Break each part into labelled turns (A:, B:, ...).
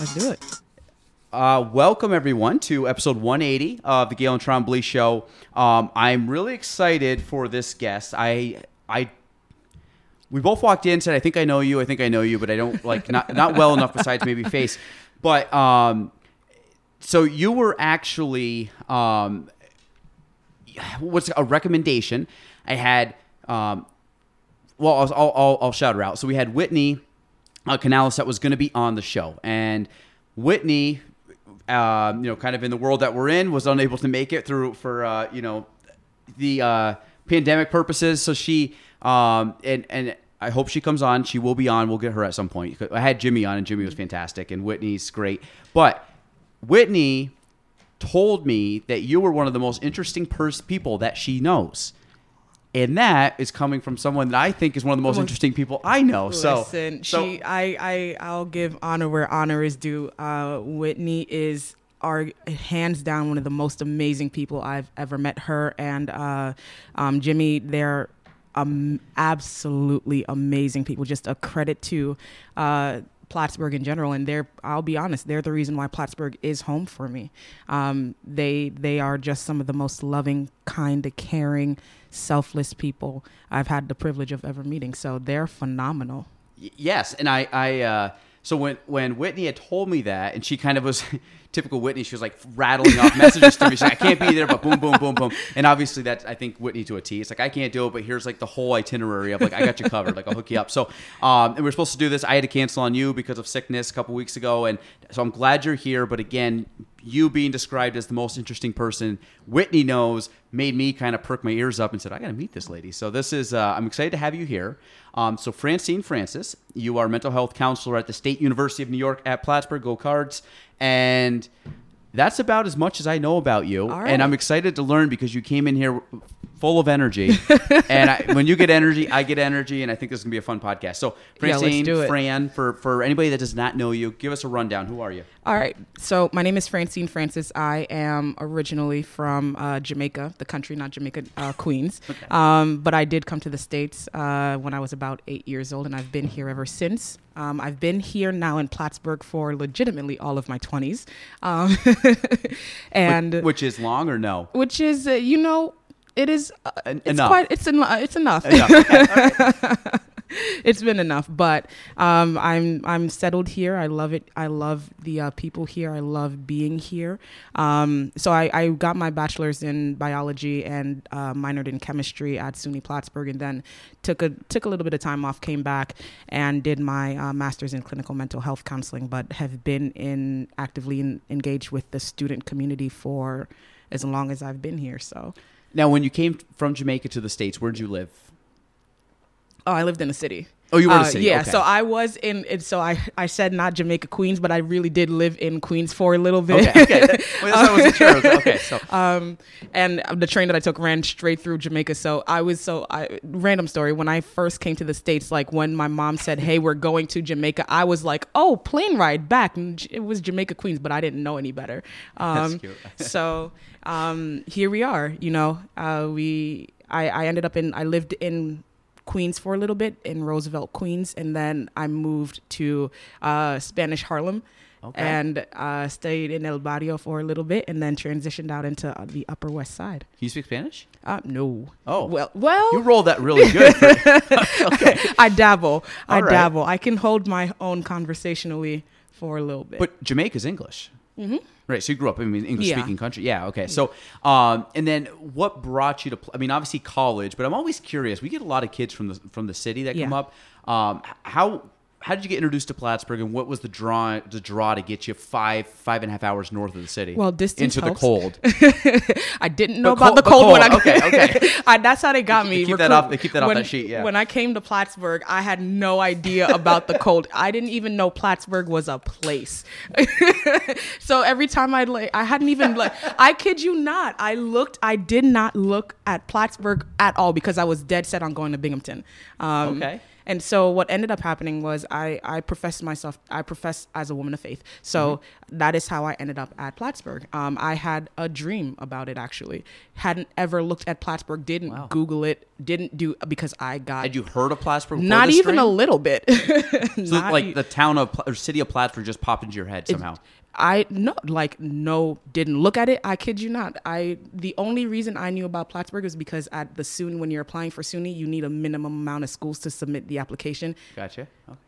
A: Let's do it.
B: Uh, welcome everyone to episode 180 of the Gaelan Trombley Show. Um, I'm really excited for this guest. I, I, we both walked in and said, "I think I know you. I think I know you, but I don't like not not well enough besides maybe face." But um, so you were actually um, what's a recommendation? I had um, well, I'll, I'll, I'll, shout her out. So we had Whitney uh, Canales that was going to be on the show, and Whitney, um, you know, kind of in the world that we're in, was unable to make it through for uh, you know the uh, pandemic purposes. So she um, and and I hope she comes on. She will be on. We'll get her at some point. I had Jimmy on, and Jimmy was fantastic, and Whitney's great. But Whitney told me that you were one of the most interesting pers- people that she knows. And that is coming from someone that I think is one of the most interesting people I know. So,
A: Listen,
B: so
A: she, I, I, I'll give honor where honor is due. Uh, Whitney is our hands down one of the most amazing people I've ever met. Her and uh, um, Jimmy, they're um, absolutely amazing people. Just a credit to. Uh, Plattsburgh in general, and they're I'll be honest, they're the reason why Plattsburgh is home for me. Um, they they are just some of the most loving, kind, caring, selfless people I've had the privilege of ever meeting. So they're phenomenal.
B: Yes, and I, I, uh, so when when Whitney had told me that, and she kind of was typical Whitney, she was like rattling off messages to me. She's like, I can't be there, but boom, boom, boom, boom. And obviously, that's I think Whitney to a T. It's like I can't do it, but here's like the whole itinerary of like I got you covered. Like I'll hook you up. So, um, and we we're supposed to do this. I had to cancel on you because of sickness a couple weeks ago, and so I'm glad you're here. But again, you being described as the most interesting person Whitney knows made me kind of perk my ears up and said, I got to meet this lady. So this is, uh, I'm excited to have you here. Um, so Francine Francis, you are mental health counselor at the State University of New York at Plattsburgh, Go Cards. And that's about as much as I know about you.
A: Right.
B: And I'm excited to learn because you came in here full of energy. and I, when you get energy, I get energy. And I think this is going to be a fun podcast. So Francine,
A: it.
B: Fran, for, for anybody that does not know you, give us a rundown. Who are you?
A: All right. So my name is Francine Francis. I am originally from uh, Jamaica, the country, not Jamaica, uh, Queens. Um, but I did come to the States uh, when I was about eight years old, and I've been here ever since. Um, I've been here now in Plattsburgh for legitimately all of my 20s. Um, and
B: Which is long or no?
A: which is, uh, you know, it is uh, it's
B: enough.
A: quite it's en- it's enough.
B: Enough. Okay. Right.
A: it's been enough but um, i'm i'm settled here i love it i love the uh, people here i love being here um, so I, I got my bachelor's in biology and uh, minored in chemistry at suny plattsburgh and then took a took a little bit of time off came back and did my uh, master's in clinical mental health counseling but have been in actively in, engaged with the student community for as long as i've been here so
B: Now, when you came from Jamaica to the States, where'd you live?
A: Oh i lived in a city
B: Oh, you were in a
A: Uh,
B: city.
A: Yeah,
B: Okay.
A: so I was in. It, so I I said not Jamaica Queens, but I really did live in Queens for a little bit.
B: Okay, okay. Well, that's- I wasn't sure. Okay, so
A: um, and the train that I took ran straight through Jamaica. So I was so I random story. When I first came to the states, like when my mom said, "Hey, we're going to Jamaica," I was like, "Oh, plane ride back." And it was Jamaica Queens, but I didn't know any better. Um,
B: cute.
A: so um, here we are. You know, uh, we I, I ended up in I lived in Queens for a little bit in Roosevelt, Queens, and then I moved to uh, Spanish Harlem.
B: Okay.
A: And uh, stayed in El Barrio for a little bit, and then transitioned out into uh, the Upper West Side.
B: you speak Spanish?
A: Uh, no.
B: Oh.
A: well, well,
B: You roll that really good. okay.
A: I dabble. I
B: All right.
A: dabble. I can hold my own conversationally for a little bit.
B: But Jamaica's English. Mm-hmm. Right. So you grew up in an English speaking
A: Yeah.
B: country. Yeah. Okay. So, um, and then what brought you to? Pl- I mean, obviously college, but I'm always curious. We get a lot of kids from the from the city that come up. Um, how how did you get introduced to Plattsburgh, and what was the draw the draw to get you five five and a half hours north of the city?
A: Well, distance
B: into
A: helps.
B: the cold.
A: I didn't know
B: But
A: about
B: cold-
A: the
B: but
A: cold, when I
B: cold, okay, okay.
A: I, that's how they got me.
B: keep that off- they keep that off
A: when,
B: that sheet, yeah.
A: When I came to Plattsburgh, I had no idea about the cold. I didn't even know Plattsburgh was a place. so every time I like, I hadn't even like. I kid you not. I looked. I did not look at Plattsburgh at all because I was dead set on going to Binghamton. Um,
B: Okay.
A: And so what ended up happening was I I professed myself I profess as a woman of faith. So
B: Mm-hmm.
A: that is how I ended up at Plattsburgh. Um, I had a dream about it actually. Hadn't ever looked at Plattsburgh. Didn't
B: Wow.
A: Google it. Didn't do because I got
B: Had you heard of Plattsburgh?
A: not even a little bit.
B: So like
A: e-
B: the town of or city of Plattsburgh just popped into your head somehow.
A: I no like no didn't look at it. I kid you not. I the only reason I knew about Plattsburgh is because at the SUNY when you're applying for SUNY, you need a minimum amount of schools to submit the application.
B: Gotcha. Okay.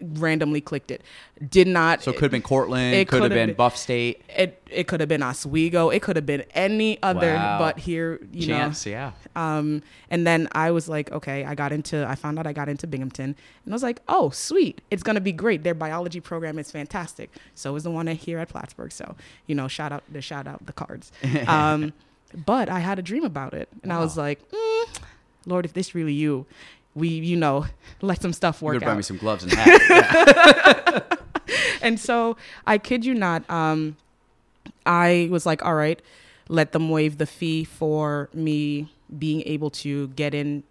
A: Randomly clicked it. Did not.
B: So it could have been Cortland.
A: it
B: could have been
A: been-
B: Buff State.
A: it it could have been Oswego. It could have been any other,
B: Wow.
A: but here you
B: Chance. Yeah.
A: Um, and then I was like, okay, I got into. I found out I got into Binghamton, and I was like, oh, sweet, it's gonna be great. Their biology program is fantastic. So is the one here at Plattsburgh. So you know, shout out the shout out the cards. Um, but I had a dream about it, and I was like, mm, Lord, if this really you, we you know let some stuff work.
B: You're gonna buy me some gloves and hat.
A: And so I kid you not, um, I was like, all right, let them waive the fee for me being able to get in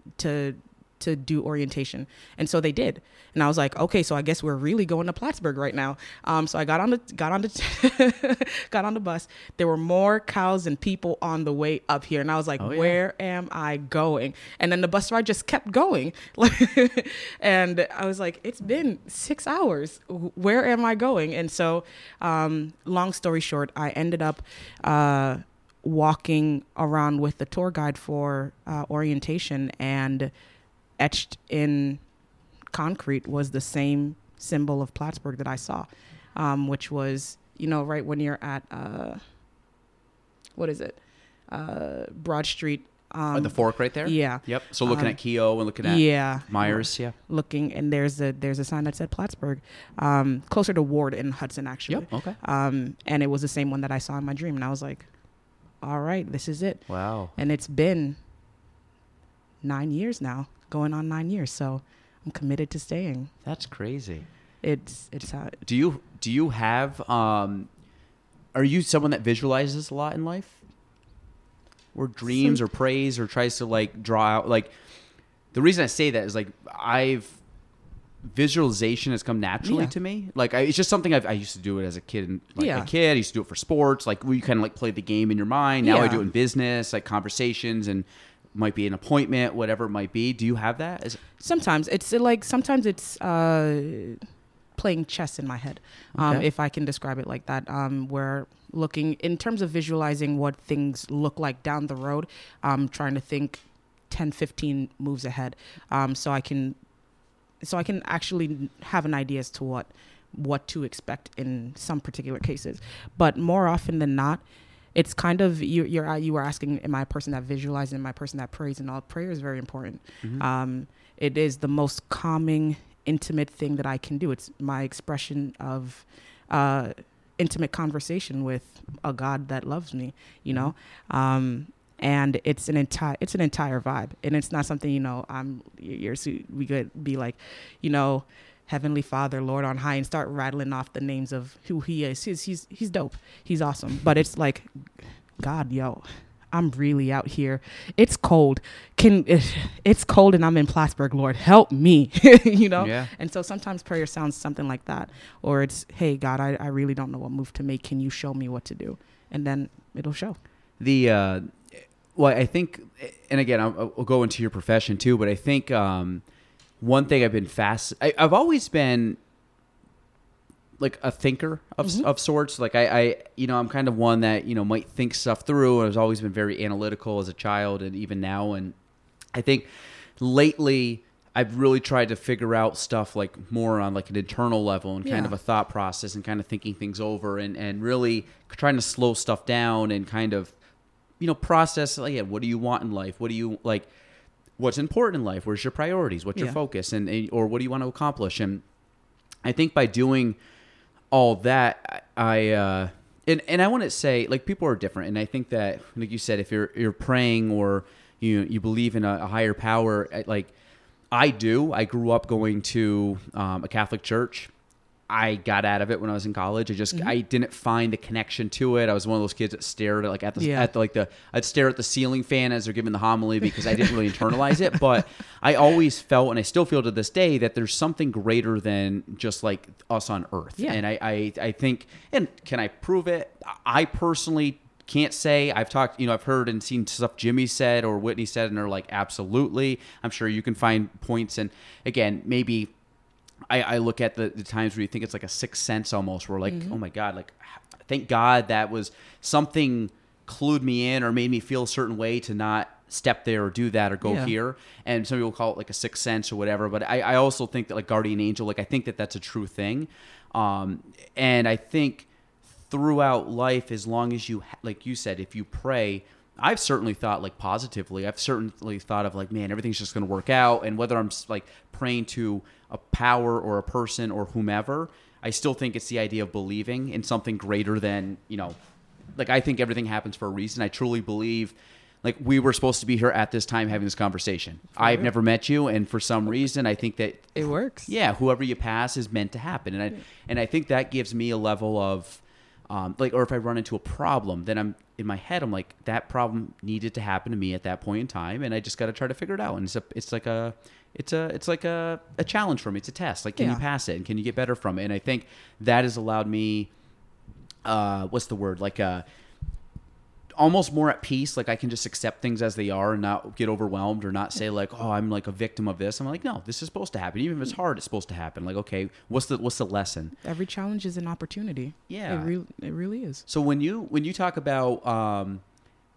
A: to do orientation. And so they did. And I was like, okay, so I guess we're really going to Plattsburgh right now. Um, so I got on the got on the got on the bus. There were more cows and people on the way up here, and I was like,
B: Oh, yeah.
A: where am I going? And then the bus ride just kept going, and I was like, it's been six hours. Where am I going? And so, um, long story short, I ended up. Uh, walking around with the tour guide for uh, orientation and etched in concrete was the same symbol of Plattsburgh that I saw, um, which was, you know, right when you're at, uh, what is it? Uh, Broad Street. Um,
B: Oh, the fork right there.
A: Yeah.
B: Yep. So looking
A: Um,
B: at Kehoe and looking at
A: Yeah.
B: Myers. Yeah.
A: Looking, and there's a there's a sign that said Plattsburgh, um, closer to Ward in Hudson, actually.
B: Yep. Okay.
A: Um, and it was the same one that I saw in my dream, and I was like, all right, this is it.
B: Wow.
A: and it's been nine years now, going on nine years. So I'm committed to staying.
B: That's crazy.
A: It's it's how
B: Do you do you have um are you someone that visualizes a lot in life? Or dreams or prays or tries to like draw out like the reason I say that is like I've visualization has come naturally
A: Yeah.
B: to me. Like I, it's just something I've, I used to do it as a kid. And, like
A: Yeah.
B: a kid, I used to do it for sports. Like we kind of like play the game in your mind. Now I do it in business, like conversations and might be an appointment, whatever it might be. Do you have that? Is,
A: sometimes it's like sometimes it's uh, playing chess in my head, um,
B: Okay.
A: if I can describe it like that. Um, where looking in terms of visualizing what things look like down the road, I'm trying to think 10, 15 moves ahead, um, so I can so I can actually have an idea as to what what to expect in some particular cases. But more often than not, it's kind of you you're you were asking am I a person that visualizes am I a person that prays and all prayer is very important.
B: Mhm.
A: Um, it is the most calming, intimate thing that I can do. It's my expression of uh, intimate conversation with a God that loves me. You know, um, and it's an entire it's an entire vibe, and it's not something you know. I'm you're we could be like, you know. Heavenly Father, Lord on high, and start rattling off the names of who He is. He's he's he's dope. He's awesome. But it's like, God, yo, I'm really out here. It's cold. Can it's cold and I'm in Plattsburgh, Lord, help me. you know?
B: Yeah.
A: And so sometimes prayer sounds something like that. Or it's, hey God, I, I really don't know what move to make. Can you show me what to do? And then it'll show.
B: the uh well i think and again i'll, I'll go into your profession too but i think um one thing i've been fast I, i've always been like a thinker of,
A: Mhm.
B: of sorts like I, I you know i'm kind of one that you know might think stuff through and i've always been very analytical as a child and even now and i think lately i've really tried to figure out stuff like more on like an internal level and kind
A: Yeah.
B: of a thought process and kind of thinking things over and and really trying to slow stuff down and kind of you know process like yeah, what do you want in life what do you like what's important in life where's your priorities what's your focus and, and or what do you want to accomplish and I think by doing all that, I uh, and and I want to say like people are different, and I think that like you said, if you're you're praying or you you believe in a, a higher power, like I do. I grew up going to um, a Catholic church. I got out of it when I was in college. I just
A: Mm-hmm.
B: I didn't find the connection to it. I was one of those kids that stared at like at the
A: Yeah.
B: at the, like the I'd stare at the ceiling fan as they're giving the homily because I didn't really internalize it. But I always felt, and I still feel to this day, that there's something greater than just like us on Earth.
A: Yeah.
B: And I I, I think, and can I prove it? I personally can't say I've talked, you know, I've heard and seen stuff Jimmy said or Whitney said, and they're like, absolutely. I'm sure you can find points. And again, maybe I, I look at the, the times where you think it's like a sixth sense almost, where like, oh my God, like, thank God that was something clued me in or made me feel a certain way to not step there or do that or go
A: Yeah.
B: here. And some people call it like a sixth sense or whatever. But I, I also think that like guardian angel, like I think that that's a true thing. Um, and I think throughout life as long as you ha- like you said if you pray i've certainly thought like positively. I've certainly thought of like man everything's just going to work out and whether i'm like praying to a power or a person or whomever i still think it's the idea of believing in something greater than you know like i think everything happens for a reason. I truly believe like we were supposed to be here at this time having this conversation. I've never met you and for some reason i think that
A: It works.
B: yeah, whoever you pass is meant to happen, and I and I think that gives me a level of um, like, or if I run into a problem, then I'm in my head, I'm like that problem needed to happen to me at that point in time, and I just got to try to figure it out. And it's a, it's like a, it's a, it's like a, a challenge for me. It's a test. Like, can you pass it, and can you get better from it? And I think that has allowed me, uh, what's the word, like uh almost more at peace. Like I can just accept things as they are and not get overwhelmed or not say like, oh, I'm like a victim of this. I'm like, no, this is supposed to happen. Even if it's hard, it's supposed to happen. Like, okay, what's the what's the lesson?
A: Every challenge is an opportunity.
B: Yeah.
A: It, re- it really is.
B: So when you when you talk about, um,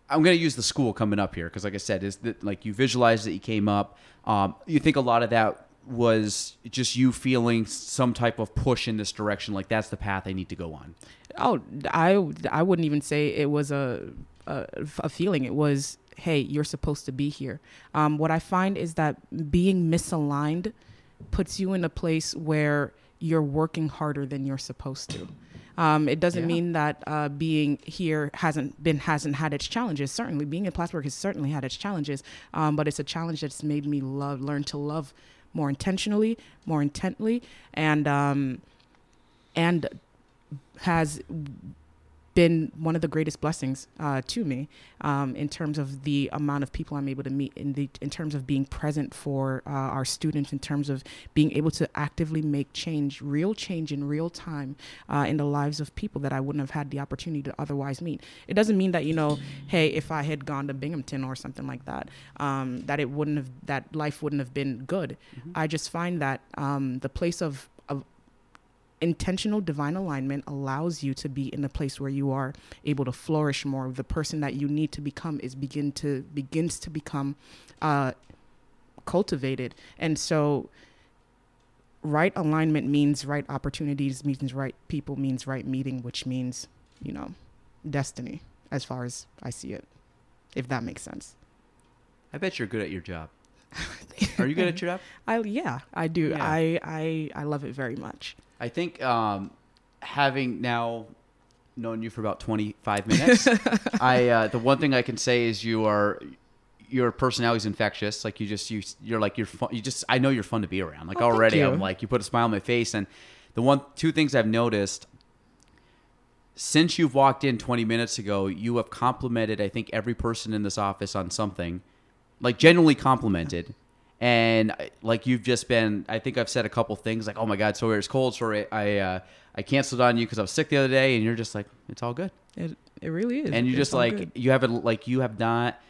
B: I'm going to use the school coming up here because, like I said, is that like you visualized that you came up. Um, you think a lot of that was just you feeling some type of push in this direction, like that's the path I need to go on.
A: Oh, I I wouldn't even say it was a a, a feeling. It was, hey, you're supposed to be here. Um, what I find is that being misaligned puts you in a place where you're working harder than you're supposed to. Um, it doesn't
B: Yeah.
A: mean that uh, being here hasn't been hasn't had its challenges. Certainly, being in Plattsburgh has certainly had its challenges, um, but it's a challenge that's made me love, learn to love more intentionally, more intently, and um, and has been one of the greatest blessings uh, to me um, in terms of the amount of people I'm able to meet in the in terms of being present for uh, our students in terms of being able to actively make change real change in real time uh, in the lives of people that I wouldn't have had the opportunity to otherwise meet. It doesn't mean that you know hey if I had gone to Binghamton or something like that um, that it wouldn't have that life wouldn't have been good. I just find that um, the place of intentional divine alignment allows you to be in a place where you are able to flourish more the person that you need to become is begin to begins to become uh, cultivated and so right alignment means right opportunities means right people means right meeting which means you know destiny as far as i see it if that makes sense
B: I bet you're good at your job. Are you good at your job?
A: i yeah i do
B: Yeah.
A: i i i love it very much
B: I think um, having now known you for about 25 minutes, I uh, the one thing I can say is you are your personality is infectious. Like you just you you're like you're fun, you just I know you're fun to be around. Like
A: Oh,
B: already. I'm like you put a smile on my face and the one two things I've noticed since you've walked in 20 minutes ago, you have complimented I think every person in this office on something. Like genuinely complimented. And like you've just been, I think I've said a couple things like, "Oh my God, sorry it's cold. Sorry, I uh, I canceled on you because I was sick the other day," and you're just like, "It's all good."
A: it it really is
B: and you just like
A: good.
B: you haven't like you have not.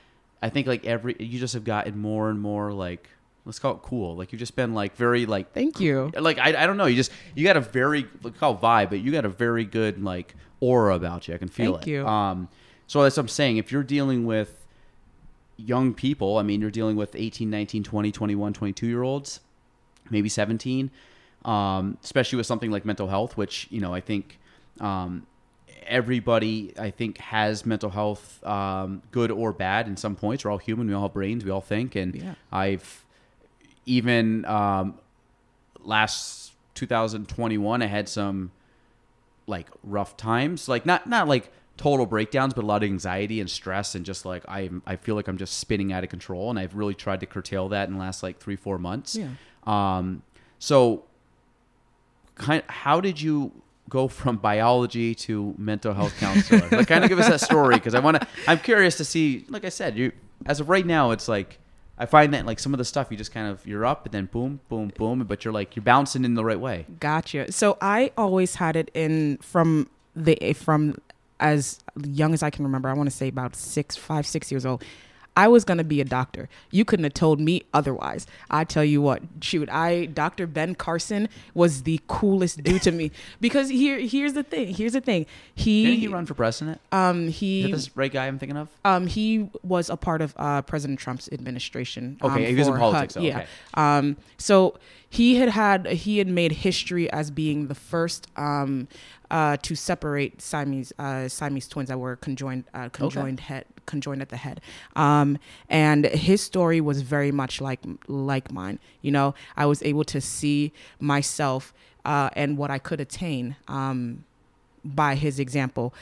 B: I think like every you just have gotten more and more like let's call it cool. Like you've just been like very like
A: thank you
B: like I, I don't know you just you got a very like call vibe, but you got a very good like aura about you. I can feel
A: Thank
B: it.
A: you.
B: Um, so that's what I'm saying. If you're dealing with young people, I mean, you're dealing with 18, 19, 20, 21, 22 year olds, maybe 17, um, especially with something like mental health, which, you know, I think um, everybody, I think, has mental health, um, good or bad in some points. We're all human. We all have brains. We all think. And
A: Yeah.
B: I've even um, last 2021, I had some like rough times, like not not like total breakdowns, but a lot of anxiety and stress, and just like I I feel like I'm just spinning out of control, and I've really tried to curtail that in the last like three four months.
A: Yeah.
B: Um. So, kind how did you go from biology to mental health counselor? like, kind of give us that story because I want to. I'm curious to see. Like I said, you as of right now, it's like I find that like some of the stuff you just kind of you're up and then boom, boom, boom, but you're like you're bouncing in the right way.
A: Gotcha. So I always had it in from the from as young as I can remember. I want to say about six, five, six years old. I was gonna be a doctor. You couldn't have told me otherwise. I tell you what, shoot, I Dr. Ben Carson was the coolest dude to me because here here's the thing. Here's the thing. He
B: Didn't he run for president?
A: um
B: Is
A: he
B: that this right guy I'm thinking of?
A: um he was a part of uh, President Trump's administration. um,
B: Okay, he was in politics,
A: HUD. Yeah.
B: okay.
A: Um, so he had had he had made history as being the first um, uh, to separate Siamese uh, Siamese twins that were conjoined uh, conjoined head conjoined at the head. Um, and his story was very much like like mine. You know, I was able to see myself uh, and what I could attain. Um, by his example.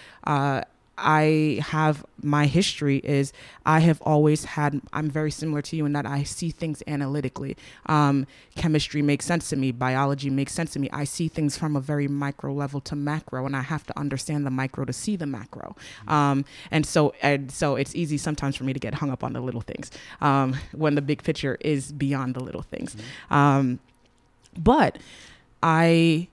A: I have my history is I have always had I'm very similar to you in that I see things analytically. Um, chemistry makes sense to me. Biology makes sense to me. I see things from a very micro level to macro, and I have to understand the micro to see the macro. Um, and so and so it's easy sometimes for me to get hung up on the little things um, when the big picture is beyond the little things. Um, but I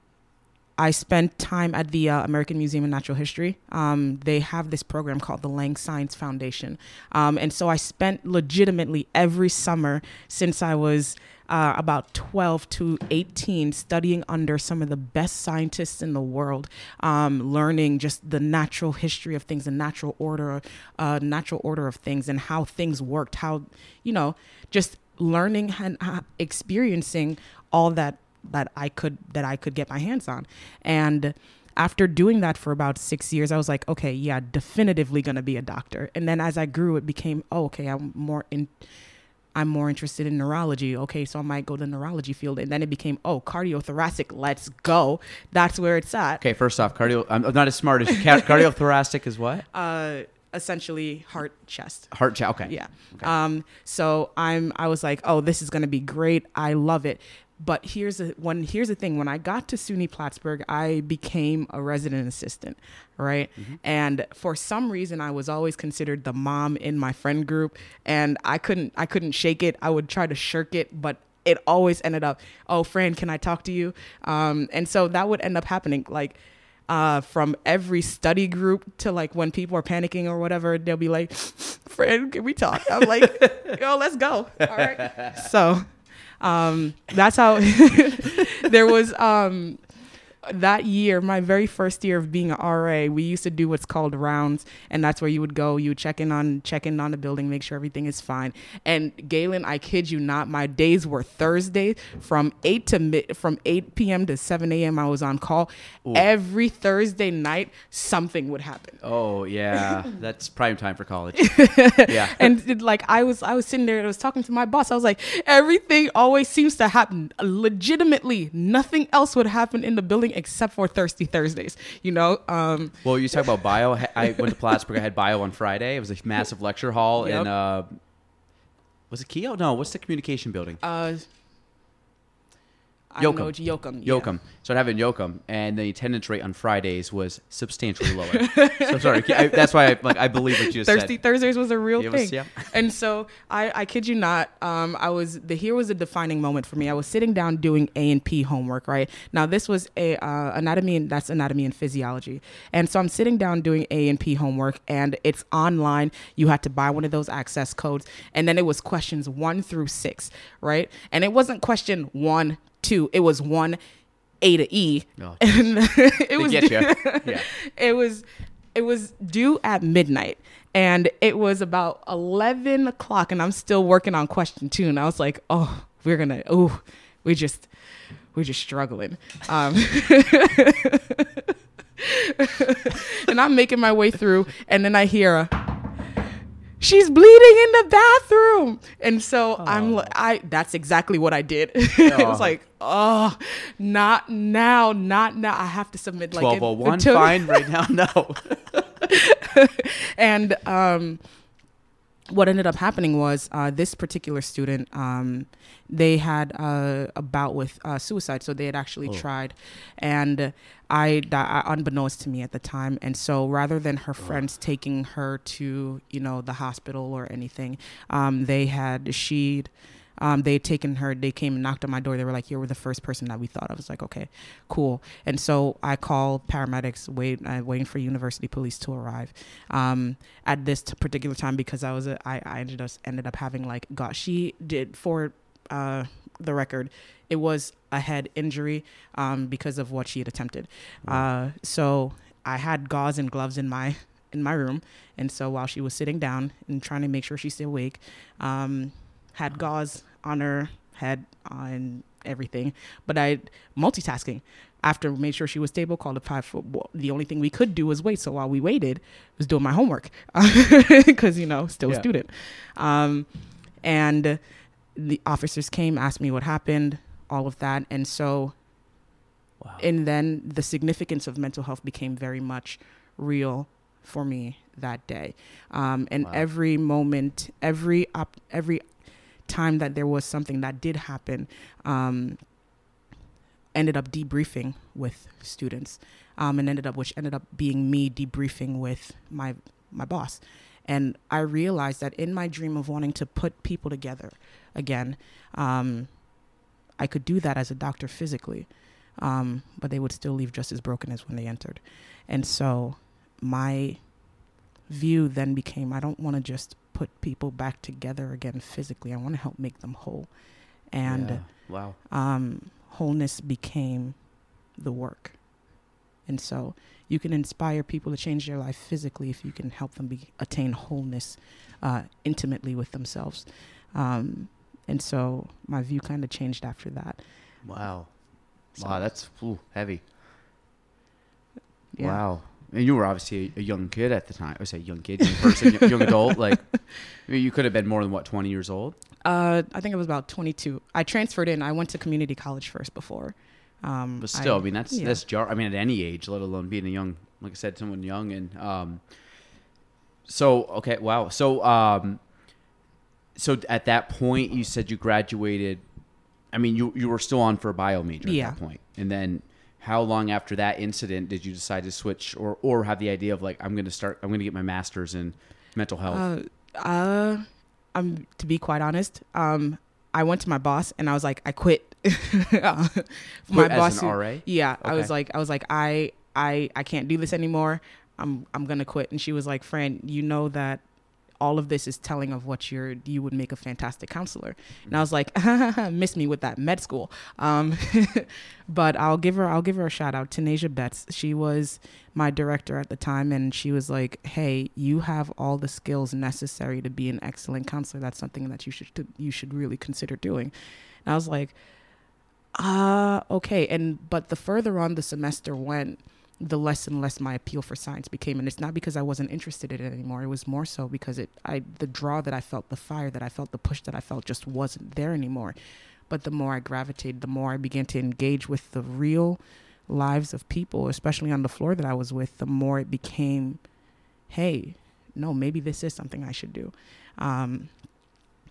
A: I spent time at the uh, American Museum of Natural History. Um, they have this program called the Lang Science Foundation. Um, and so I spent legitimately every summer since I was uh, about 12 to 18 studying under some of the best scientists in the world, um, learning just the natural history of things, the natural order, uh, natural order of things, and how things worked, how, you know, just learning and uh, experiencing all that that I could that I could get my hands on. And after doing that for about six years, I was like, okay, yeah, definitively gonna be a doctor. And then as I grew, it became, oh, okay, I'm more in. I'm more interested in neurology. Okay, so I might go to the neurology field, and then it became, oh, cardiothoracic. Let's go. That's where it's at.
B: Okay, first off, cardio. I'm not as smart as you. Ca- Cardiothoracic is what?
A: Uh, essentially, heart, chest.
B: Heart. Cha- okay.
A: Yeah.
B: Okay.
A: Um, so I'm I was like, oh, this is gonna be great. I love it. But here's a one here's the thing. When I got to SUNY Plattsburgh, I became a resident assistant, right? And for some reason I was always considered the mom in my friend group and I couldn't I couldn't shake it. I would try to shirk it, but it always ended up, oh, Fran, can I talk to you? Um, and so that would end up happening. Like uh, from every study group to like when people are panicking or whatever, they'll be like, "Fred, can we talk?" I'm like, "Yo, let's go." All right. So um, that's how there was um, that year, my very first year of being an RA. We used to do what's called rounds, and that's where you would go. You would check in on check in on the building, make sure everything is fine. And Gaelan, I kid you not, my days were Thursdays from eight to mid, from eight p.m. to seven a.m. I was on call. Every Thursday night, something would happen.
B: Oh yeah, that's prime time for college. yeah.
A: and it, like I was, I was sitting there and I was talking to my boss. I was like, everything always seems to happen legitimately. Nothing else would happen in the building except for Thirsty Thursdays. You know, um,
B: Well, you talk about bio. I- went to Plattsburgh. I had bio on Friday. It was a massive lecture hall
A: Yep.
B: in. Uh, was it Kehoe? No. What's the communication building?
A: uh,
B: Yokum.
A: know Yokum. yeah.
B: Yokum. So I'd have it in Yokum, and the attendance rate on Fridays was substantially lower. so sorry. I, that's why I, like, I believe what you just
A: Thirsty
B: said.
A: Thursdays was a real
B: It was-
A: thing.
B: yeah.
A: And so I, I kid you not, um, I was the here was a defining moment for me. I was sitting down doing A and P homework. Right now, this was a uh, anatomy and that's anatomy and physiology. And so I'm sitting down doing A and P homework, and it's online. You had to buy one of those access codes, and then it was questions one through six, right? And it wasn't question one, two. It was one. A to E,
B: Oh,
A: and it was
B: get you. Yeah.
A: it was it was due at midnight and it was about 11 o'clock and i'm still working on question two and i was like oh we're gonna oh we just we're just struggling um and i'm making my way through and then i hear a she's bleeding in the bathroom. And so I'm
B: Oh.
A: li- I that's exactly what I did. it
B: Oh.
A: was like, oh, not now, not now. I have to submit like
B: Twelve
A: it-
B: oh one.
A: until-
B: Fine right now. No.
A: and um, what ended up happening was uh, this particular student um, they had uh, a bout with uh, suicide so they had actually
B: Oh.
A: tried. And I, I unbeknownst to me at the time. And so rather than her friends taking her to you know the hospital or anything um, they had she'd um, they had taken her they came and knocked on my door. They were like you were the first person that we thought i was like okay cool. And so i called paramedics wait uh, waiting for university police to arrive. Um, at this t- particular time because i was a, I, I ended up ended up having like got she did for uh, the record it was a head injury um, because of what she had attempted. Uh, so i had gauze and gloves in my in my room. And so while she was sitting down and trying to make sure she's still awake um, had gauze on her head on everything but i multitasking. After made sure she was stable called a five foot well, the only thing we could do was wait. So while we waited was doing my homework because you know still a student. Um, and the officers came asked me what happened all of that. And so
B: Wow.
A: and then the significance of mental health became very much real for me that day. Um, and
B: Wow.
A: every moment every op- every time that there was something that did happen um, ended up debriefing with students um, and ended up which ended up being me debriefing with my my boss. And i realized that in my dream of wanting to put people together again um, i could do that as a doctor physically um, but they would still leave just as broken as when they entered. And so my view then became i don't want to just put people back together again physically i want to help make them whole and
B: Yeah. wow.
A: um, wholeness became the work. And so you can inspire people to change their life physically if you can help them be, attain wholeness uh, intimately with themselves. Um, and so my view kind of changed after that.
B: Wow.
A: So,
B: Wow. That's ooh, heavy.
A: yeah.
B: Wow. And you were obviously a, a young kid at the time. I say young kid, young person, young, young adult. Like, I you could have been more than what, 20 years old?
A: Uh, I think it was about 22. I transferred in. I went to community college first before. Um,
B: But still, I, mean, that's
A: yeah.
B: that's jar. I mean, at any age, let alone being a young, like I said, someone young and um. So okay, wow. So um. So at that point, you said you graduated. I mean, you you were still on for a bio major
A: Yeah.
B: at that point, and then how long after that incident did you decide to switch, or or have the idea of like I'm going to start, I'm going to get my master's in mental health?
A: Uh, uh, I'm to be quite honest. Um, I went to my boss and I was like, I quit. my
B: Quit an RA?
A: Yeah, I was like, I was like, I, I, I can't do this anymore. I'm, I'm gonna quit. And she was like, "Friend, you know that all of this is telling of what you're. You would make a fantastic counselor. And I was like, miss me with that med school. Um, but I'll give her, I'll give her a shout out. Tanasia Betts. She was my director at the time, and she was like, "Hey, you have all the skills necessary to be an excellent counselor. That's something that you should you should really consider doing." And I was like, "Ah, okay." And but the further on the semester went, the less and less my appeal for science became, and it's not because I wasn't interested in it anymore. It was more so because it, I, the draw that I felt, the fire that I felt, the push that I felt, just wasn't there anymore. But the more I gravitated, the more I began to engage with the real lives of people, especially on the floor that I was with, the more it became, hey, no, maybe this is something I should do. Um,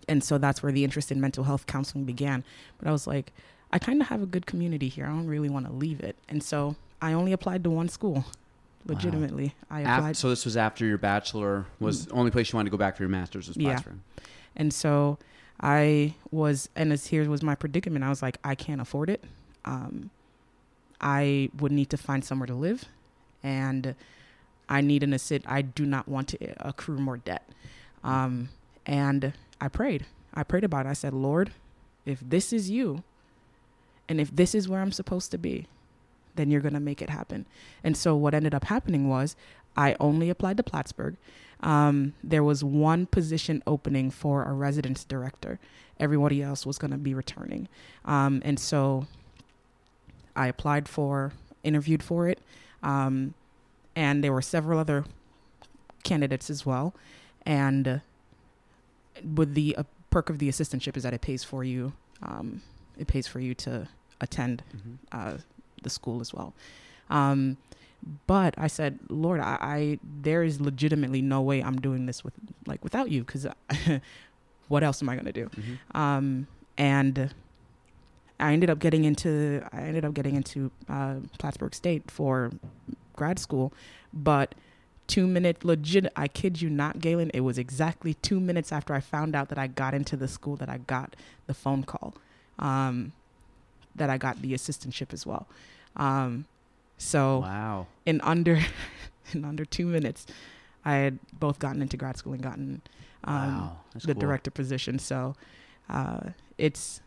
A: and so that's where the interest in mental health counseling began. But I was like, I kind of have a good community here. I don't really want to leave it. And so I only applied to one school. Legitimately, I
B: Af-
A: applied.
B: so this was after your bachelor was the only place you wanted to go back for your master's was
A: Yeah.
B: Plattsburgh.
A: And so I was, and as here was my predicament. I was like, I can't afford it. Um, I would need to find somewhere to live, and I need an assit. I do not want to accrue more debt. Um, and I prayed. I prayed about it. I said, Lord, if this is you, and if this is where I'm supposed to be, then you're going to make it happen. And so what ended up happening was I only applied to Plattsburgh. Um, there was one position opening for a residence director. Everybody else was going to be returning. Um, and so I applied for, interviewed for it. Um, and there were several other candidates as well. And uh, with the uh, perk of the assistantship is that it pays for you. Um, it pays for you to attend
B: Mhm.
A: uh, the school as well. Um, but I said, Lord, I, I there is legitimately no way I'm doing this with like without you because what else am I gonna do?
B: Mhm.
A: Um, and I ended up getting into I ended up getting into uh, Plattsburgh State for grad school, but two minute legit I kid you not, Gaelan. It was exactly two minutes after I found out that I got into the school that I got the phone call, um, that I got the assistantship as well. Um, so
B: Wow.
A: in under in under two minutes, I had both gotten into grad school and gotten um,
B: wow.
A: The
B: cool.
A: director position. So uh, it's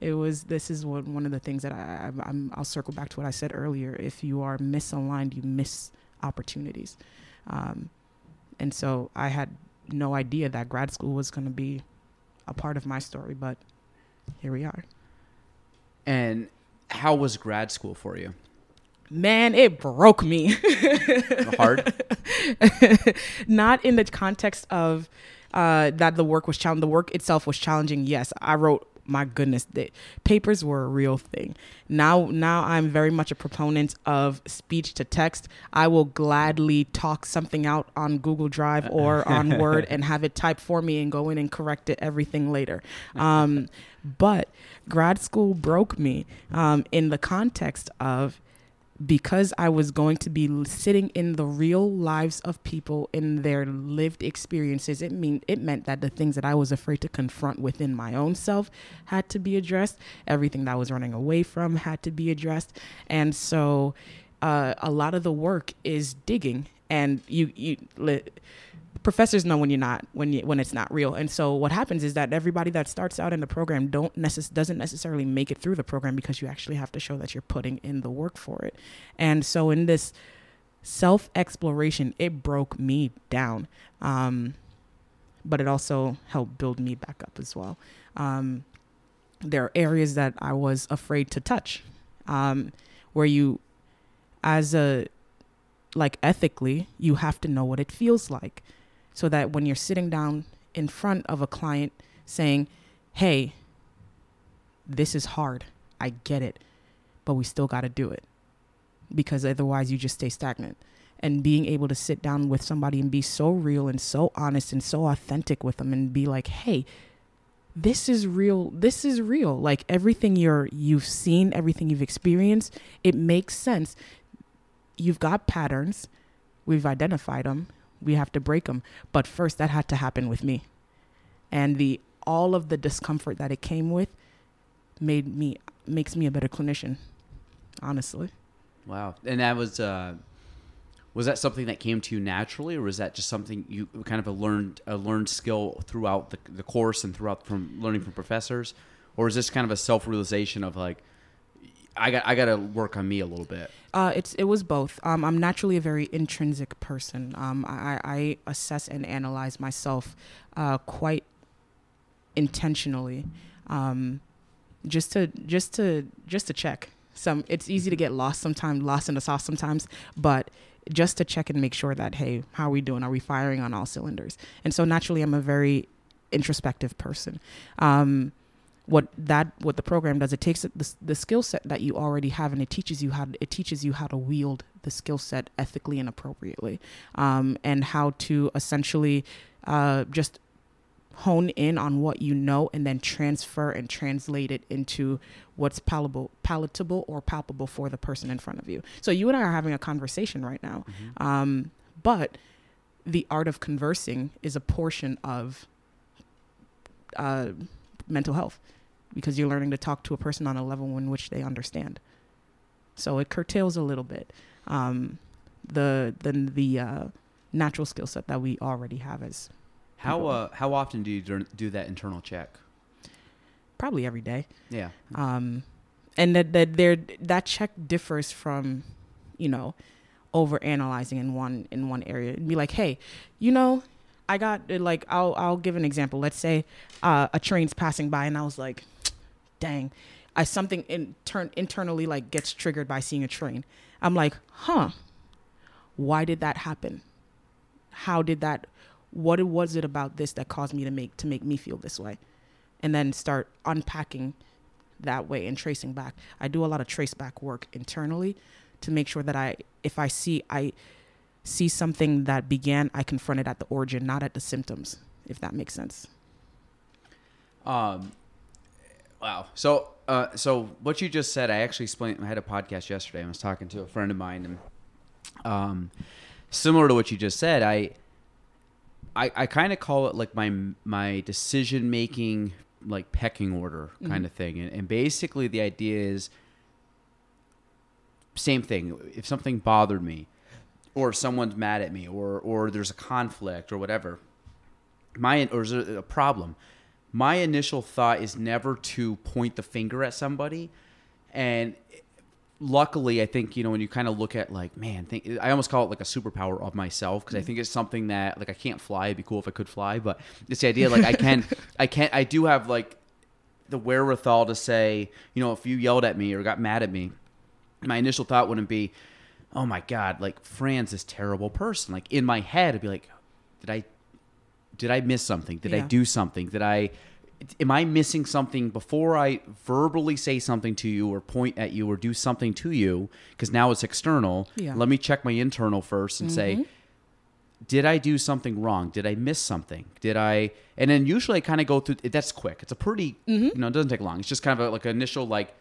A: it was this is one one of the things that I, I I'm I'll circle back to what I said earlier. If you are misaligned, you miss opportunities, um, and so I had no idea that grad school was going to be a part of my story, but here we are.
B: And how was grad school for you?
A: Man, it broke me.
B: Hard?
A: Not in the context of uh, that the work was challenging. The work itself was challenging. Yes, I wrote. My goodness, the papers were a real thing. Now, now I'm very much a proponent of speech to text. I will gladly talk something out on Google Drive or on Word and have it typed for me and go in and correct it everything later. Um, but grad school broke me um, in the context of because I was going to be sitting in the real lives of people in their lived experiences, it mean it meant that the things that I was afraid to confront within my own self had to be addressed. Everything that I was running away from had to be addressed, and so uh, a lot of the work is digging. And you you professors know when you're not when you when it's not real. And so what happens is that everybody that starts out in the program don't necess- doesn't necessarily make it through the program because you actually have to show that you're putting in the work for it. And so in this self exploration it broke me down. Um, but it also helped build me back up as well. Um, there are areas that i was afraid to touch um, where you as a like ethically you have to know what it feels like so that when you're sitting down in front of a client saying, Hey, this is hard. I get it, but we still got to do it because otherwise you just stay stagnant. And being able to sit down with somebody and be so real and so honest and so authentic with them and be like, Hey, this is real. This is real. Like everything you're you've seen, everything you've experienced, it makes sense. You've got patterns. We've identified them we have to break them but first that had to happen with me. And the all of the discomfort that it came with made me makes me a better clinician honestly.
B: Wow. And that was uh was that something that came to you naturally or was that just something you kind of a learned a learned skill throughout the, the course and throughout from learning from professors? Or is this kind of a self-realization of like I got I got to work on me a little bit.
A: Uh, it's it was both. Um, I'm naturally a very intrinsic person. Um, I, I assess and analyze myself uh, quite intentionally, um, just to just to just to check. Some it's easy to get lost sometimes, lost in the sauce sometimes, but just to check and make sure that hey, how are we doing? Are we firing on all cylinders? And so naturally, I'm a very introspective person. Um, what that what the program does it takes the, the skill set that you already have and it teaches you how it teaches you how to wield the skill set ethically and appropriately um, and how to essentially uh, just hone in on what you know and then transfer and translate it into what's palatable palatable or palpable for the person in front of you. So you and i are having a conversation right now um, but the art of conversing is a portion of uh, mental health because you're learning to talk to a person on a level in which they understand. So it curtails a little bit um, the the the uh, natural skill set that we already have as
B: How uh how often do you do that internal check?
A: probably every day.
B: Yeah.
A: um, and that that there that check differs from you know over analyzing in one in one area and be like hey you know i got like i'll i'll give an example let's say uh, a train's passing by and i was like dang i something in turn internally like gets triggered by seeing a train. I'm like huh why did that happen? How did that what was it about this that caused me to make to make me feel this way? And then start unpacking that way and tracing back. I do a lot of trace back work internally to make sure that i if i see i see something that began i confront it at the origin not at the symptoms if that makes sense.
B: Um, wow. So, uh, so what you just said, I actually explained. I had a podcast yesterday. I was talking to a friend of mine, and um, similar to what you just said, I, I, I kind of call it like my my decision making like pecking order kind of thing, and, and basically the idea is same thing. If something bothered me, or if someone's mad at me, or or there's a conflict or whatever, my or is there a problem my initial thought is never to point the finger at somebody. And luckily i think you know when you kind of look at like man think, i almost call it like a superpower of myself because i think it's something that like i can't fly it'd be cool if i could fly but it's the idea like i can i can't i do have like the wherewithal to say you know if you yelled at me or got mad at me my initial thought wouldn't be oh my god like fran's this terrible person. Like in my head it'd be like did i did I miss something? Did I do something? Did I am I missing something before I verbally say something to you or point at you or do something to you because now it's external.
A: Yeah.
B: Let me check my internal first and say did I do something wrong? Did I miss something? Did I and then usually I kind of go through that's quick. It's a pretty you know, it doesn't take long. It's just kind of a, like an initial like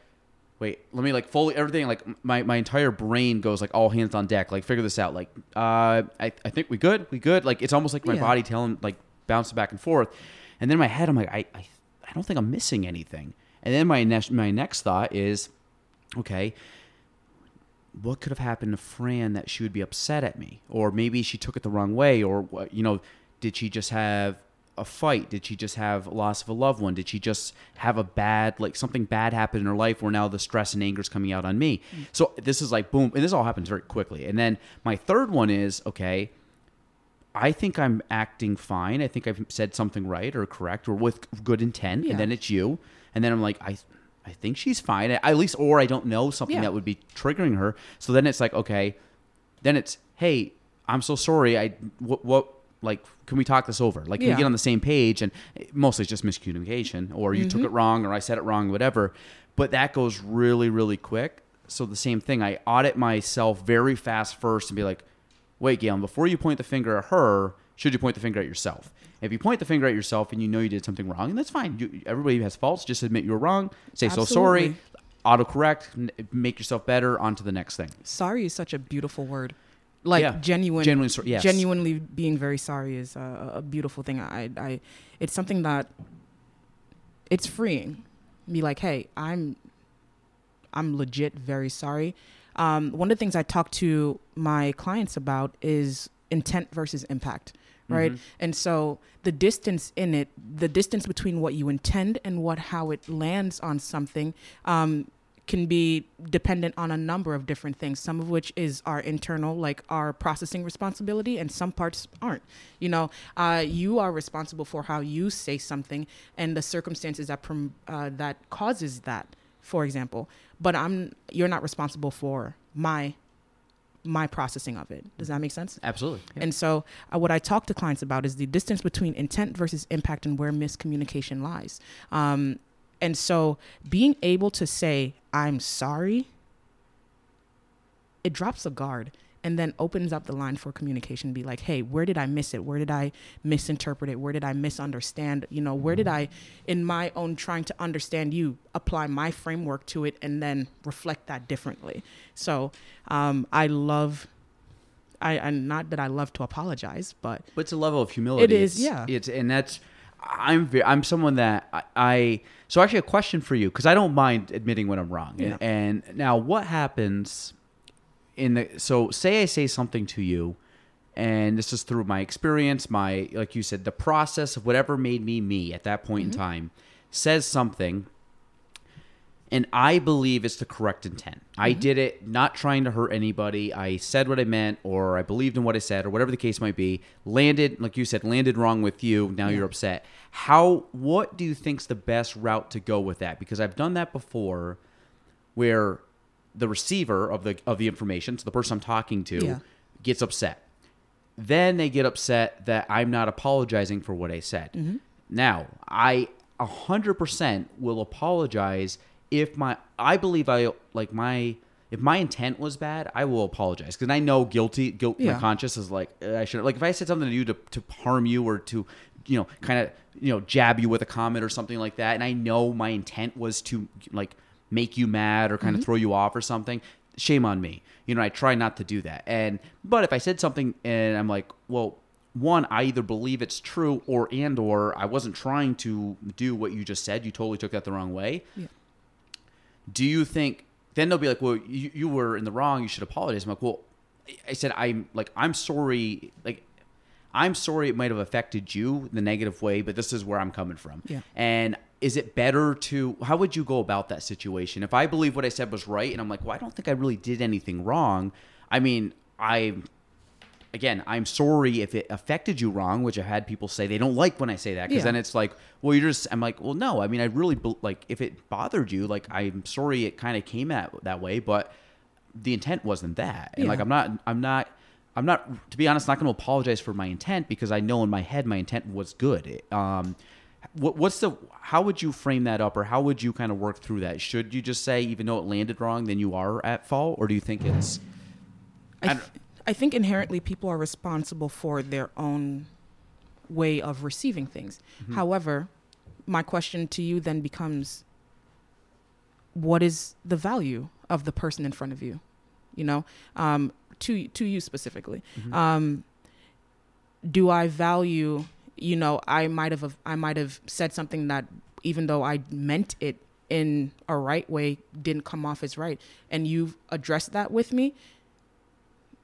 B: wait, let me like fully everything like my, my entire brain goes like all hands on deck, like figure this out. Like, uh I, I think we good, we good. Like it's almost like my
A: Yeah.
B: body telling like bouncing back and forth. And then in my head I'm like, I, I I don't think I'm missing anything. And then my next my next thought is, okay, what could have happened to Fran that she would be upset at me? Or maybe she took it the wrong way, or you know, did she just have a fight? Did she just have loss of a loved one? Did she just have a bad like something bad happened in her life where now the stress and anger is coming out on me? Mm. So this is like boom, and this all happens very quickly. And then my third one is okay. I think I'm acting fine. I think I've said something right or correct or with good intent,
A: Yeah.
B: and then it's you, and then I'm like, I, I think she's fine. At least, or I don't know something
A: Yeah.
B: that would be triggering her. So then it's like, okay, then it's, hey, I'm so sorry. I what, what like can we talk this over? Like can we get on the same page? And mostly it's just miscommunication, or you took mm-hmm. it wrong, or I said it wrong, whatever. But that goes really, really quick. So the same thing. I audit myself very fast first and be like, wait, Gaelan, before you point the finger at her, should you point the finger at yourself? If you point the finger at yourself and you know you did something wrong, and that's fine. You, everybody has faults. Just admit you were wrong. Say so sorry.
A: Absolutely.
B: Autocorrect. Make yourself better. On to the next thing.
A: sorry is such a beautiful word like
B: Yeah.
A: genuine
B: Genuine yes.
A: genuinely being very sorry is a, a beautiful thing I, I it's something that it's freeing be like hey i'm i'm legit very sorry um, one of the things i talk to my clients about is intent versus impact right?
B: Mhm.
A: and so the distance in it the distance between what you intend and what how it lands on something um, can be dependent on a number of different things some of which is our internal like our processing responsibility and some parts aren't. You know uh, you are responsible for how you say something and the circumstances that prom- uh, that causes that for example but i'm you're not responsible for my my processing of it does that make sense
B: Absolutely.
A: and so, uh, what I talk to clients about is the distance between intent versus impact and where miscommunication lies. Um, and so, being able to say, I'm sorry, it drops the guard and then opens up the line for communication. Be like, hey, where did I miss it? Where did I misinterpret it? Where did I misunderstand? You know, where did I, in my own trying to understand you, apply my framework to it and then reflect that differently? So, um, I love I and not that I love to apologize, but
B: But it's a level of humility.
A: It is,
B: It's-
A: yeah.
B: It's and that's I'm ve- I'm someone that I, I so actually a question for you because I don't mind admitting when I'm wrong.
A: Yeah.
B: And, and now what happens in the so say I say something to you, and this is through my experience, my like you said, the process of whatever made me me at that point
A: Mm-hmm.
B: in time, says something. And I believe it's the correct intent. I
A: Mm-hmm.
B: did it not trying to hurt anybody. I said what I meant, or I believed in what I said, or whatever the case might be. Landed, like you said, landed wrong with you. Now you're upset. How? What do you think's the best route to go with that? Because I've done that before, where the receiver of the of the information, so the person I'm talking to,
A: Yeah.
B: gets upset. then they get upset that I'm not apologizing for what I said.
A: Mm-hmm.
B: Now, I 100% will apologize if my I believe I like my if my intent was bad, I will apologize because I know guilty guilt my conscience is like I should like if I said something to you to, to harm you or to you know kind of you know jab you with a comment or something like that and I know my intent was to like make you mad or kind of mm-hmm. throw you off or something shame on me. You know I try not to do that. And but if I said something and I'm like well one i either believe it's true or and or i wasn't trying to do what you just said you totally took that the wrong way.
A: Yeah.
B: do you think then they'll be like well you, you were in the wrong you should apologize. I'm like well i said i'm like i'm sorry like i'm sorry it might have affected you the negative way but this is where i'm coming from.
A: Yeah.
B: and is it better to how would you go about that situation if i believe what i said was right and i'm like well i don't think i really did anything wrong i mean i again, I'm sorry if it affected you wrong, which I've had people say they don't like when I say that because
A: Yeah.
B: then it's like, well, you're just. I'm like, well, no. I mean, I really like if it bothered you, like I'm sorry it kind of came out that way, but the intent wasn't that, and like I'm not, I'm not. I'm not, to be honest, not going to apologize for my intent because I know in my head my intent was good. It- Um, what, what's the? How would you frame that up, or how would you kind of work through that? Should you just say, even though it landed wrong, then you are at fault, or do you think it's?
A: I,
B: I
A: th- I think inherently people are responsible for their own way of receiving things. However, my question to you then becomes what is the value of the person in front of you? You know, um, to to you specifically. Um, do I value? You know, I might have I might have said something that even though I meant it in a right way, didn't come off as right, and you've addressed that with me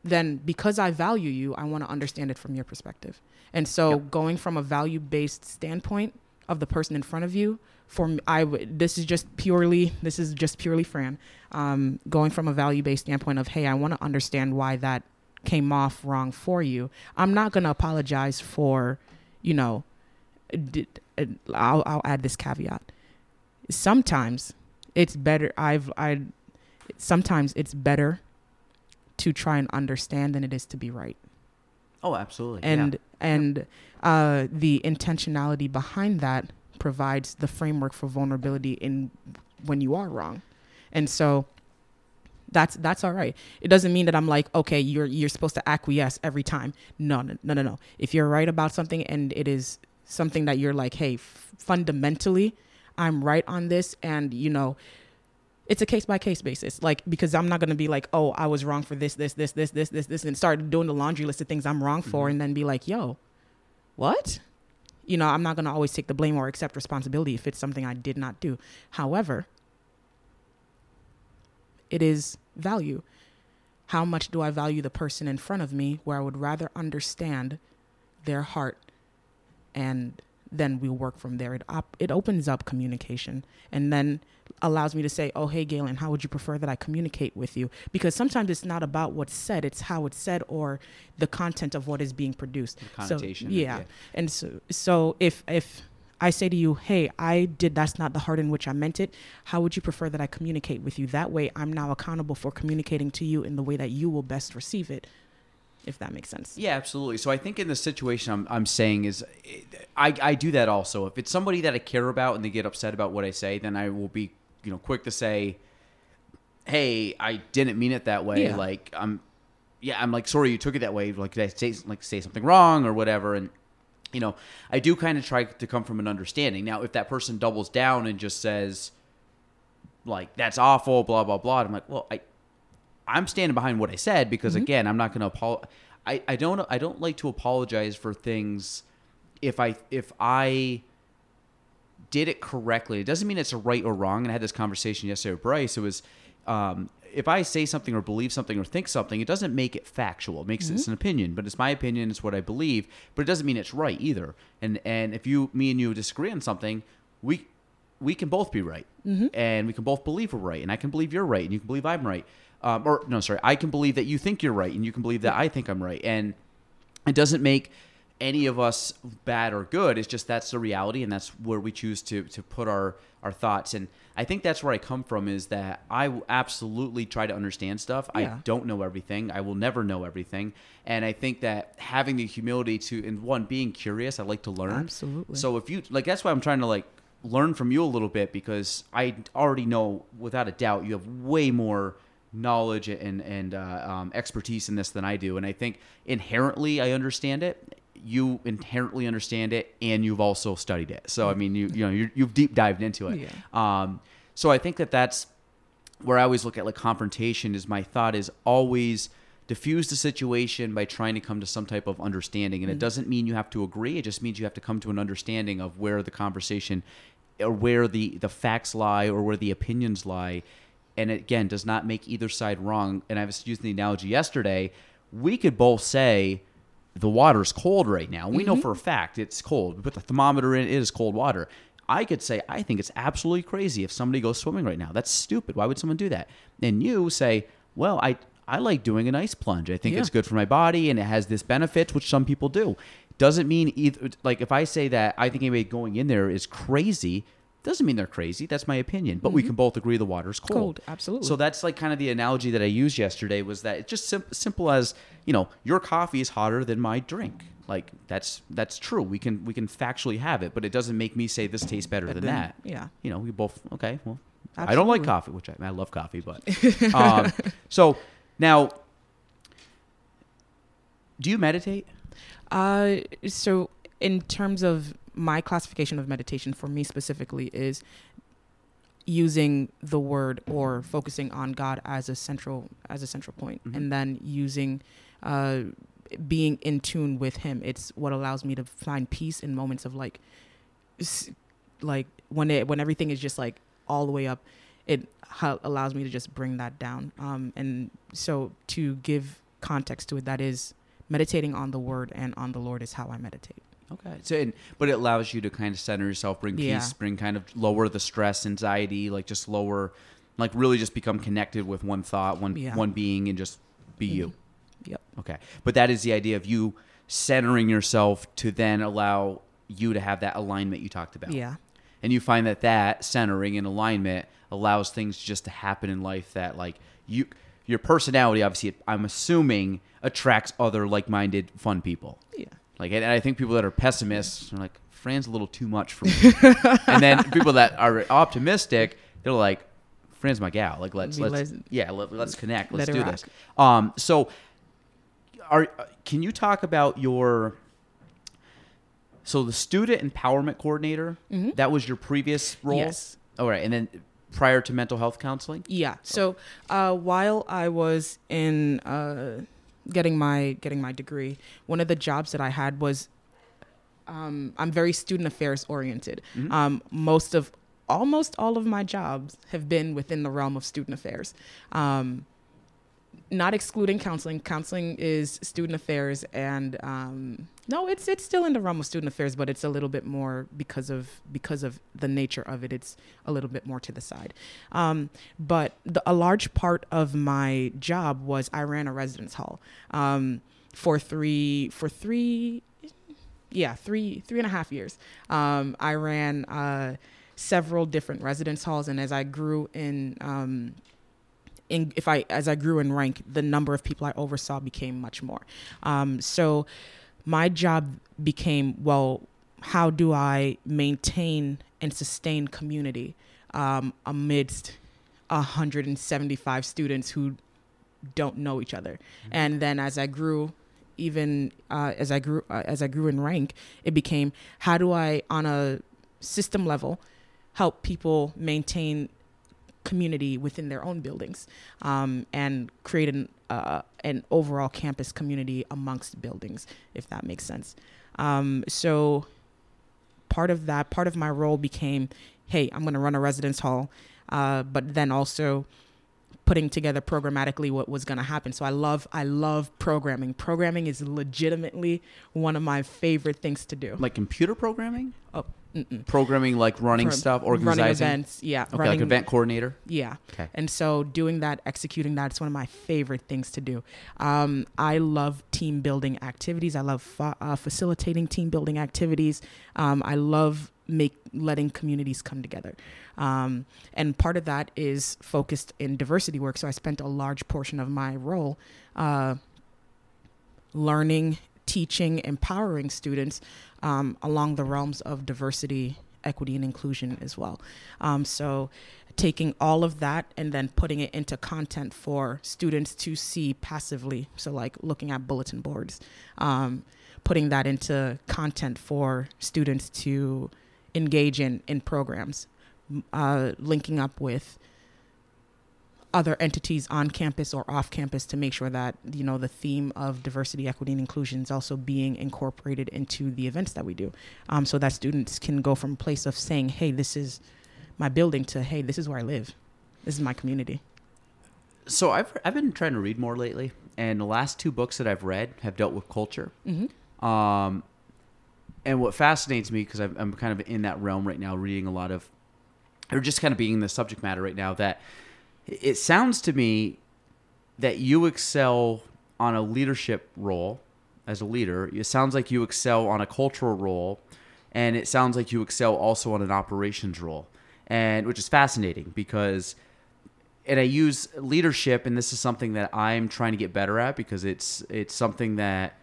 A: then because I value you, I want to understand it from your perspective. And so
B: Yep.
A: going from a value based standpoint of the person in front of you, for me, I this is just purely, this is just purely Fran, um, going from a value based standpoint of, hey, I want to understand why that came off wrong for you. I'm not going to apologize for, you know, I'll, I'll add this caveat. Sometimes it's better. I've, I, sometimes it's better to try and understand than it is to be right
B: Oh, absolutely.
A: and
B: yeah.
A: and uh, the intentionality behind that provides the framework for vulnerability in when you are wrong and so that's that's all right it doesn't mean that i'm like okay you're you're supposed to acquiesce every time no no no no no if you're right about something and it is something that you're like hey f- fundamentally i'm right on this and you know it's a case by case basis. Like because I'm not gonna be like, oh, I was wrong for this, this, this, this, this, this, this, and start doing the laundry list of things I'm wrong for, mm-hmm. and then be like, yo, what? You know, I'm not gonna always take the blame or accept responsibility if it's something I did not do. However, it is value. How much do I value the person in front of me where I would rather understand their heart and then we work from there. It op- it opens up communication and then allows me to say, "Oh, hey, Gaelan, how would you prefer that I communicate with you?" Because sometimes it's not about what's said; it's how it's said or the content of what is being produced.
B: connotation,
A: So, yeah.
B: yeah.
A: and so so if if I say to you, "Hey, I did that's not the heart in which I meant it," how would you prefer that I communicate with you? That way, I'm now accountable for communicating to you in the way that you will best receive it. If that makes sense.
B: Yeah, absolutely. So I think in the situation I'm, I'm saying is, I, I do that also. If it's somebody that I care about and they get upset about what I say, then I will be, you know, quick to say, "Hey, I didn't mean it that way."
A: Yeah.
B: Like I'm, yeah, I'm like sorry you took it that way. Like did I say like say something wrong or whatever? And you know, I do kind of try to come from an understanding. Now, if that person doubles down and just says, like that's awful, blah blah blah, I'm like, well, I I'm standing behind what I said because again, I'm not going to apologize. I, I don't I don't like to apologize for things if I if I did it correctly. It doesn't mean it's a right or wrong. And I had this conversation yesterday with Bryce. It was um, if I say something or believe something or think something, it doesn't make it factual. It makes it's an opinion, but it's my opinion. It's what I believe, but it doesn't mean it's right either. And and if you me and you disagree on something, we we can both be right, and we can both believe we're right, and I can believe you're right, and you can believe I'm right. Um, or no, sorry, I can believe that you think you're right, and you can believe that I think I'm right, and it doesn't make any of us bad or good. It's just that's the reality, and that's where we choose to to put our our thoughts. And I think that's where I come from is that I absolutely try to understand stuff. I don't know everything. I will never know everything. And I think that having the humility to, and one, being curious, I like to learn.
A: Absolutely.
B: So if you, like, that's why I'm trying to, like, learn from you a little bit because I already know without a doubt you have way more knowledge and, and uh, um, expertise in this than I do. And I think inherently I understand it. You inherently understand it, and you've also studied it. So I mean, you you know you you've deep dived into it.
A: Yeah.
B: Um, so I think that that's where I always look at like confrontation is my thought is always diffuse the situation by trying to come to some type of understanding. And it doesn't mean you have to agree. It just means you have to come to an understanding of where the conversation or where the, the facts lie or where the opinions lie. And it, again, does not make either side wrong. And I was using the analogy yesterday. We could both say the water's cold right now. We know mm-hmm. for a fact it's cold. We put the thermometer in, it is cold water. I could say, I think it's absolutely crazy if somebody goes swimming right now. That's stupid. Why would someone do that? And you say, well, I, I like doing an ice plunge. I think
A: Yeah.
B: it's good for my body and it has this benefit, which some people do. Doesn't mean either, like if I say that I think anybody going in there is crazy, doesn't mean they're crazy. That's my opinion. But we can both agree the water's cold.
A: Cold, absolutely.
B: So that's like kind of the analogy that I used yesterday was that it's just sim- simple as you know your coffee is hotter than my drink. Like that's that's true. We can we can factually have it, but it doesn't make me say this tastes better than
A: then-
B: that.
A: yeah.
B: You know, we both okay. Well, I don't like coffee, which I, I love coffee, but um, so now, do you meditate?
A: Uh, so in terms of my classification of meditation for me specifically is using the word or focusing on God as a central as a central point,
B: Mhm.
A: and then using uh, being in tune with Him. It's what allows me to find peace in moments of like, like when it when everything is just like all the way up. It ha- allows me to just bring that down. Um, and so to give context to it, that is meditating on the word and on the Lord is how I meditate.
B: Okay. So, and, but it allows you to kind of center yourself, bring
A: Yeah.
B: peace, bring kind of lower the stress, anxiety, like just lower, like really just become connected with one thought, one
A: Yeah.
B: one being, and just be mm-hmm. you.
A: Yep.
B: Okay. But that is the idea of you centering yourself to then allow you to have that alignment you talked about.
A: Yeah.
B: And you find that that centering and alignment allows things just to happen in life that like you your personality obviously I'm assuming attracts other like-minded fun people.
A: Yeah.
B: Like, and I think people that are pessimists are like, Fran's a little too much for me. and then people that are optimistic, they're like, Fran's my gal. Like, let's let's
A: let-
B: yeah, let, let's connect. Let's
A: let
B: do
A: rock.
B: this. Um, so, are can you talk about your so the student empowerment coordinator?
A: Mhm.
B: That was your previous role.
A: Yes.
B: All right, and then prior to mental health counseling.
A: Yeah. So uh, while I was in uh, getting my getting my degree, one of the jobs that I had was um, I'm very student affairs oriented.
B: Mhm.
A: Um, most of almost all of my jobs have been within the realm of student affairs. Um, not excluding counseling. Counseling is student affairs, and um, no, it's it's still in the realm of student affairs, but it's a little bit more because of because of the nature of it. It's a little bit more to the side. Um, but the, a large part of my job was I ran a residence hall um, for three for three yeah three three and a half years. Um, I ran uh, several different residence halls, and as I grew in um, in, if I as I grew in rank, the number of people I oversaw became much more. Um, so my job became well, how do I maintain and sustain community um, amidst 175 students who don't know each other? And then as I grew, even uh, as I grew uh, as I grew in rank, it became how do I on a system level help people maintain community within their own buildings um, and create an uh, an overall campus community amongst buildings, if that makes sense. Um, so part of that, part of my role became, hey, I'm going to run a residence hall, uh, but then also putting together programmatically what was going to happen. So I love I love programming. Programming is legitimately one of my favorite things to do.
B: Like computer programming?
A: Oh, mm-mm.
B: Programming like running
A: Pro-
B: stuff,
A: running
B: organizing.
A: events, yeah,
B: Okay,
A: running
B: like event coordinator.
A: Yeah.
B: Okay.
A: And so doing that, executing that, it's one of my favorite things to do. Um, I love team building activities. I love fa- uh, facilitating team building activities. Um, I love make letting communities come together. Um, and part of that is focused in diversity work. So I spent a large portion of my role uh, learning, teaching, empowering students um, along the realms of diversity, equity, and inclusion as well. Um, so, taking all of that and then putting it into content for students to see passively. So, like looking at bulletin boards, um, putting that into content for students to engage in in programs, uh, linking up with other entities on campus or off campus to make sure that you know the theme of diversity equity and inclusion is also being incorporated into the events that we do um, so that students can go from a place of saying hey this is my building to hey this is where i live this is my community
B: So I've I've been trying to read more lately, and the last two books that I've read have dealt with culture.
A: mm-hmm.
B: Um, and what fascinates me because I'm, kind of in that realm right now, reading a lot of, or just kind of being in the subject matter right now. That it sounds to me that you excel on a leadership role as a leader. It sounds like you excel on a cultural role, and it sounds like you excel also on an operations role, and which is fascinating because and I use leadership, and this is something that I'm trying to get better at because it's it's something that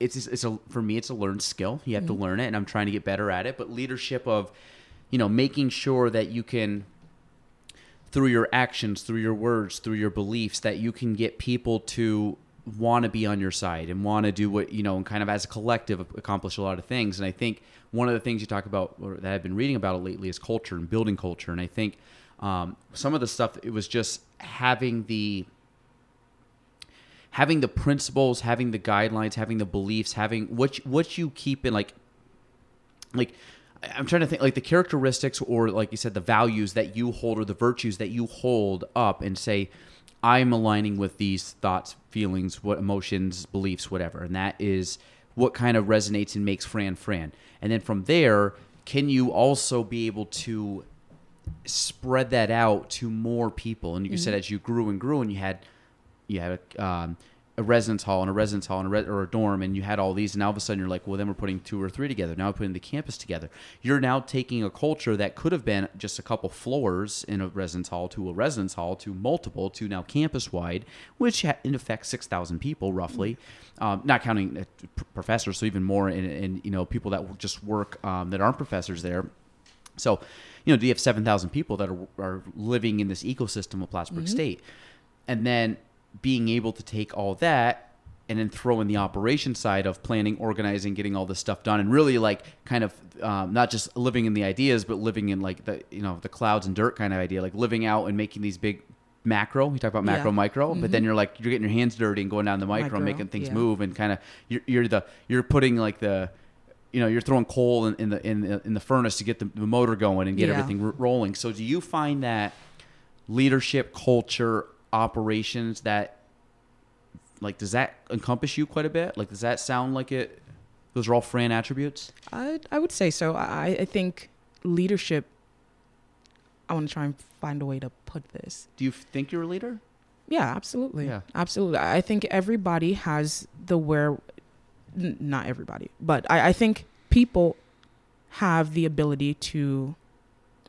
B: it's it's a for me it's a learned skill. You have to learn it, and I'm trying to get better at it. But leadership of, you know, making sure that you can through your actions, through your words, through your beliefs, that you can get people to want to be on your side and want to do what you know, and kind of as a collective accomplish a lot of things. And I think one of the things you talk about or that I've been reading about it lately is culture and building culture. And I think um, some of the stuff it was just having the having the principles, having the guidelines, having the beliefs, having what you, what you keep in like like I'm trying to think like the characteristics or like you said the values that you hold or the virtues that you hold up and say I'm aligning with these thoughts, feelings, what emotions, beliefs, whatever. And that is what kind of resonates and makes Fran Fran. And then from there, can you also be able to spread that out to more people? And you mm-hmm. said as you grew and grew and you had you had a, um, a residence hall and a residence hall and a re- or a dorm, and you had all these, and now all of a sudden you're like, well, then we're putting two or three together. Now we're putting the campus together. You're now taking a culture that could have been just a couple floors in a residence hall to a residence hall to multiple to now campus wide, which ha- in effect six thousand people roughly, um, not counting uh, p- professors, so even more, and, and you know people that just work um, that aren't professors there. So, you know, do you have 7,000 people that are, are living in this ecosystem of Plattsburgh State? And then being able to take all that and then throw in the operation side of planning, organizing, getting all this stuff done, and really like kind of um, not just living in the ideas, but living in like the, you know, the clouds and dirt kind of idea, like living out and making these big macro. You talk about macro,
A: Yeah.
B: micro, but then you're like, you're getting your hands dirty and going down the micro, and
A: Micro,
B: making things
A: yeah.
B: move and kind of, you're, you're the, you're putting like the, you know you're throwing coal in, in the in the in the furnace to get the, the motor going and get
A: Yeah.
B: everything rolling. So do you find that leadership, culture, operations that like does that encompass you quite a bit? Like does that sound like it? Those are all Fran attributes.
A: I, I would say so I, I think leadership i want to try and find a way to put this
B: Do you think you're a leader?
A: Yeah, absolutely.
B: Yeah.
A: absolutely. I think everybody has the where, n- not everybody, but I, I think people have the ability to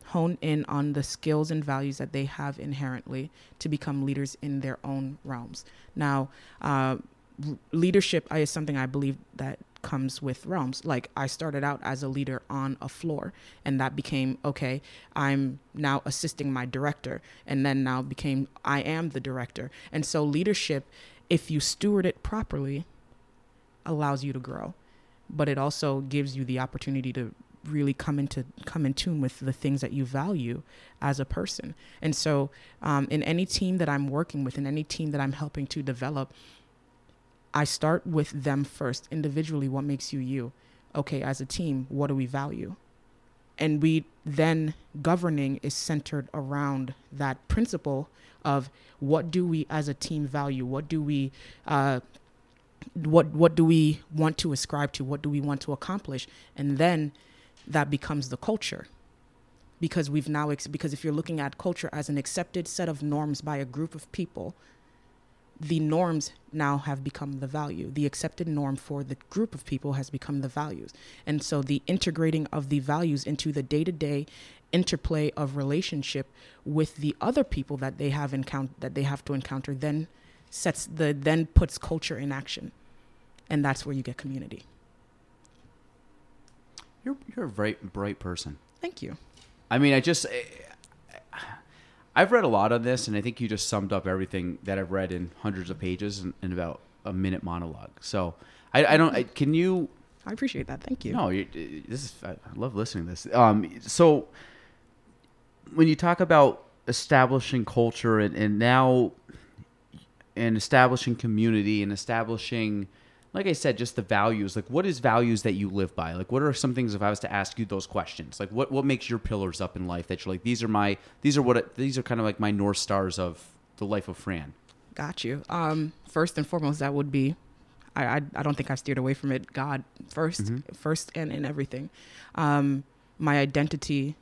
A: hone in on the skills and values that they have inherently to become leaders in their own realms. Now, uh, leadership is something I believe that comes with realms. Like I started out as a leader on a floor, and that became okay. I'm now assisting my director, and then now became I am the director. And so leadership, if you steward it properly, allows you to grow, but it also gives you the opportunity to really come into come in tune with the things that you value as a person. And so, um, in any team that I'm working with, in any team that I'm helping to develop, I start with them first individually. What makes you you? Okay, as a team, what do we value? and we then governing is centered around that principle of what do we as a team value what do we uh, what what do we want to ascribe to what do we want to accomplish and then that becomes the culture. Because we've now ex- because if you're looking at culture as an accepted set of norms by a group of people the norms now have become the value. The accepted norm for the group of people has become the values. And so the integrating of the values into the day-to-day interplay of relationship with the other people that they have encounter that they have to encounter then sets the then puts culture in action. And that's where you get community
B: You're you're a very bright person.
A: thank you
B: I mean, I just eh, I've read a lot of this, and I think you just summed up everything that I've read in hundreds of pages in, in about a minute monologue. So I, I don't. I, can you?
A: i appreciate that thank you
B: No, you, this is. I love listening to this. Um, so when you talk about establishing culture and, and now and establishing community and establishing like i said just the values like what is values that you live by like what are some things if i was to ask you those questions like what what makes your pillars up in life that you're like these are my these are what these are kind of like my north stars of the life of fran
A: Got you. Um, first and foremost, that would be, I, I, I don't think I've steered away from it. God 1st first and in everything. Um, my identity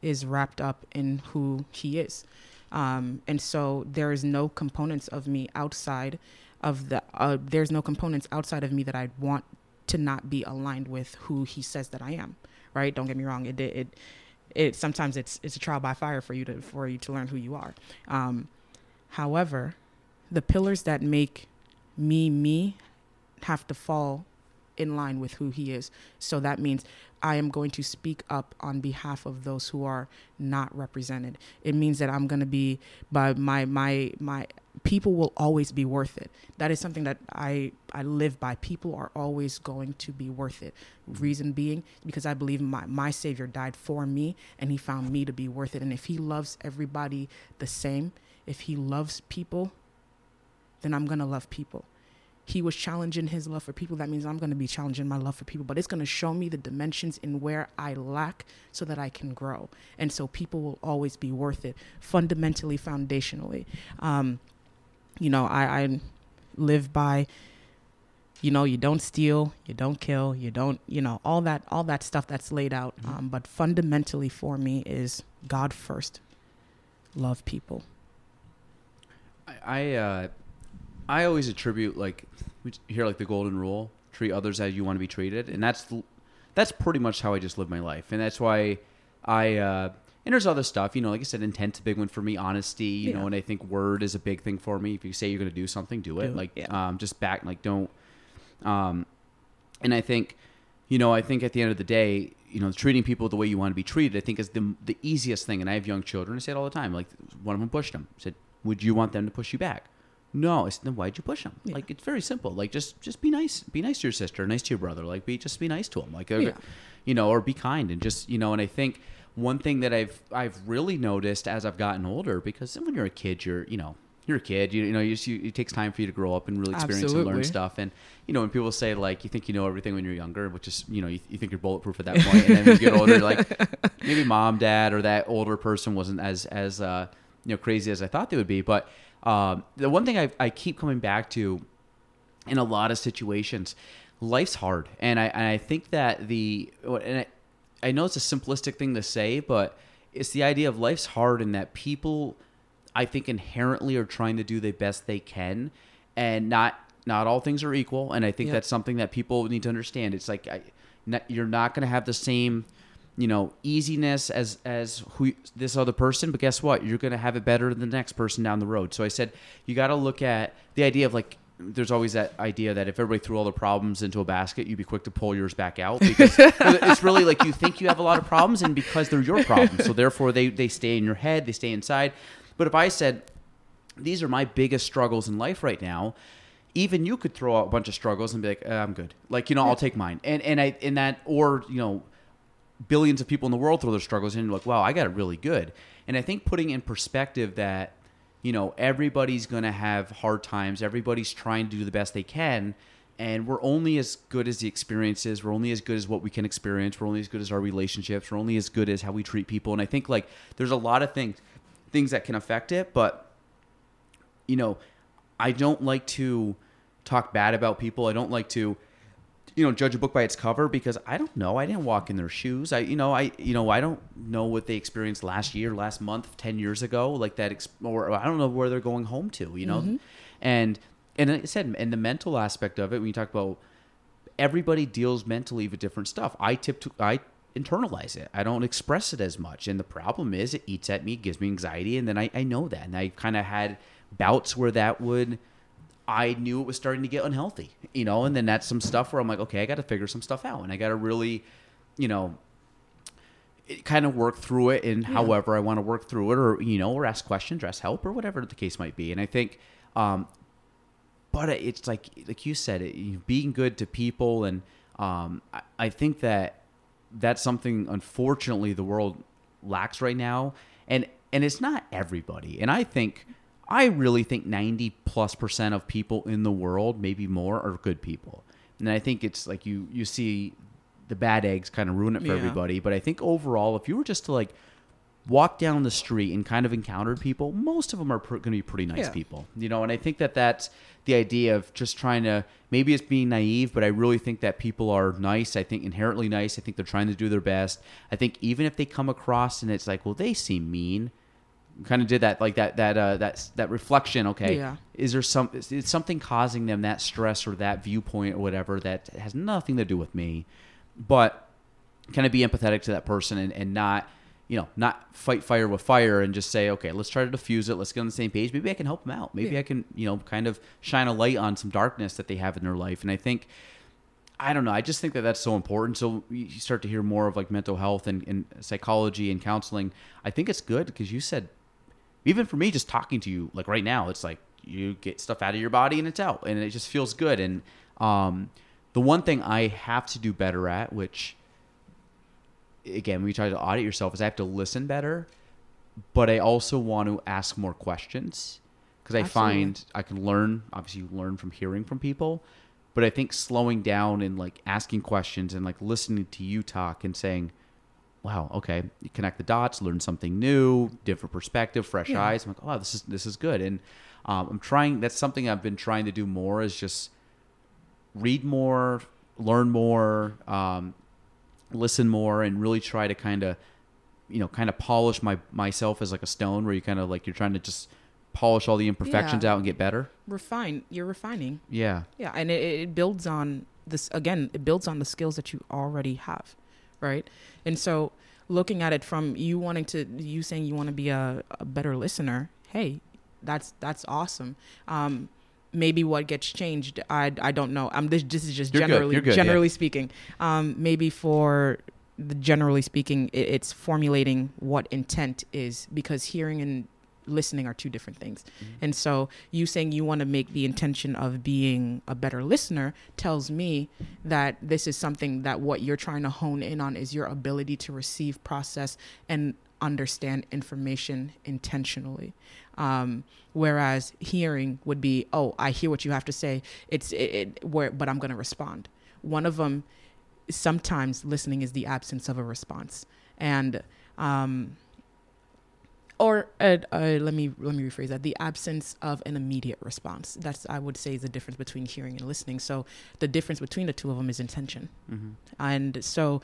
A: is wrapped up in who He is, um, and so there is no components of me outside of the. Uh, there's no components outside of me that I want to not be aligned with who He says that I am. Right? Don't get me wrong. It it it sometimes it's it's a trial by fire for you to for you to learn who you are. Um, however, the pillars that make me me have to fall in line with who he is. So that means I am going to speak up on behalf of those who are not represented. It means that I'm going to be by my my my people will always be worth it. That is something that I I live by. People are always going to be worth it. Reason being because I believe my my savior died for me and he found me to be worth it. And if he loves everybody the same, if he loves people then I'm going to love people. He was challenging his love for people. That means I'm going to be challenging my love for people. But it's going to show me the dimensions in where I lack so that I can grow. And so people will always be worth it, fundamentally, foundationally. Um, you know, I, I live by you know you don't steal you don't kill you don't you know all that all that stuff that's laid out. Um, but fundamentally for me is god first. Love people.
B: I I, uh, I always attribute like we hear like the golden rule: treat others as you want to be treated, and that's that's pretty much how I just live my life, and that's why I. Uh, and there's other stuff, you know, like I said, intent's a big one for me. Honesty, you
A: Yeah.
B: know, and I think word is a big thing for me. If you say you're going to do something, do it.
A: Do it,
B: like,
A: yeah.
B: um, just back, like, don't. Um, and I think, you know, I think at the end of the day, you know, treating people the way you want to be treated, I think is the the easiest thing. And I have young children. I say it all the time. Like one of them pushed him. I said, "Would you want them to push you back?" No. I said, "Then why'd you push them?"
A: Yeah.
B: Like it's very simple. Like just just be nice. Be nice to your sister. Nice to your brother. Like be just be nice to them. Like uh, you know, or be kind and just you know. And I think one thing that I've I've really noticed as I've gotten older because when you're a kid, you're you know. You're a kid, you, you know. You, just, you, it takes time for you to grow up and really experience and learn stuff. And you know, when people say like you think you know everything when you're younger, which is you know you, you think you're bulletproof at that point, and then when you get older, like maybe mom, dad, or that older person wasn't as as uh, you know crazy as I thought they would be. But um, the one thing I, I keep coming back to in a lot of situations, life's hard, and I and I think that the and I, know it's a simplistic thing to say, but it's the idea of life's hard and that people I think inherently are trying to do the best they can, and not not all things are equal. And I think
A: Yeah.
B: that's something that people need to understand. It's like I, not, you're not going to have the same, you know, easiness as as who this other person, but guess what? You're going to have it better than the next person down the road. So I said you got to look at the idea of like. There's always that idea that if everybody threw all the problems into a basket, you'd be quick to pull yours back out because it's really like you think you have a lot of problems, and because they're your problems, so therefore they they stay in your head, they stay inside. But if I said, these are my biggest struggles in life right now, even you could throw out a bunch of struggles and be like, uh, I'm good. Like, you know, I'll take mine. And and I in that or, you know, billions of people in the world throw their struggles in and like, wow, I got it really good. And I think putting in perspective that, you know, everybody's gonna have hard times, everybody's trying to do the best they can. and we're only as good as the experiences. We're only as good as what we can experience. We're only as good as our relationships. We're only as good as how we treat people. And I think like there's a lot of things things that can affect it, but you know, I don't like to talk bad about people. I don't like to you know judge a book by its cover because I don't know. I didn't walk in their shoes. I you know I you know I don't know what they experienced last year, last month, ten years ago, like that, or I don't know where they're going home to. You know,
A: Mm-hmm.
B: and and like I said, and the mental aspect of it when you talk about everybody deals mentally with different stuff. I tip to I internalize it. I don't express it as much. And the problem is it eats at me, gives me anxiety, and then I, I know that. And I kind of had bouts where that would I knew it was starting to get unhealthy, you know, and then that's some stuff where I'm like, okay, I got to figure some stuff out, and I got to really, you know, kind of work through it, and however I want to work through it, or you know, or ask questions, or ask help, or whatever the case might be. And I think, um, but it's like like you said, it, being good to people, and um, I, I think that that's something unfortunately the world lacks right now, and and it's not everybody, and I think. I really think 90 plus percent of people in the world, maybe more, are good people. And I think it's like you you see the bad eggs kind of ruin it for
A: Yeah.
B: everybody. But I think overall, if you were just to like walk down the street and kind of encountered people, most of them are pr- going to be pretty nice
A: Yeah.
B: people, you know. And I think that that's the idea of just trying to maybe it's being naive, but I really think that people are nice. I think inherently nice. I think they're trying to do their best. I think even if they come across and it's like, well, they seem mean. Kind of did that like that that uh, that that reflection. Okay,
A: Yeah.
B: is there some is something causing them that stress or that viewpoint or whatever that has nothing to do with me, but kind of be empathetic to that person and, and not you know not fight fire with fire and just say okay let's try to diffuse it let's get on the same page maybe i can help them out maybe
A: Yeah.
B: i can you know kind of shine a light on some darkness that they have in their life and i think i don't know i just think that that's so important so you start to hear more of like mental health and, and psychology and counseling i think it's good because you said even for me just talking to you like right now it's like you get stuff out of your body and it's out and it just feels good and um, the one thing i have to do better at which again when you try to audit yourself is i have to listen better but i also want to ask more questions because i
A: Absolutely.
B: find i can learn obviously you learn from hearing from people but i think slowing down and like asking questions and like listening to you talk and saying wow, okay, you connect the dots, learn something new, different perspective, fresh
A: Yeah.
B: eyes. I'm like, oh, this is this is good, and um, I'm trying. That's something I've been trying to do more. Is just read more, learn more, um, listen more, and really try to kind of, you know, kind of polish my myself as like a stone, where you kind of like you're trying to just polish all the imperfections
A: Yeah.
B: out and get better.
A: refine you're refining
B: Yeah,
A: yeah and it, it builds on this again it builds on the skills that you already have right? And so looking at it from you wanting to you saying you want to be a, a better listener hey that's that's awesome. Um maybe what gets changed i i don't know. I'm this this is just
B: You're
A: generally
B: good, yeah.
A: generally speaking. Um maybe for the generally speaking it, it's formulating what intent is because hearing and listening are two different things and so you saying you want to make the intention of being a better listener tells me that this is something that what you're trying to hone in on is your ability to receive, process, and understand information intentionally. Um, whereas hearing would be, oh, I hear what you have to say. It's it, it where, but I'm going to respond. One of them, sometimes listening is the absence of a response, and um, or uh, uh, let me let me rephrase that. The absence of an immediate response. That's i would say is the difference between hearing and listening. So the difference between the two of them is intention.
B: Mm-hmm.
A: and so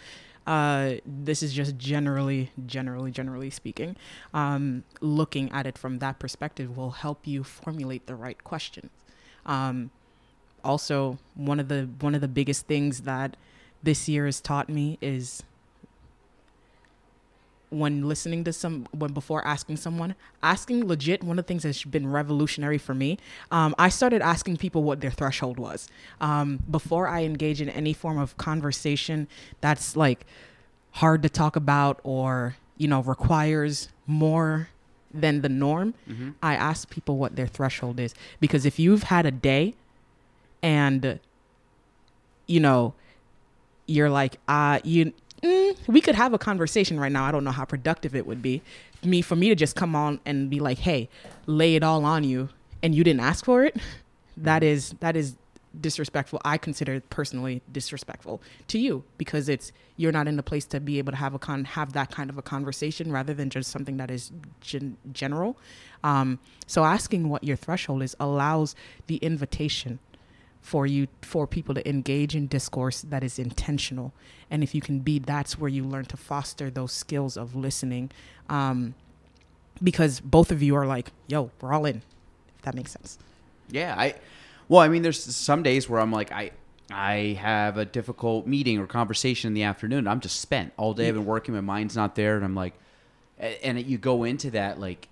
A: uh, this is just generally generally generally speaking um, looking at it from that perspective will help you formulate the right questions um, also one of the one of the biggest things that this year has taught me is when listening to some when before asking someone asking legit one of the things that's been revolutionary for me um, i started asking people what their threshold was um, before i engage in any form of conversation that's like hard to talk about or you know requires more than the norm
B: Mm-hmm.
A: i ask people what their threshold is because if you've had a day and you know you're like uh you mm, we could have a conversation right now i don't know how productive it would be me for me to just come on and be like hey lay it all on you and you didn't ask for it that is that is disrespectful. I consider it personally disrespectful to you because it's you're not in the place to be able to have a con have that kind of a conversation rather than just something that is gen- general. Um, so asking what your threshold is allows the invitation for you for people to engage in discourse that is intentional and if you can be that's where you learn to foster those skills of listening um, because both of you are like yo we're all in if that makes sense
B: Yeah, I. Well, I mean, there's some days where I'm like, I, I have a difficult meeting or conversation in the afternoon. I'm just spent all day. I've been working. My mind's not there, and I'm like, and you go into that like,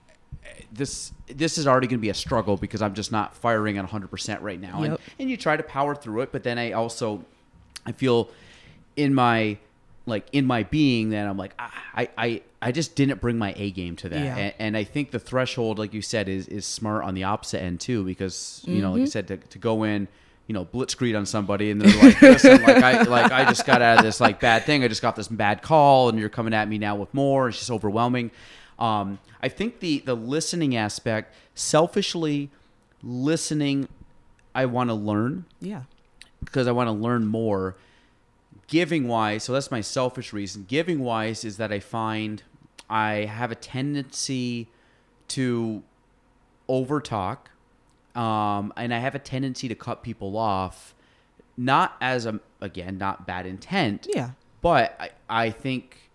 B: this this is already going to be a struggle because I'm just not firing at 100 percent right now, and
A: Yep.
B: and you try to power through it, but then I also, I feel, in my like in my being that I'm like ah, I I I just didn't bring my A game to that,
A: Yeah.
B: and, and I think the threshold, like you said, is is smart on the opposite end too, because you know, like you
A: Mm-hmm.
B: said, to, to go in, you know, blitzkrieg on somebody, and they're like, listen, like I like I just got out of this like bad thing, I just got this bad call, and you're coming at me now with more. It's just overwhelming. Um, I think the the listening aspect, selfishly listening, I want to learn
A: yeah
B: because I want to learn more. Giving wise, so that's my selfish reason. Giving wise is that I find I have a tendency to overtalk, um, and I have a tendency to cut people off, not as a again not bad intent,
A: yeah
B: but I, I think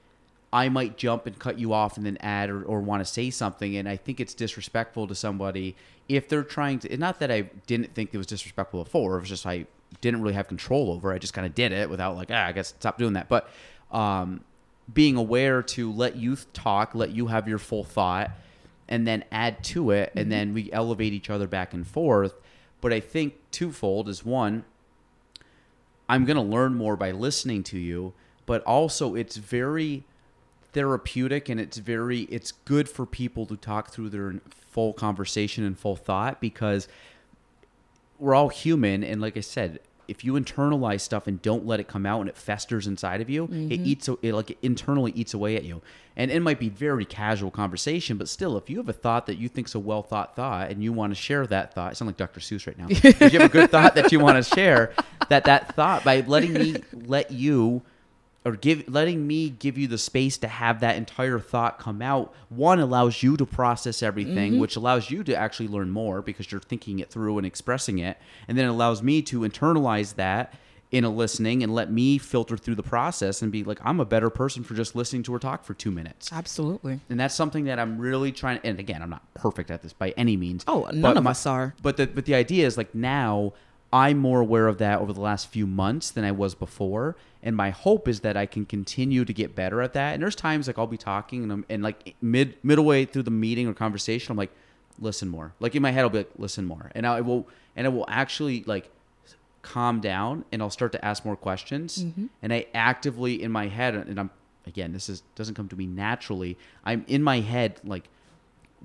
B: I might jump and cut you off and then add or, or want to say something. And I think it's disrespectful to somebody if they're trying to. Not that I didn't think it was disrespectful before. It was just I didn't really have control over. I just kind of did it without like, ah, I guess stop doing that. But um, being aware to let you talk, let you have your full thought, and then add to it, and then we elevate each other back and forth. But I think twofold is one, I'm going to learn more by listening to you, but also it's very therapeutic and it's very it's good for people to talk through their full conversation and full thought because we're all human and like I said, if you internalize stuff and don't let it come out and it festers inside of you, it mm-hmm. eats it like it internally eats away at you. And it might be very casual conversation, but still, if you have a thought that you think's a well thought thought and you want to share that thought, I sound like Dr. Seuss right now. if you have a good thought that you want to share, that that thought by letting me let you or give letting me give you the space to have that entire thought come out. One allows you to process everything mm-hmm. which allows you to actually learn more because you're thinking it through and expressing it. And then it allows me to internalize that in a listening and let me filter through the process and be like i'm a better person for just listening to her talk for two minutes.
A: Absolutely.
B: And that's something that i'm really trying and again i'm not perfect at this by any means.
A: Oh, none of
B: my-
A: us are.
B: but the but the idea is like now I'm more aware of that over the last few months than I was before, and my hope is that I can continue to get better at that. And there's times like I'll be talking and I'm and like mid middle way through the meeting or conversation, I'm like, listen more. Like in my head, I'll be like, listen more, and I will and I will actually like calm down and I'll start to ask more questions. Mm-hmm. And I actively in my head, and I'm again, this is doesn't come to me naturally. I'm in my head like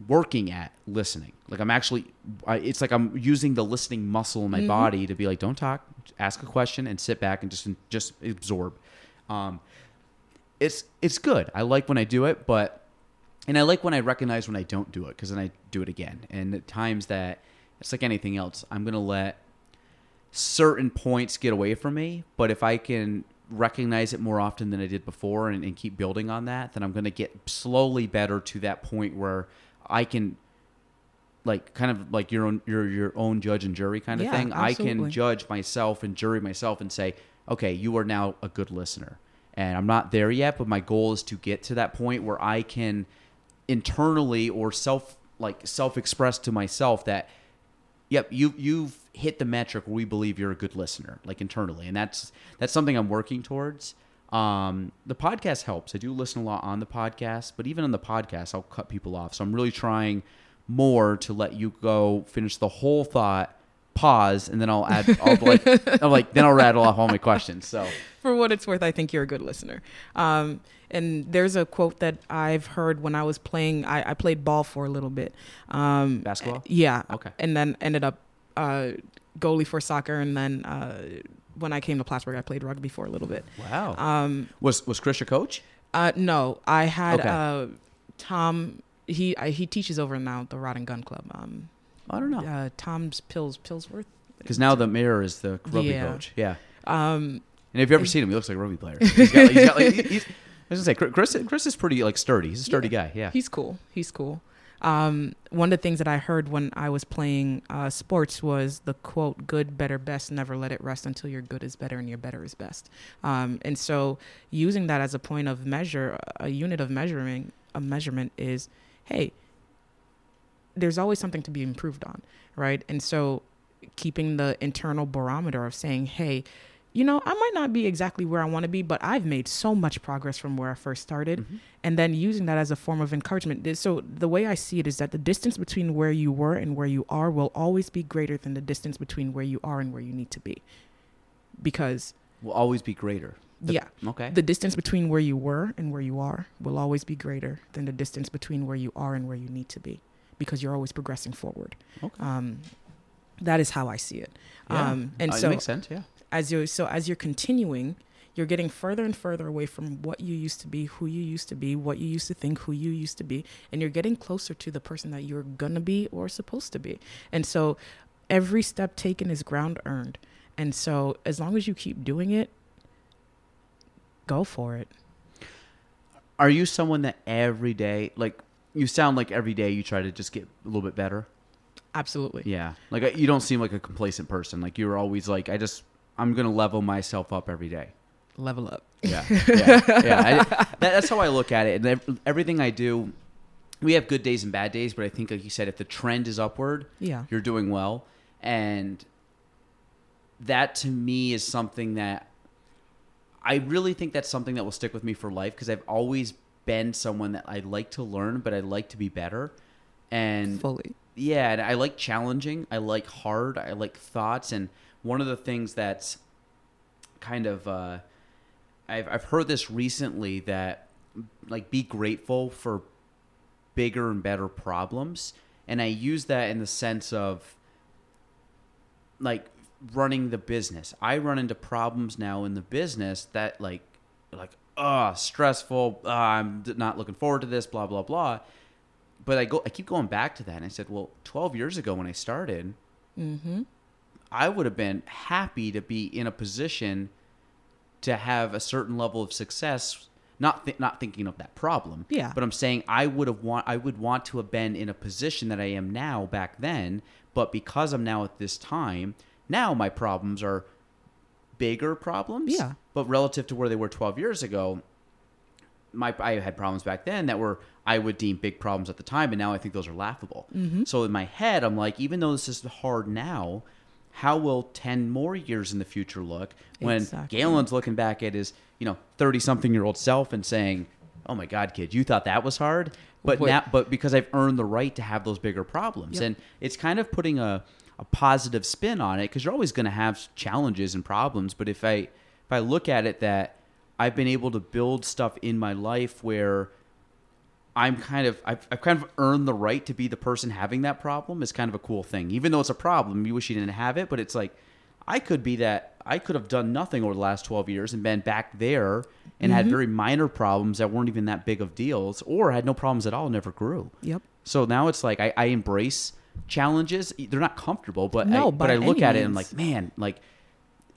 B: working at listening. Like I'm actually, I, it's like I'm using the listening muscle in my body to be like, don't talk, ask a question, and sit back and just just absorb. Um, it's it's good. I like when I do it, but and I like when I recognize when I don't do it because then I do it again. And at times that it's like anything else, I'm gonna let certain points get away from me. But if I can recognize it more often than I did before and, and keep building on that, then I'm gonna get slowly better to that point where I can like kind of like your own your your own judge and jury kind of
A: Yeah,
B: thing. I can judge myself and jury myself and say, okay, you are now a good listener. And I'm not there yet, but my goal is to get to that point where I can internally or self like self express to myself that yep you you've hit the metric where we believe you're a good listener like internally and that's that's something i'm working towards um the podcast helps i do listen a lot on the podcast but even on the podcast i'll cut people off so i'm really trying more to let you go finish the whole thought pause and then i'll add i'll like i'm like then i'll rattle off all my questions so
A: for what it's worth, I think you're a good listener. Um, and there's a quote that I've heard when I was playing. I, I played ball for a little bit. Um,
B: Basketball?
A: Yeah.
B: Okay.
A: And then ended up uh, goalie for soccer, and then uh, when I came to Plattsburgh, I played rugby for a little bit.
B: wow
A: Um,
B: was was chris your coach
A: uh, no, I had
B: Okay.
A: uh, Tom. He I, he teaches over now at the Rod and Gun Club. Um,
B: i don't know
A: uh, Tom's Pills Pillsworth.
B: Because now the mayor is the rugby
A: Yeah.
B: coach. Yeah.
A: Um,
B: And have you ever seen him? He looks like a rugby player. He's got, he's got, like, he- he's, I was gonna say, Chris. Chris is pretty like sturdy. He's a sturdy guy. Yeah.
A: He's cool. He's cool. Um, one of the things that I heard when I was playing uh, sports was the quote, good, better, best, never let it rest until your good is better and your better is best. Um, and so using that as a point of measure, a unit of measuring, a measurement is, hey, there's always something to be improved on, right? And so keeping the internal barometer of saying, hey, you know, I might not be exactly where I want to be, but I've made so much progress from where I first started.
B: Mhm.
A: And then using that as a form of encouragement. So the way I see it is that the distance between where you were and where you are will always be greater than the distance between where you are and where you need to be. Because,
B: Will always be greater. The-
A: yeah,
B: Okay.
A: the distance between where you were and where you are will always be greater than the distance between where you are and where you need to be because you're always progressing forward.
B: Okay.
A: Um, that is how I see it.
B: Yeah.
A: Um, and
B: Uh, it
A: so
B: makes sense. Yeah.
A: As you so as you're continuing you're getting further and further away from what you used to be who you used to be what you used to think who you used to be and you're getting closer to the person that you're gonna be or supposed to be and so every step taken is ground earned and so as long as you keep doing it go for it
B: Are you someone that every day, like, you sound like every day you try to just get a little bit better?
A: absolutely
B: Yeah. Like, you don't seem like a complacent person. Like, you're always like, I just, I'm gonna level myself up every day.
A: level up
B: Yeah, yeah, yeah. I, that, that's how I look at it. And everything I do, we have good days and bad days, but I think, like you said, if the trend is upward,
A: yeah
B: you're doing well. And that to me is something that I really think that's something that will stick with me for life because I've always been someone that I like to learn, but I like to be better. And
A: fully
B: yeah, and I like challenging. I like hard. I like thoughts. And one of the things that's kind of uh, I've I've heard this recently that like be grateful for bigger and better problems, and I use that in the sense of like running the business. I run into problems now in the business that like like ah stressful. Uh, I'm not looking forward to this. Blah blah blah but I go I keep going back to that and I said, well, 12 years ago when I started,
A: mm-hmm
B: I would have been happy to be in a position to have a certain level of success not th- not thinking of that problem.
A: Yeah.
B: But I'm saying I would have want I would want to have been in a position that I am now back then, but because I'm now at this time, now my problems are bigger problems.
A: Yeah.
B: But relative to where they were 12 years ago, my I had problems back then that were I would deem big problems at the time, and now I think those are laughable.
A: Mm-hmm.
B: So in my head, I'm like, even though this is hard now, how will ten more years in the future look when
A: Exactly.
B: Gaelan's looking back at his you know thirty something year old self and saying, "Oh my God, kid, you thought that was hard." But
A: Wait.
B: now, but because I've earned the right to have those bigger problems,
A: Yep.
B: and it's kind of putting a, a positive spin on it because you're always going to have challenges and problems. But if I if I look at it that I've been able to build stuff in my life where I'm kind of I've, I've kind of earned the right to be the person having that problem is kind of a cool thing. Even though it's a problem, you wish you didn't have it, but it's like I could be that I could have done nothing over the last 12 years and been back there and had very minor problems that weren't even that big of deals or had no problems at all never grew.
A: yep
B: So now it's like I, I embrace challenges. They're not comfortable, but
A: No,
B: I, but I look at it and I'm like, man, like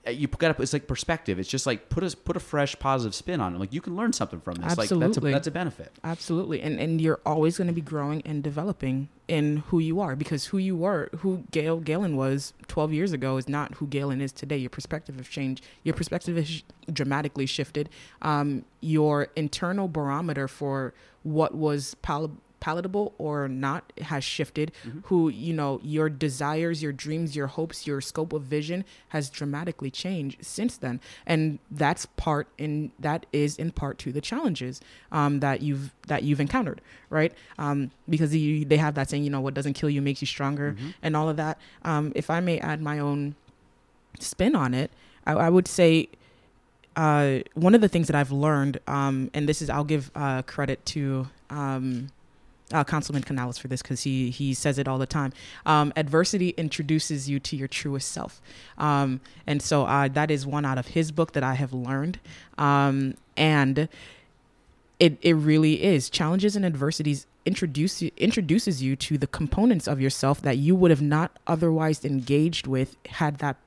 B: you got to. It's like perspective. It's just like put a put a fresh positive spin on it. Like you can learn something from this. Like that's a,
A: Absolutely.
B: that's a benefit.
A: Absolutely. And and you're always going to be growing and developing in who you are because who you were, who Gail Gaelan was 12 years ago is not who Gaelan is today. Your perspective has changed. Your perspective has dramatically shifted. Um, your internal barometer for what was pal- palatable or not has shifted. Who, you know, your desires, your dreams, your hopes, your scope of vision has dramatically changed since then. And that's part in that is in part to the challenges um, that you've that you've encountered, right? Um, because you, they have that saying, you know, what doesn't kill you makes you stronger, and all of that. Um, if I may add my own spin on it, I, I would say uh, one of the things that I've learned, um, and this is I'll give uh, credit to um, uh, Councilman Canales for this because he he says it all the time. Um, adversity introduces you to your truest self, um, and so uh, that is one out of his book that I have learned, um, and it it really is. Challenges and adversities introduce introduces you to the components of yourself that you would have not otherwise engaged with had that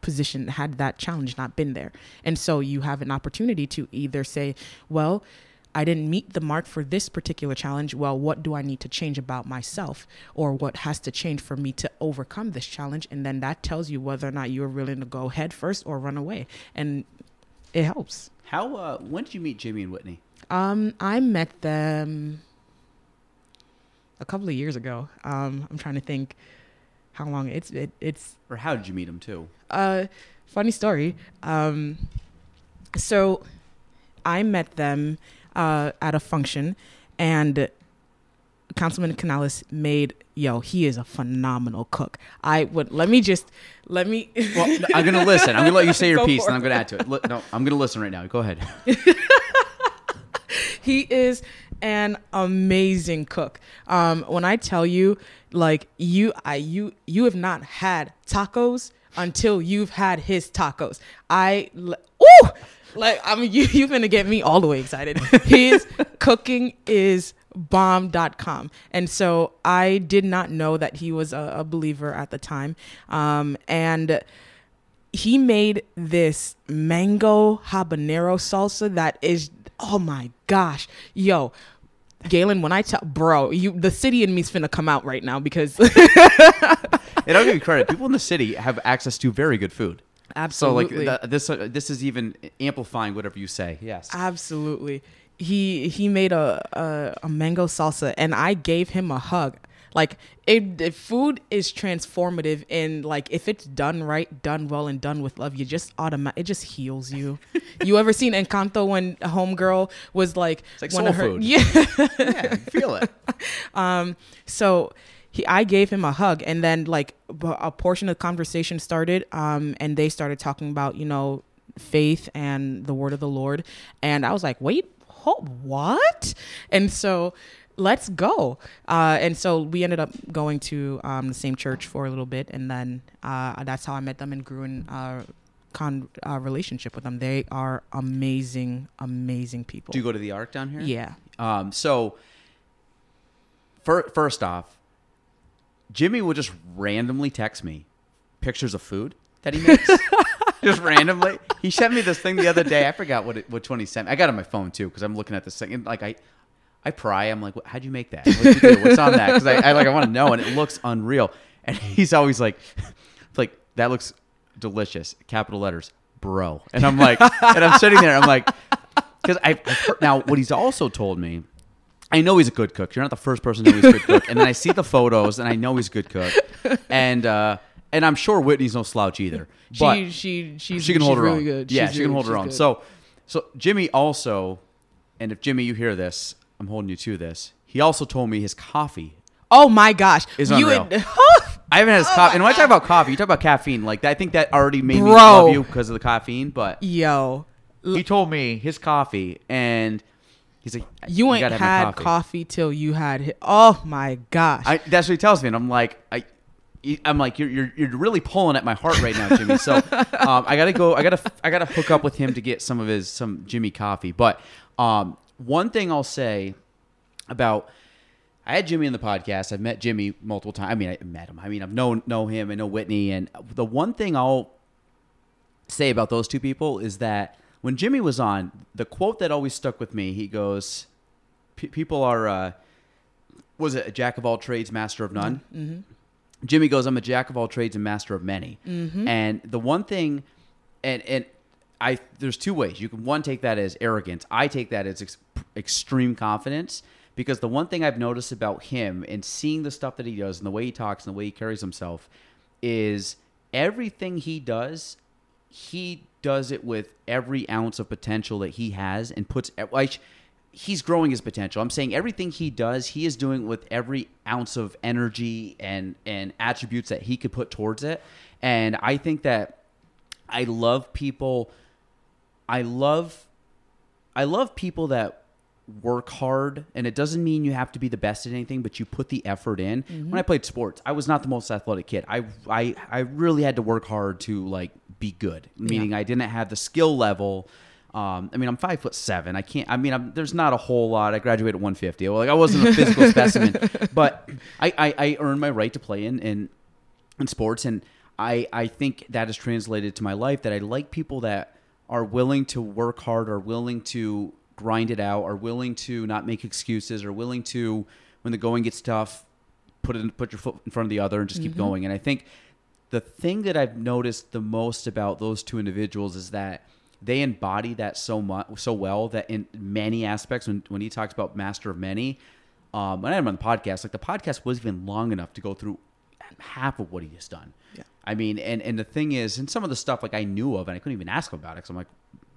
A: position had that challenge not been there. And so you have an opportunity to either say well I didn't meet the mark for this particular challenge. Well, what do I need to change about myself or what has to change for me to overcome this challenge? And then that tells you whether or not you're willing to go head first or run away. And it helps.
B: How? Uh, when did you meet Jimmy and Whitney?
A: Um, I met them a couple of years ago. Um, I'm trying to think how long it's it, it's
B: Or how did you meet him too?
A: uh funny story. Um, so I met them uh, at a function, and Councilman Canales made yo. He is a phenomenal cook. I would let me just let me.
B: Well, I'm gonna listen. I'm gonna let you say your
A: Go
B: piece, and I'm gonna add to it. Look, no, I'm gonna listen right now. Go ahead.
A: he is an amazing cook. Um, when I tell you, like you, I you you have not had tacos until you've had his tacos. I l- ooh, like I mean, you you're gonna get me all the way excited. His cooking is bomb.com and so i did not know that he was a, a believer at the time um, and he made this mango habanero salsa that is oh my gosh yo gaelan when i tell bro you the city in me's finna come out right now because
B: And I'll give you credit. People in the city have access to very good food. So like th- this, uh, this is even amplifying whatever you say. Yes.
A: absolutely he he made a, a a mango salsa and i gave him a hug like it, it food is transformative and like if it's done right done well and done with love you just automatic it just heals you you ever seen encanto when a homegirl was like
B: It's like
A: one
B: soul
A: of her
B: food.
A: yeah
B: yeah, feel it.
A: Um, so he, I gave him a hug, and then like a portion of the conversation started, um, and they started talking about you know faith and the word of the Lord, and I was like, wait, ho- what? And so let's go. Uh, and so we ended up going to um, the same church for a little bit, and then uh, that's how I met them and grew in. Uh, Con uh, relationship with them. They are amazing, amazing people.
B: Do you go to the Ark down here?
A: yeah.
B: Um, so, fir- first off, Jimmy will just randomly text me pictures of food that he makes. just randomly. He sent me this thing the other day. I forgot what it, which one he sent. me. I got it on my phone too because I'm looking at this thing and like I, I pry. I'm like, "What- how'd you make that? What'd you do? What's on that? Because I, I like I want to know, and it looks unreal. And he's always like, like that looks delicious. Capital letters, bro. And I'm like, and I'm sitting there. I'm like, because heard, now what he's also told me. I know he's a good cook. You're not the first person to know he's a good cook. And then I see the photos, and I know he's a good cook. And uh, and I'm sure Whitney's no slouch either. But
A: She she she's
B: she can hold
A: she's
B: her
A: really
B: own.
A: good.
B: Yeah,
A: She's
B: she can
A: really-
B: hold her own.
A: good.
B: So so Jimmy also, and if Jimmy you hear this, I'm holding you to this. He also told me his coffee.
A: Oh my gosh.
B: Is
A: you
B: unreal.
A: would-
B: I haven't had his coffee. And when I talk about coffee, you talk about caffeine. Like I think that already made me
A: Bro.
B: love you because of the caffeine. But
A: Yo.
B: he told me his coffee, and he's like,
A: You ain't
B: have my
A: had coffee. till you had hi- Oh my gosh.
B: I, that's what he tells me, and I'm like, I, I'm like, you're you're, you're really pulling at my heart right now, Jimmy. So um, I gotta go. I gotta I gotta hook up with him to get some of his some Jimmy coffee. But um, one thing I'll say about I had Jimmy in the podcast. I've met Jimmy multiple times. I mean, I met him. I mean, I've known know him. I know Whitney. And the one thing I'll say about those two people is that when Jimmy was on, the quote that always stuck with me, he goes, "P- "People are, uh, was it a jack of all trades, master of none?"
A: Mm-hmm.
B: Jimmy goes, "I'm a jack of all trades and master of many."
A: Mm-hmm.
B: And the one thing, and and I there's two ways you can one take that as arrogance. I take that as ex- extreme confidence because the one thing I've noticed about him and seeing the stuff that he does and the way he talks and the way he carries himself is everything he does, he does it with every ounce of potential that he has and puts like he's growing his potential. I'm saying everything he does, he is doing with every ounce of energy and and attributes that he could put towards it. And I think that I love people I love I love people that work hard and it doesn't mean you have to be the best at anything but you put the effort in when i played sports i was not the most athletic kid i i, I really had to work hard to like be good meaning i didn't have the skill level Um, I mean, I'm five foot seven. I can't. I mean, I'm, there's not a whole lot. I graduated at 150. Well, like I wasn't a physical specimen, but I, I, I earned my right to play in in, in sports, and I I think that has translated to my life. That I like people that are willing to work hard, are willing to grind it out, are willing to not make excuses, are willing to when the going gets tough, put it in, put your foot in front of the other and just keep going. And I think the thing that I've noticed the most about those two individuals is that they embody that so much so well that in many aspects when, when he talks about master of many um, when I had him on the podcast like the podcast was even long enough to go through half of what he has done
A: Yeah.
B: I mean and and the thing is and some of the stuff like I knew of and I couldn't even ask him about it because I'm like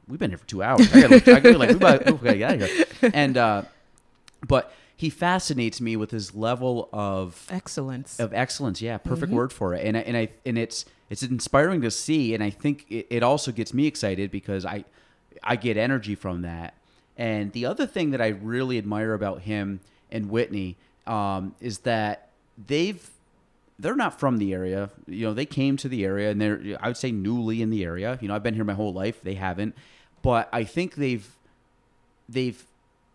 B: we've been here for two hours. I gotta, I gotta like we gotta, we gotta get out of here. And uh, but he fascinates me with his level of
A: Excellence.
B: of excellence yeah perfect word for it. And I, and I and it's it's inspiring to see and I think it, it also gets me excited because I I get energy from that. And the other thing that I really admire about him and Whitney um, is that they've they're not from the area. You know they came to the area and they're I would say newly in the area. You know I've been here my whole life. They haven't but I think they've they've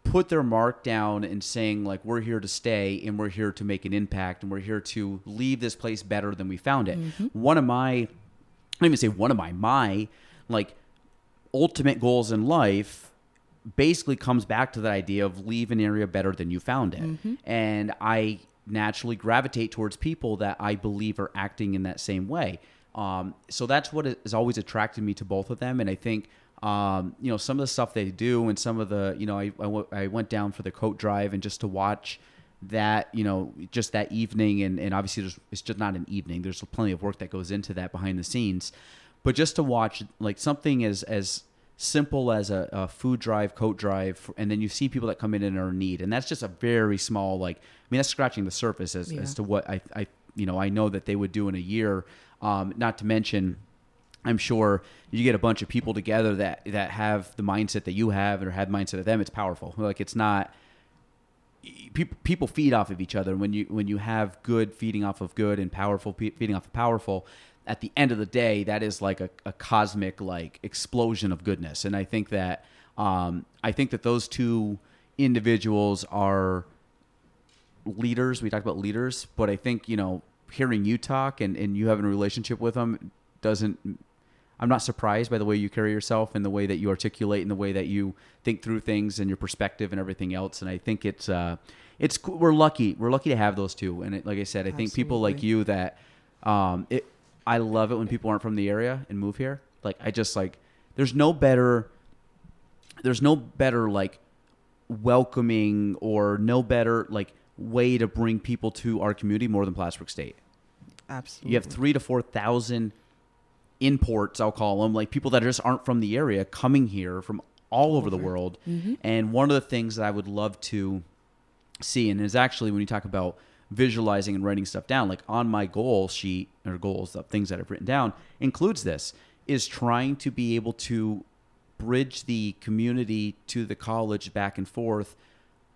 B: put their mark down and saying like we're here to stay and we're here to make an impact and we're here to leave this place better than we found it. One of my I don't even say one of my my like ultimate goals in life basically comes back to that idea of leave an area better than you found it. And I naturally gravitate towards people that I believe are acting in that same way. Um, so that's what has always attracted me to both of them. And I think, um, you know, some of the stuff they do and some of the, you know, I, I, w- I went down for the coat drive and just to watch that, you know, just that evening. And, and obviously there's, it's just not an evening. There's plenty of work that goes into that behind the scenes. But just to watch like something as, as simple as a, a food drive, coat drive, and then you see people that come in and are in need, and that's just a very small like. I mean, that's scratching the surface as,
A: Yeah.
B: as to what I, I, you know, I know that they would do in a year. Um, not to mention, I'm sure you get a bunch of people together that that have the mindset that you have or have mindset of them. It's powerful. Like it's not people people feed off of each other when you when you have good feeding off of good and powerful feeding off of powerful at the end of the day that is like a, a cosmic like explosion of goodness and i think that um, i think that those two individuals are leaders we talked about leaders but i think you know hearing you talk and, and you having a relationship with them doesn't I'm not surprised by the way you carry yourself and the way that you articulate and the way that you think through things and your perspective and everything else. And I think it's uh, it's we're lucky. We're lucky to have those two. And it, like I said, I think people like you that um, it. I love it when people aren't from the area and move here. Like I just like there's no better there's no better like welcoming or no better like way to bring people to our community more than Plattsburgh State.
A: Absolutely.
B: You have three to four thousand imports, I'll call them, like people that just aren't from the area coming here from all over the world. Mm-hmm. And one of the things that I would love to see, and is actually when you talk about visualizing and writing stuff down, like on my goal sheet or goals, the things that I've written down, includes this is trying to be able to bridge the community to the college back and forth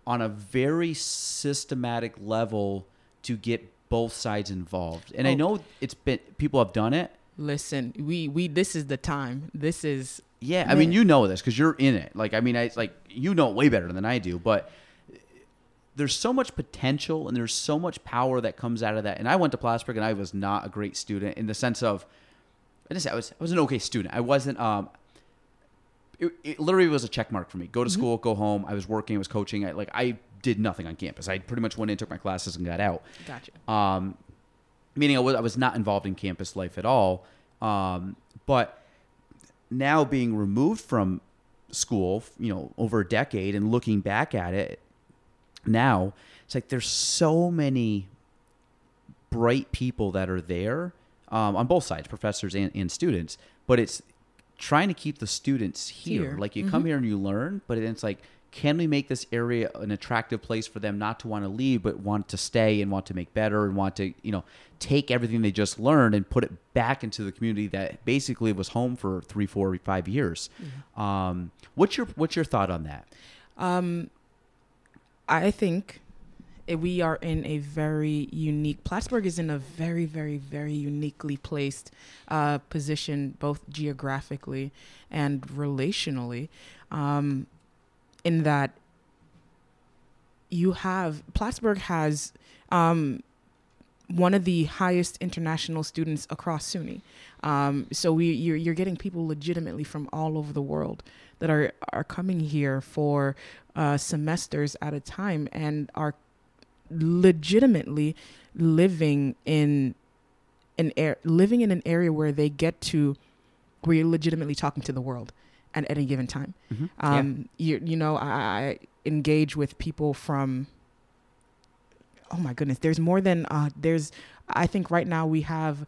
B: on a very systematic level to get both sides involved. And I
A: Oh.
B: know it's been people have done it.
A: Listen, we we this is the time. This is
B: Yeah, I mean you know this because you're in it. Like I mean, I it's like you know it way better than I do. But there's so much potential and there's so much power that comes out of that. And I went to Plattsburgh and I was not a great student in the sense of I just I was I was an okay student. I wasn't um. It, it literally was a check mark for me. Go to school, go home. I was working, I was coaching. I like I did nothing on campus. I pretty much went in, took my classes, and got out.
A: gotcha.
B: Um, meaning I was, I was not involved in campus life at all. Um, but now being removed from school, you know, over a decade and looking back at it now, it's like there's so many bright people that are there um, on both sides, professors and, and students. But it's trying to keep the students here.
A: Here.
B: Like you come here and you learn, but it's like, can we make this area an attractive place for them not to want to leave, but want to stay and want to make better and want to, you know, take everything they just learned and put it back into the community that basically was home for three, four, five years. Um, what's your what's your thought on that?
A: Um, I think we are in a very unique. Plattsburgh is in a very, very, very uniquely placed uh, position, both geographically and relationally, um, in that you have Plattsburgh has um, one of the highest international students across SUNY. Um, so we you're, you're getting people legitimately from all over the world that are are coming here for uh, semesters at a time and are legitimately living in an air living in an area where they get to where you're legitimately talking to the world at any given time.
B: Mhm.
A: Um, you you know, I, I engage with people from. Oh my goodness, there's more than uh, there's. I think right now we have,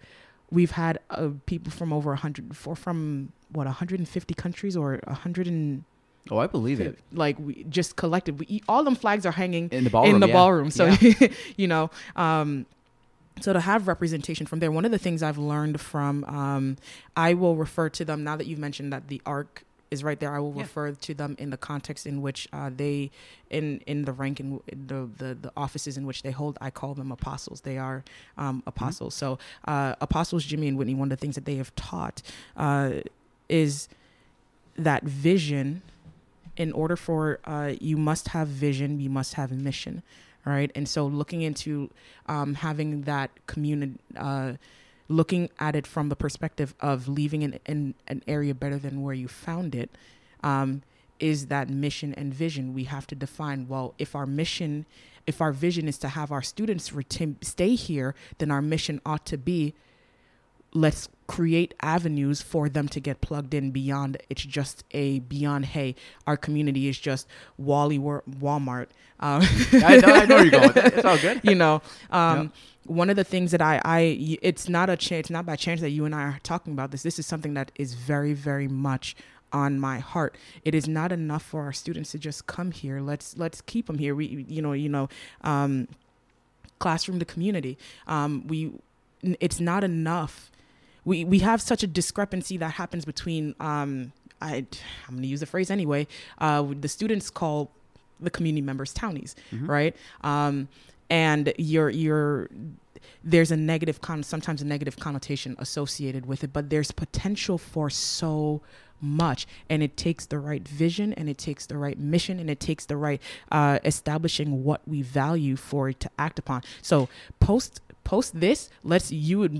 A: we've had uh, people from over a hundred, for from what 150 countries or 100 and
B: Oh, I believe it.
A: like we just collected. We all them flags are hanging
B: In the ballroom.
A: in the
B: yeah.
A: ballroom. So
B: Yeah.
A: you know, um, so to have representation from there, one of the things I've learned from, um, I will refer to them now that you've mentioned that the arc is right there. I will
B: Yeah.
A: refer to them in the context in which uh, they, in in the rank and the, the the offices in which they hold. I call them apostles. They are um, apostles. So uh, apostles Jimmy and Whitney. One of the things that they have taught uh, is that vision in order for uh, you must have vision you must have mission right and so looking into um, having that community uh, looking at it from the perspective of leaving in, in an area better than where you found it um, is that mission and vision. We have to define well if our mission if our vision is to have our students retain, stay here then our mission ought to be let's create avenues for them to get plugged in beyond it's just a beyond hey our community is just wally War- walmart um,
B: I, know, I know where you're going with that. It's all good.
A: you know um, one of the things that I, I it's not a chance it's not by chance that you and i are talking about this. This is something that is very very much on my heart. It is not enough for our students to just come here. Let's let's keep them here. We you know you know um, classroom to community. Um, we it's not enough we we have such a discrepancy that happens between um I I'm going to use the phrase anyway. Uh, the students call the community members townies, right? Um, and you're you're there's a negative con sometimes a negative connotation associated with it, but there's potential for so much and it takes the right vision and it takes the right mission and it takes the right uh, establishing what we value for it to act upon so post post this let's you would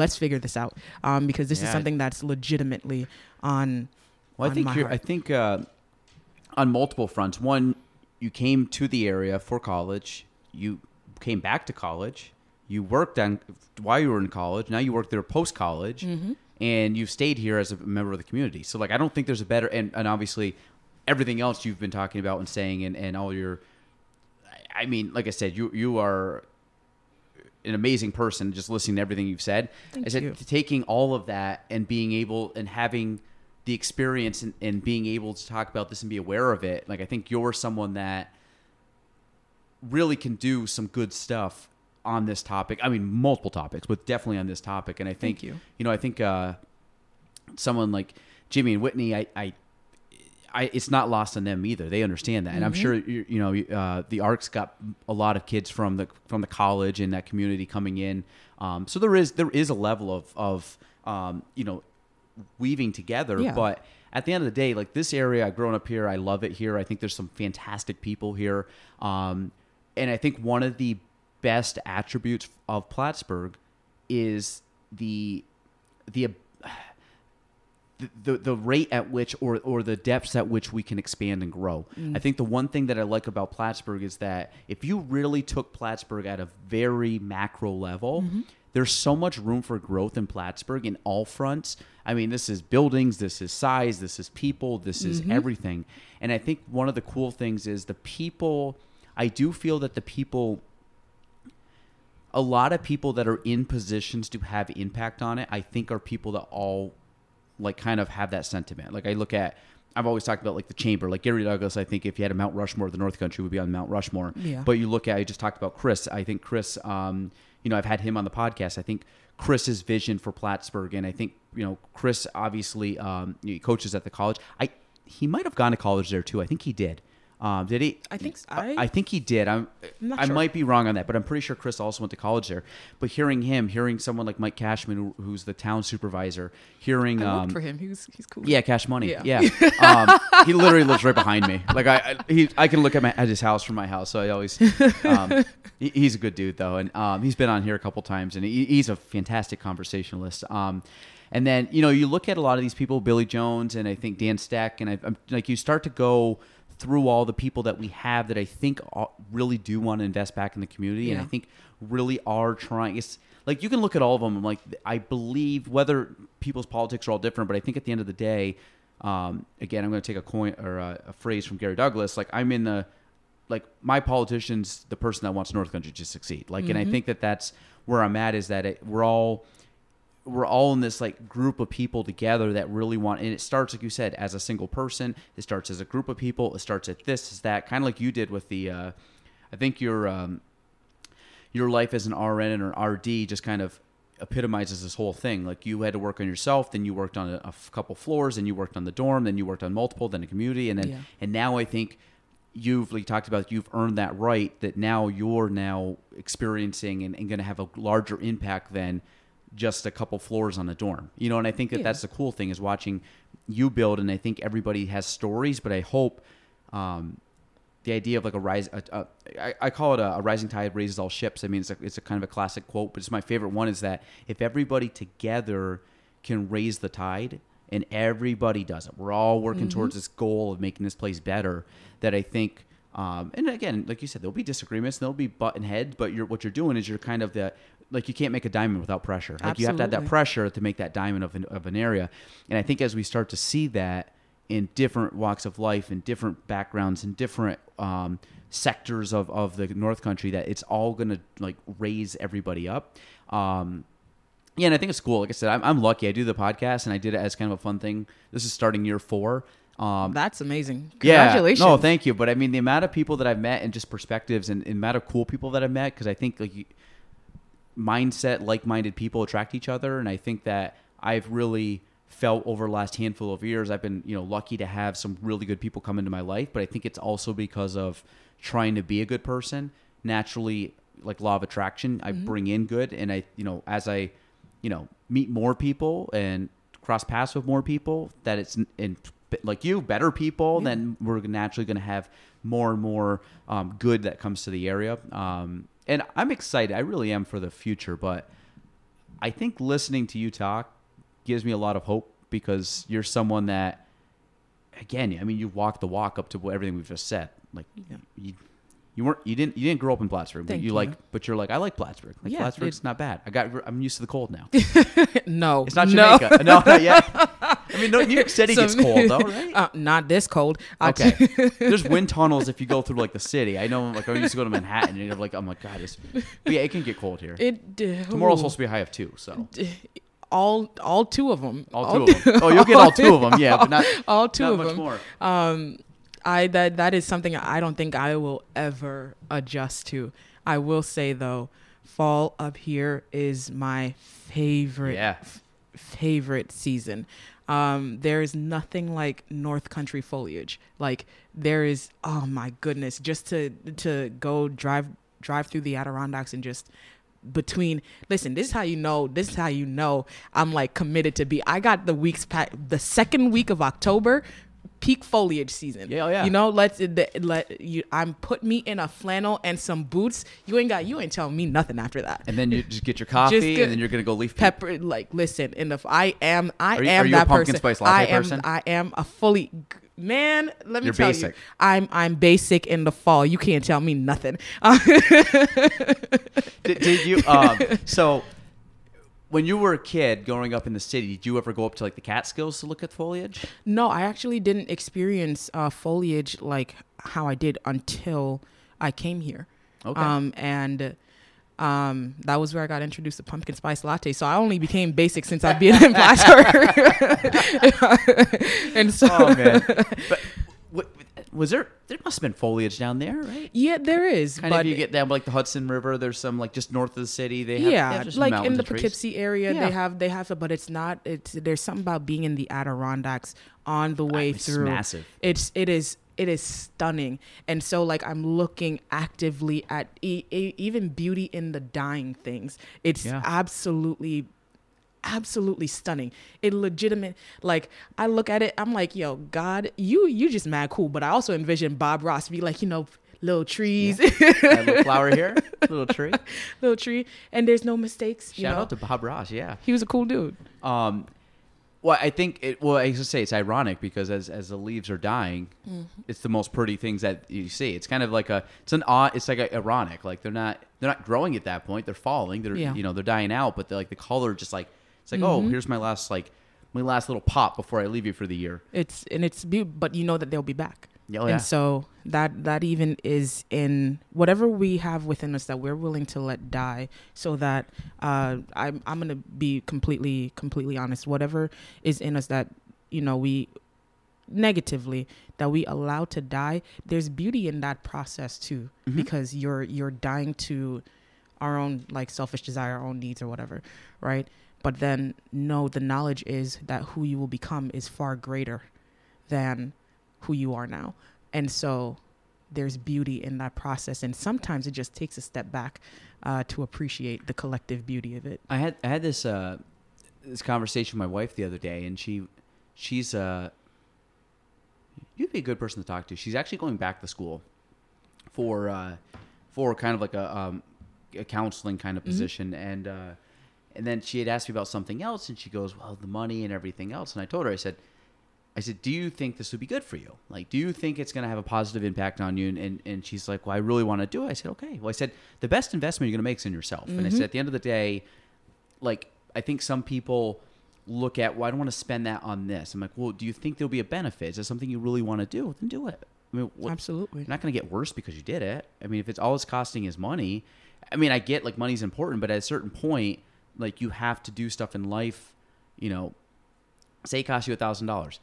A: let's figure this out um, because this is something that's legitimately on
B: Well, I think you're. I think uh, on multiple fronts. One, you came to the area for college. You came back to college. You worked on while you were in college. Now you work there post college,
A: Mm-hmm.
B: and you've stayed here as a member of the community. So, like, I don't think there's a better and, and obviously everything else you've been talking about and saying and, and all your. I mean, like I said, you you are an amazing person. Just listening to everything you've said,
A: Thank
B: I said
A: you.
B: taking all of that and being able and having the experience and, and being able to talk about this and be aware of it. Like I think you're someone that really can do some good stuff on this topic. I mean, multiple topics, but definitely on this topic. And I think
A: Thank you.
B: you know, I think uh, someone like Jimmy and Whitney, I, I, I, it's not lost on them either. They understand that, and I'm
A: Mm-hmm.
B: sure you, you know uh, the Arcs got a lot of kids from the from the college and that community coming in. Um, so there is there is a level of of um, you know weaving together,
A: Yeah.
B: but at the end of the day, like this area, I've grown up here. I love it here. I think there's some fantastic people here, um, and I think one of the best attributes of Plattsburgh is the the the, the, the rate at which or, or the depths at which we can expand and grow. Mm. I think the one thing that I like about Plattsburgh is that if you really took Plattsburgh at a very macro level, mm-hmm. there's so much room for growth in Plattsburgh in all fronts. I mean, this is buildings, this is size, this is people, this is mm-hmm. everything. And I think one of the cool things is the people, I do feel that the people a lot of people that are in positions to have impact on it, I think are people that all like kind of have that sentiment. Like I look at I've always talked about like the chamber, like Garry Douglas. I think if you had a Mount Rushmore the North Country, would be on Mount Rushmore.
A: Yeah.
B: But you look at, I just talked about Chris. I think Chris, um, you know, I've had him on the podcast. I think Chris's vision for Plattsburgh, and I think you know, Chris obviously um, he coaches at the college. I he might have gone to college there too. I think he did. Um, did he?
A: I think
B: I,
A: I-
B: think he did. I'm.
A: I'm
B: I
A: sure.
B: might be wrong on that, but I'm pretty sure Chris also went to college there. But hearing him, hearing someone like Mike Cashman, who, who's the town supervisor, hearing
A: I
B: um,
A: for him. He was he's cool.
B: yeah, Cash Money. Yeah,
A: Yeah.
B: um, he literally lives right behind me. Like I, I, he, I can look at, my, at his house from my house. So I always, um, he, he's a good dude though, and um, he's been on here a couple times, and he, he's a fantastic conversationalist. Um, and then you know you look at a lot of these people, Billy Jones, and I think Dan Stack, and I, I'm, like you start to go through all the people that we have that I think really do want to invest back in the community, and I think really are trying. It's like you can look at all of them. I'm like, I believe whether people's politics are all different, but I think at the end of the day, um, again, I'm going to take a coin or a, a phrase from Garry Douglas. Like I'm in the, like my politician's the person that wants North Country to succeed. Like, and I think that that's where I'm at is that it, we're all, we're all in this like group of people together that really want and it starts like you said as a single person. It starts as a group of people. It starts at this is that kind of like you did with the uh i think your um your life as an rn or rd just kind of epitomizes this whole thing. Like you had to work on yourself then you worked on a, couple floors then you worked on the dorm then you worked on multiple then a community and then
A: Yeah.
B: and now i think you've like talked about you've earned that right that now you're now experiencing and, and going to have a larger impact than just a couple floors on a dorm. You know and i think that
A: Yeah.
B: that's the cool thing is watching you build and i think everybody has stories but i hope um, the idea of like a rise a, a, I, I call it a, a rising tide raises all ships. I mean it's a, it's a kind of a classic quote but it's my favorite one is that if everybody together can raise the tide and everybody does it we're all working towards this goal of making this place better that i think um, and again like you said there'll be disagreements there'll be button heads but you're what you're doing is you're kind of the like you can't make a diamond without pressure like you have to have that pressure to make that diamond of an, of an area and i think as we start to see that in different walks of life and different backgrounds and different um, sectors of, of the north country that it's all going to like raise everybody up um, yeah and i think it's cool like i said I'm, I'm lucky i do the podcast and i did it as kind of a fun thing this is starting year four um,
A: That's amazing.
B: yeah.
A: Congratulations.
B: No, thank you. But I mean, the amount of people that I've met and just perspectives and, and the amount of cool people that I've met, because I think like mindset, like-minded people attract each other, and I think that I've really felt over the last handful of years, I've been you know lucky to have some really good people come into my life. But I think it's also because of trying to be a good person. Naturally, like law of attraction, I bring in good, and I you know as I you know meet more people and cross paths with more people, that it's in like you better people, then we're naturally going to have more and more um, good that comes to the area. Um, and I'm excited. I really am for the future. But I think listening to you talk gives me a lot of hope because you're someone that, again, I mean, you walk the walk up to everything we've just said. Like
A: Yeah.
B: you, you weren't, you didn't, you didn't grow up in Plattsburgh, but you,
A: you.
B: like, but you're like, I like Plattsburgh. Like
A: Yeah,
B: Plattsburgh's
A: it-
B: not bad. I got, I'm used to the cold now.
A: no.
B: It's not
A: no.
B: Jamaica. No, not yet. I mean, no, New York City gets cold though, right?
A: Uh, not this cold. I-
B: Okay. There's wind tunnels if you go through like the city. I know, like I used to go to Manhattan, and you're like, I'm like, God, it's. But yeah, it can get cold here.
A: it uh,
B: Tomorrow's supposed to be a high of two, so
A: all all two of them.
B: all two of them. Oh, you'll get all two of them, yeah, but not
A: all two
B: not
A: of
B: much
A: them.
B: more.
A: Um, I that that is something I don't think I will ever adjust to. I will say though, fall up here is my favorite
B: Yeah.
A: f- favorite season. Um, there is nothing like North Country foliage. Like there is, oh my goodness, just to to go drive drive through the Adirondacks and just between listen this is how you know this is how you know i'm like committed to be i got the weeks pack the second week of october peak foliage season
B: Yeah, oh, yeah.
A: you know let's the- let you i'm put me in a flannel and some boots you ain't got you ain't telling me nothing after that
B: And then you just get your coffee,
A: get-
B: and then you're gonna go leaf peep.
A: pepper like listen in the i am i
B: Are you-
A: am
B: are you a
A: that
B: pumpkin
A: person i am
B: person?
A: i am a fully man let me
B: You're
A: tell
B: basic.
A: you i'm i'm basic in the fall you can't tell me nothing
B: did, did you? Um, so, when you were a kid growing up in the city, did you ever go up to like the Catskills to look at foliage?
A: No, I actually didn't experience uh, foliage like how I did until I came here.
B: Okay.
A: Um, and um, that was where I got introduced to pumpkin spice latte. So I only became basic since I've been in Plattsburgh. and so,
B: Oh man! but was there? There must have been foliage down there, right?
A: yeah, there is.
B: Kind
A: but
B: of you get down like the Hudson River, there's some like just north of the city. They have, they
A: yeah,
B: have just
A: like in the
B: and trees.
A: Poughkeepsie area,
B: Yeah.
A: they have they have it, but it's not. It's there's something about being in the Adirondacks on the ah, way
B: it's
A: through.
B: massive.
A: It's it is it is stunning and so like i'm looking actively at e- e- even beauty in the dying things it's
B: Yeah.
A: absolutely absolutely stunning it legitimate like i look at it i'm like yo god you you just mad cool but i also envision bob ross be like you know little trees
B: a little flower here, little tree.
A: little tree and there's no mistakes you
B: Shout
A: know?
B: out to Bob Ross. Yeah.
A: he was a cool dude
B: Um, well, I think it. Well, I should say it's ironic because as as the leaves are dying,
A: Mm-hmm.
B: it's the most pretty things that you see. It's kind of like a. It's an odd. It's like a, ironic. Like they're not. They're not growing at that point. They're falling. They're
A: Yeah.
B: you know they're dying out. But they're like the color just like it's like oh here's my last like my last little pop before I leave you for the year.
A: it's and it's beautiful but you know that they'll be back
B: Yeah, oh, yeah.
A: and so that that even is in whatever we have within us that we're willing to let die so that uh i'm, I'm gonna be completely completely honest whatever is in us that you know we negatively that we allow to die there's beauty in that process too
B: Mm-hmm.
A: because you're you're dying to our own like selfish desire our own needs or whatever right but then no the knowledge is that who you will become is far greater than who you are now. And so there's beauty in that process. And sometimes it just takes a step back uh, to appreciate the collective beauty of it.
B: I had I had this uh this conversation with my wife the other day, and she she's uh you'd be a good person to talk to. She's actually going back to school for uh for kind of like a um a counseling kind of position, and uh and then she had asked me about something else, and she goes, "Well, the money and everything else," and I told her, I said. I said, "Do you think this would be good for you? Like, do you think it's going to have a positive impact on you?" And, and and she's like, "Well, I really want to do it." I said, "Okay." Well, I said, "The best investment you're going to make is in yourself." And I said, mm-hmm. "At the end of the day, like I think some people look at, well, I don't want to spend that on this. I'm like, well, do you think there'll be a benefit? Is it something you really want to do? Then do it. I mean, what,
A: absolutely
B: you're not going to get worse because you did it. I mean, if it's all it's costing is money, I mean, I get like money's important, but at a certain point, like you have to do stuff in life, you know, say it costs you a thousand dollars.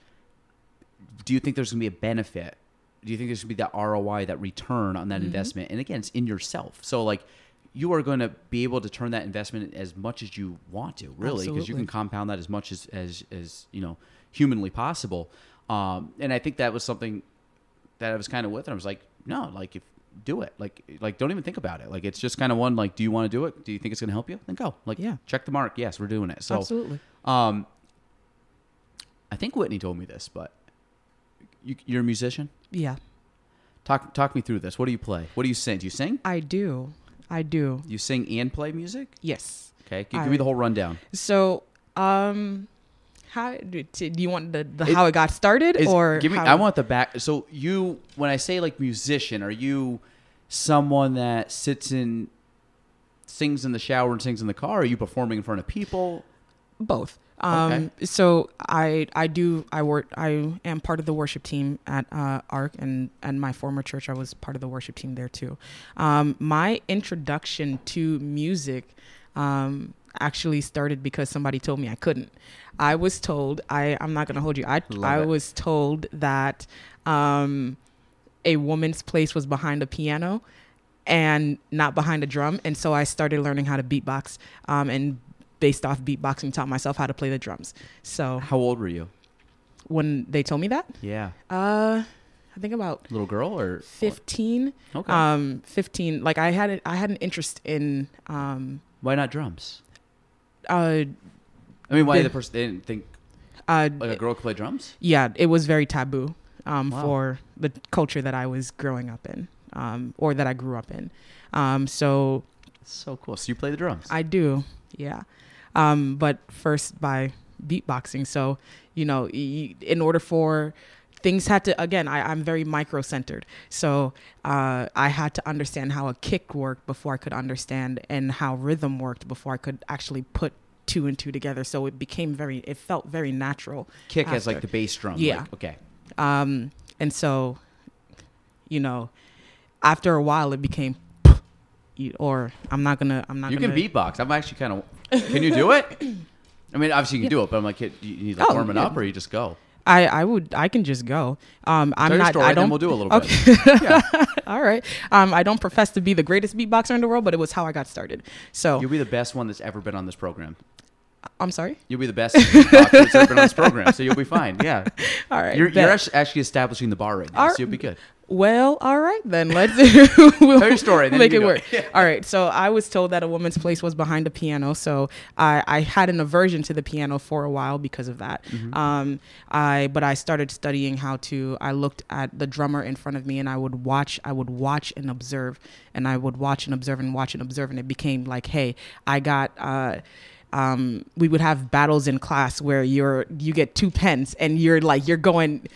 B: Do you think there's going to be a benefit? Do you think there's going to be that ROI, that return on that
A: Mm-hmm.
B: investment? And again, it's in yourself. So like you are going to be able to turn that investment as much as you want to, really, because you can compound that as much as, as, as you know, humanly possible. Um, and I think that was something that I was kind of with. And I was like, no, like if do it, like like don't even think about it. Like it's just kind of one like, do you want to do it? Do you think it's going to help you? Then go. Like
A: Yeah.
B: check the mark. Yes, we're doing it. So
A: absolutely
B: um, I think Whitney told me this, but you, you're a musician.
A: yeah
B: Talk talk me through this. What do you play? What do you sing? Do you sing?
A: i do i do
B: You sing and play music?
A: yes
B: Okay, give,
A: I-
B: give me the whole rundown.
A: so um how do, you want the, the how it got started
B: Is-
A: or
B: give me. I want the back. So you, when I say like musician, are you someone that sits in, sings in the shower and sings in the car? Are you performing in front of people?
A: both um so i i do i work i am part of the worship team at uh arc and and my former church i was part of the worship team there too um my introduction to music um actually started because somebody told me i couldn't i was told i i'm not gonna hold you i
B: Love
A: i
B: it.
A: was told that um a woman's place was behind a piano and not behind a drum. And so I started learning how to beatbox. Um, and based off beatboxing, taught myself how to play the drums. So
B: How old were you?
A: when they told me that,
B: Yeah,
A: uh, I think about
B: little girl or
A: 15,
B: Okay.
A: um, 15, like I had, a, I had an interest in, um,
B: Why not drums?
A: Uh,
B: I mean, why
A: The-
B: the person they didn't think
A: uh,
B: like a girl could play drums?
A: yeah, it was very taboo um,
B: Wow.
A: for the culture that I was growing up in, um, or that I grew up in. Um, so
B: So cool. So you play the drums?
A: I do, yeah. Um, but first by beatboxing. So, you know, in order for things had to, again, I, I'm very micro centered. So uh, I had to understand how a kick worked before I could understand and how rhythm worked before I could actually put two and two together. So it became very, it felt very natural.
B: Kick has like the bass drum.
A: Yeah.
B: like, okay.
A: Um, and so, you know, after a while it became, you- or I'm not gonna, I'm not
B: You
A: gonna.
B: can beatbox. I'm actually kind of. Can you do it? I mean, obviously you can do it, but I'm like, you you need like
A: Oh,
B: warming
A: yeah.
B: up, or you just go.
A: I, I would I can just go. Um, I'm
B: Tell
A: not.
B: story,
A: I don't.
B: we'll do a little
A: okay.
B: bit. Yeah.
A: All right. Um, I don't profess to be the greatest beatboxer in the world, but it was how I got started. So
B: You'll be the best one that's ever been on this program.
A: I'm sorry.
B: You'll be the best beatboxer that's ever been on this program, so you'll be fine. Yeah,
A: All right.
B: you're, you're actually establishing the bar right now,
A: All
B: so you'll be good.
A: Well, all right then. Let's we'll
B: Tell your story, then
A: make it work. All right. So I was told that a woman's place was behind a piano, so I, I had an aversion to the piano for a while because of that.
B: Mm-hmm.
A: Um, I but I started studying how to. I looked at the drummer in front of me, and I would watch. I would watch and observe, and I would watch and observe and watch and observe, and it became like, hey, I got. Uh, um, we would have battles in class where you're you get two pens and you're like you're going.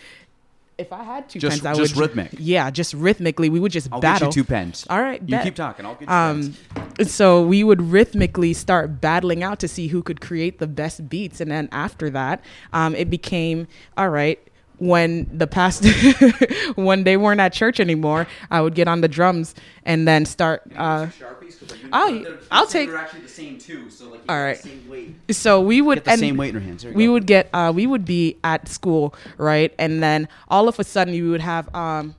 A: If I had two
B: Just-
A: pens, I
B: just
A: would
B: rhythmic.
A: Yeah, just rhythmically, we would just
B: I'll
A: battle.
B: get you two pens.
A: All right,
B: You
A: bet.
B: keep talking. I'll get
A: Um,
B: pens.
A: so we would rhythmically start battling out to see who could create the best beats, and then after that, um, it became all right. When the past, when they weren't at church anymore, I would get on the drums and then start. Uh, I'll- I'll take-
B: They're actually the same too, so like
A: All
B: same
A: so we would
B: the
A: and
B: same weight in your hands.
A: We
B: go.
A: would get uh, we would be at school right and then all of a sudden we would have um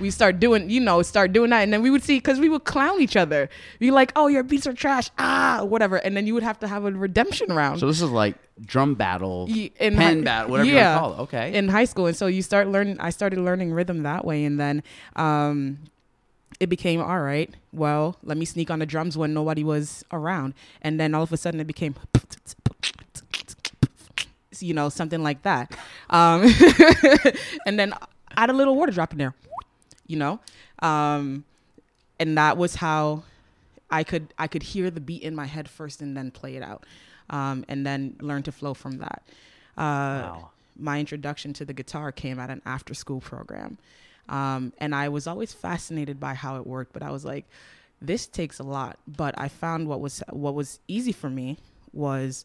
A: we start doing you know start doing that. And then we would see because we would clown each other. Be like oh your beats are trash. Ah whatever. And then you would have to have a redemption round.
B: So this is like drum battle,
A: in
B: pen
A: hi-
B: battle, whatever
A: yeah,
B: you call it. Okay.
A: in high school. And so you start learning i started learning rhythm that way. And then um it became all right well let me sneak on the drums when nobody was around. And then all of a sudden it became you know something like that. Um and then add a little water drop in there you know um and that was how i could i could hear the beat in my head first and then play it out um and then learn to flow from that uh
B: Wow.
A: my introduction to the guitar came at an after school program. Um, and I was always fascinated by how it worked, but I was like, this takes a lot. But I found what was what was easy for me was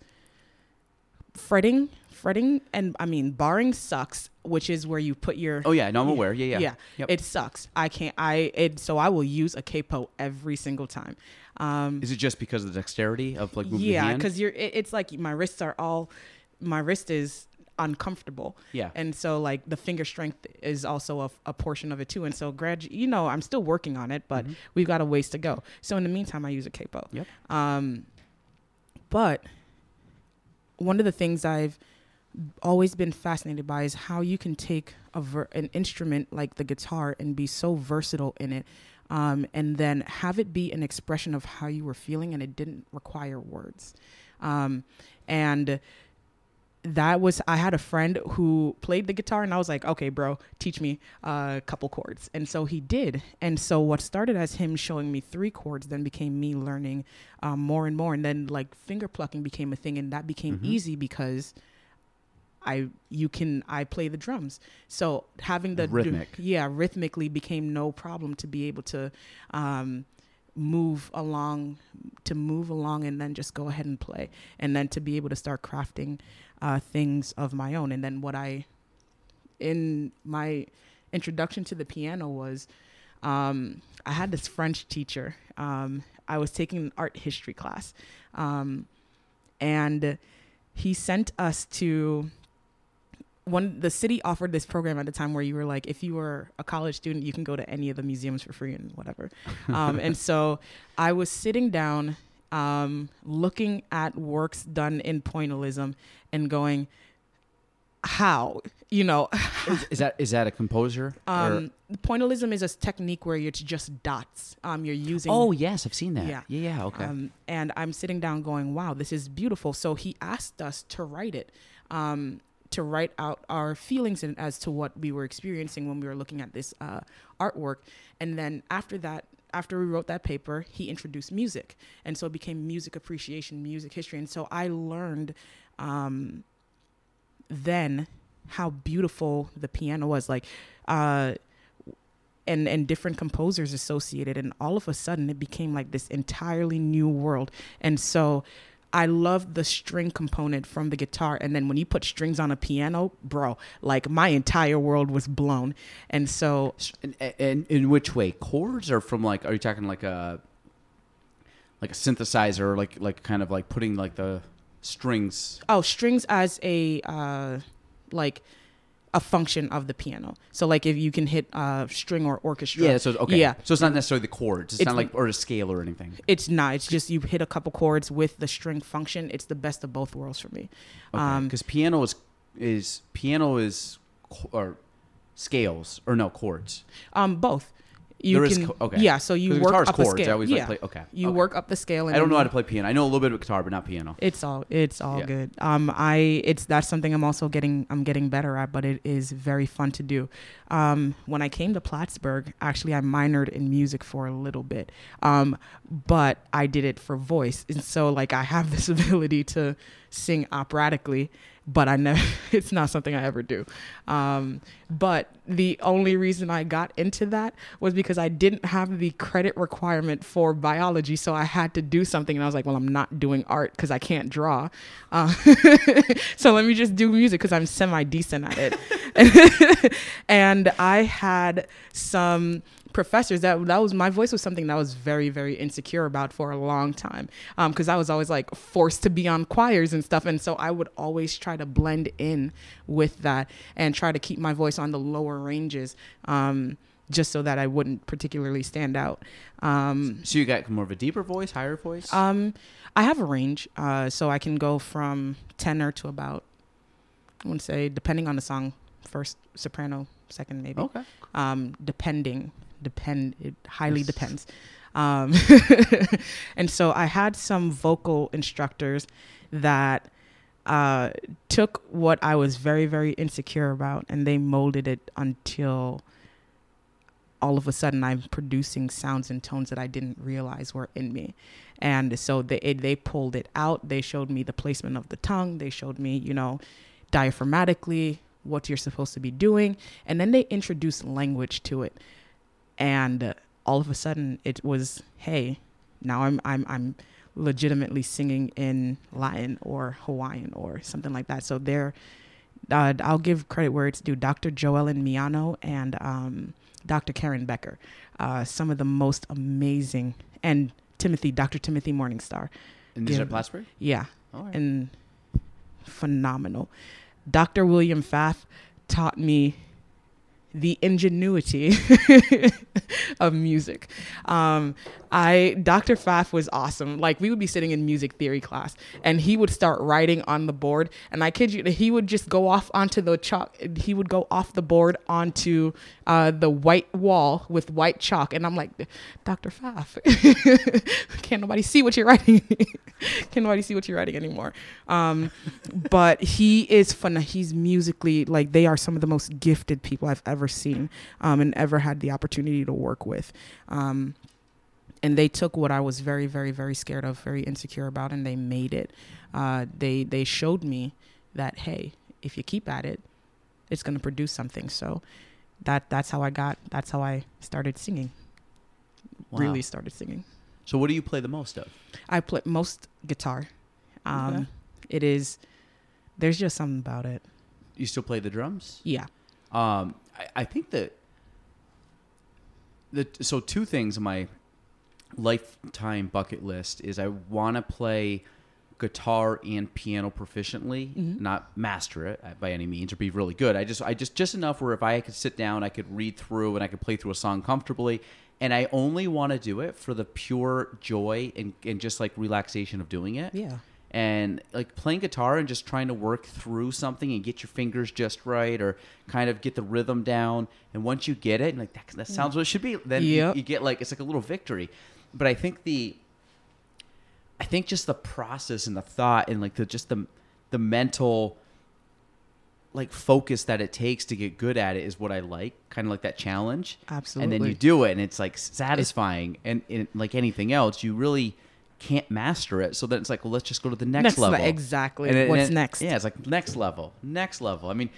A: fretting, fretting, and I mean barring sucks, which is where you put your
B: Oh yeah, no, I'm aware. Yeah, yeah.
A: yeah,
B: Yep.
A: it sucks. I can't. I it so I will use a capo every single time. Um,
B: Is it just because of the dexterity of like moving
A: yeah, because you're. It, it's like my wrists are all. My wrist is uncomfortable.
B: Yeah.
A: And so like the finger strength is also a, a portion of it too. And so gradu- you know, I'm still working on it, but we've got a ways to go. So in the meantime, I use a capo.
B: Yep.
A: Um, but one of the things I've always been fascinated by is how you can take a ver- an instrument like the guitar and be so versatile in it um, and then have it be an expression of how you were feeling and it didn't require words. Um, and that was i had a friend who played the guitar and i was like okay bro teach me a couple chords and so he did and so what started as him showing me three chords then became me learning um, more and more and then like finger plucking became a thing and that became easy because I you can I play the drums. So having the
B: Rhythmic.
A: yeah, rhythmically became no problem to be able to um, move along to move along and then just go ahead and play and then to be able to start crafting uh, things of my own and then what I in my introduction to the piano was um, I had this French teacher. Um, I was taking an art history class, um, and he sent us to one. The city offered this program at the time where you were like, if you were a college student, you can go to any of the museums for free and whatever. Um, and so I was sitting down, um, looking at works done in pointillism, and going, how you know
B: is, is that is that a composer?
A: um, pointillism is a technique where it's just dots. Um, you're using.
B: oh yes, I've seen that.
A: Yeah.
B: yeah, yeah. Okay.
A: Um, and I'm sitting down going, wow, this is beautiful. So he asked us to write it, um, to write out our feelings in, as to what we were experiencing when we were looking at this uh, artwork. And then after that, after we wrote that paper, he introduced music. And so it became music appreciation, music history. And so I learned um, then how beautiful the piano was. Like, uh, and and different composers associated and all of a sudden it became like this entirely new world and so I love the string component from the guitar and then when you put strings on a piano bro like my entire world was blown and so
B: And, and in which way? Chords or from like? Are you talking like a like a synthesizer, like like kind of like putting like the strings?
A: oh strings as a uh like a function of the piano. So like if you can hit uh, string or orchestra.
B: Yeah. So okay.
A: Yeah.
B: So it's not necessarily the chords. It's,
A: It's
B: not like or a scale or anything.
A: It's not. It's just you hit a couple chords with the string function. It's the best of both worlds for me. Um,
B: Because piano is is piano is or scales or no chords.
A: um, both. You
B: There is
A: can,
B: co- okay.
A: Yeah, so you work up
B: chords.
A: a scale.
B: I always
A: yeah.
B: like play. Okay.
A: You
B: okay.
A: work up the scale. And
B: I don't know how to play piano. I know a little bit of guitar, but not piano.
A: It's all it's all
B: Yeah.
A: good. Um, I it's that's something I'm also getting I'm getting better at, but it is very fun to do. Um, when I came to Plattsburgh, actually I minored in music for a little bit, um, but I did it for voice, and so like I have this ability to sing operatically, but I never it's not something I ever do. Um, but the only reason I got into that was because I didn't have the credit requirement for biology, so I had to do something, and I was like, well, I'm not doing art because I can't draw. Uh, so let me just do music because I'm semi decent at it. and I had some professors that that was my voice was something that I was very very insecure about for a long time because I was always like forced to be on choirs and stuff and so I would always try to blend in with that and try to keep my voice on the lower ranges um, just so that I wouldn't particularly stand out um,
B: So you got more of a deeper voice, higher voice.
A: um, I have a range, uh, so I can go from tenor to about, I would say, depending on the song, first soprano, second maybe.
B: okay.
A: Um, depending, depend, it highly
B: Yes.
A: depends. Um, and so I had some vocal instructors that uh, took what I was very, very insecure about, and they molded it until all of a sudden I'm producing sounds and tones that I didn't realize were in me. And so they it, they pulled it out. They showed me the placement of the tongue. They showed me, you know, diaphragmatically what you're supposed to be doing, and then they introduced language to it. And all of a sudden, it was, hey, now I'm I'm I'm legitimately singing in Latin or Hawaiian or something like that. So they're uh, I'll give credit where it's due. Dr. Joellen Miano and um, Dr. Karen Becker, uh, some of the most amazing, and Timothy, Dr. Timothy Morningstar,
B: And
A: Yeah.
B: are Plattsburgh.
A: yeah,
B: right.
A: and phenomenal. Dr. William Pfaff taught me the ingenuity of music. Um, I Dr. Pfaff was awesome. Like we would be sitting in music theory class, and he would start writing on the board, and I kid you, he would just go off onto the chalk. He would go off the board onto uh, the white wall with white chalk, and I'm like, Dr. Pfaff, can't nobody see what you're writing? can't nobody see what you're writing anymore? Um, but he is fun. He's musically like they are some of the most gifted people I've ever seen um, and ever had the opportunity to work with. Um, and they took what I was very, very, very scared of, very insecure about, and they made it. Uh, they they showed me that hey, if you keep at it, it's going to produce something. So that that's how I got. That's how I started singing.
B: Wow.
A: Really started singing.
B: So what do you play the most of?
A: I play most guitar. Um,
B: Okay.
A: It is. There's just something about it.
B: You still play the drums?
A: Yeah.
B: Um, I, I think that the so two things my lifetime bucket list is I want to play guitar and piano proficiently,
A: Mhm.
B: not master it uh, by any means or be really good. I just I just just enough where if I could sit down, I could read through and I could play through a song comfortably. And I only want to do it for the pure joy and, and just like relaxation of doing it
A: Yeah.
B: and like playing guitar and just trying to work through something and get your fingers just right or kind of get the rhythm down and once you get it and like that, that sounds what it should be then you- you, get like it's like a little victory but i think the i think just the process and the thought and like the just the the mental like focus that it takes to get good at it is what i like kind of like that challenge
A: Absolutely.
B: and then you do it and it's like satisfying and, and like anything else you really can't master it so then it's like well let's just go to the next,
A: Next le-
B: level
A: exactly.
B: And it- and
A: What's
B: it-
A: next?
B: yeah it's like next level next level i mean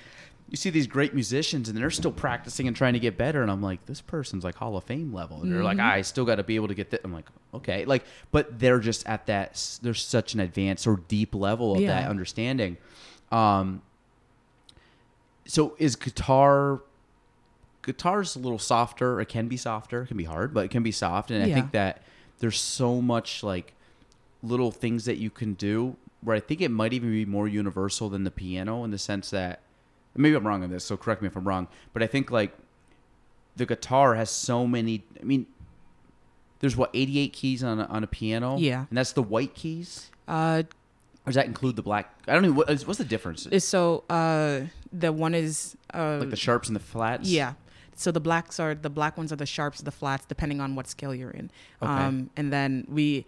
B: you see these great musicians and they're still practicing and trying to get better. And i'm like this person's like hall of fame level. And they're like
A: Mm-hmm.
B: i still got to be able to get that i'm like okay. Like but they're just at that there's such an advanced or deep level of
A: Yeah.
B: that understanding. Um so is guitar guitar's a little softer. It can be softer. It can be hard but it can be soft. And i think that there's so much like little things that you can do where i think it might even be more universal than the piano in the sense that maybe I'm wrong on this, so correct me if I'm wrong. But I think like the guitar has so many. I mean, there's what 88 keys on a, on a piano.
A: Yeah.
B: and that's the white keys.
A: Uh,
B: Or does that include the black? I don't know. What, what's the difference?
A: is so uh, the one is uh,
B: like the sharps and the flats.
A: Yeah. So the blacks are the black ones are the sharps, the flats, depending on what scale you're in.
B: Okay.
A: Um, and then we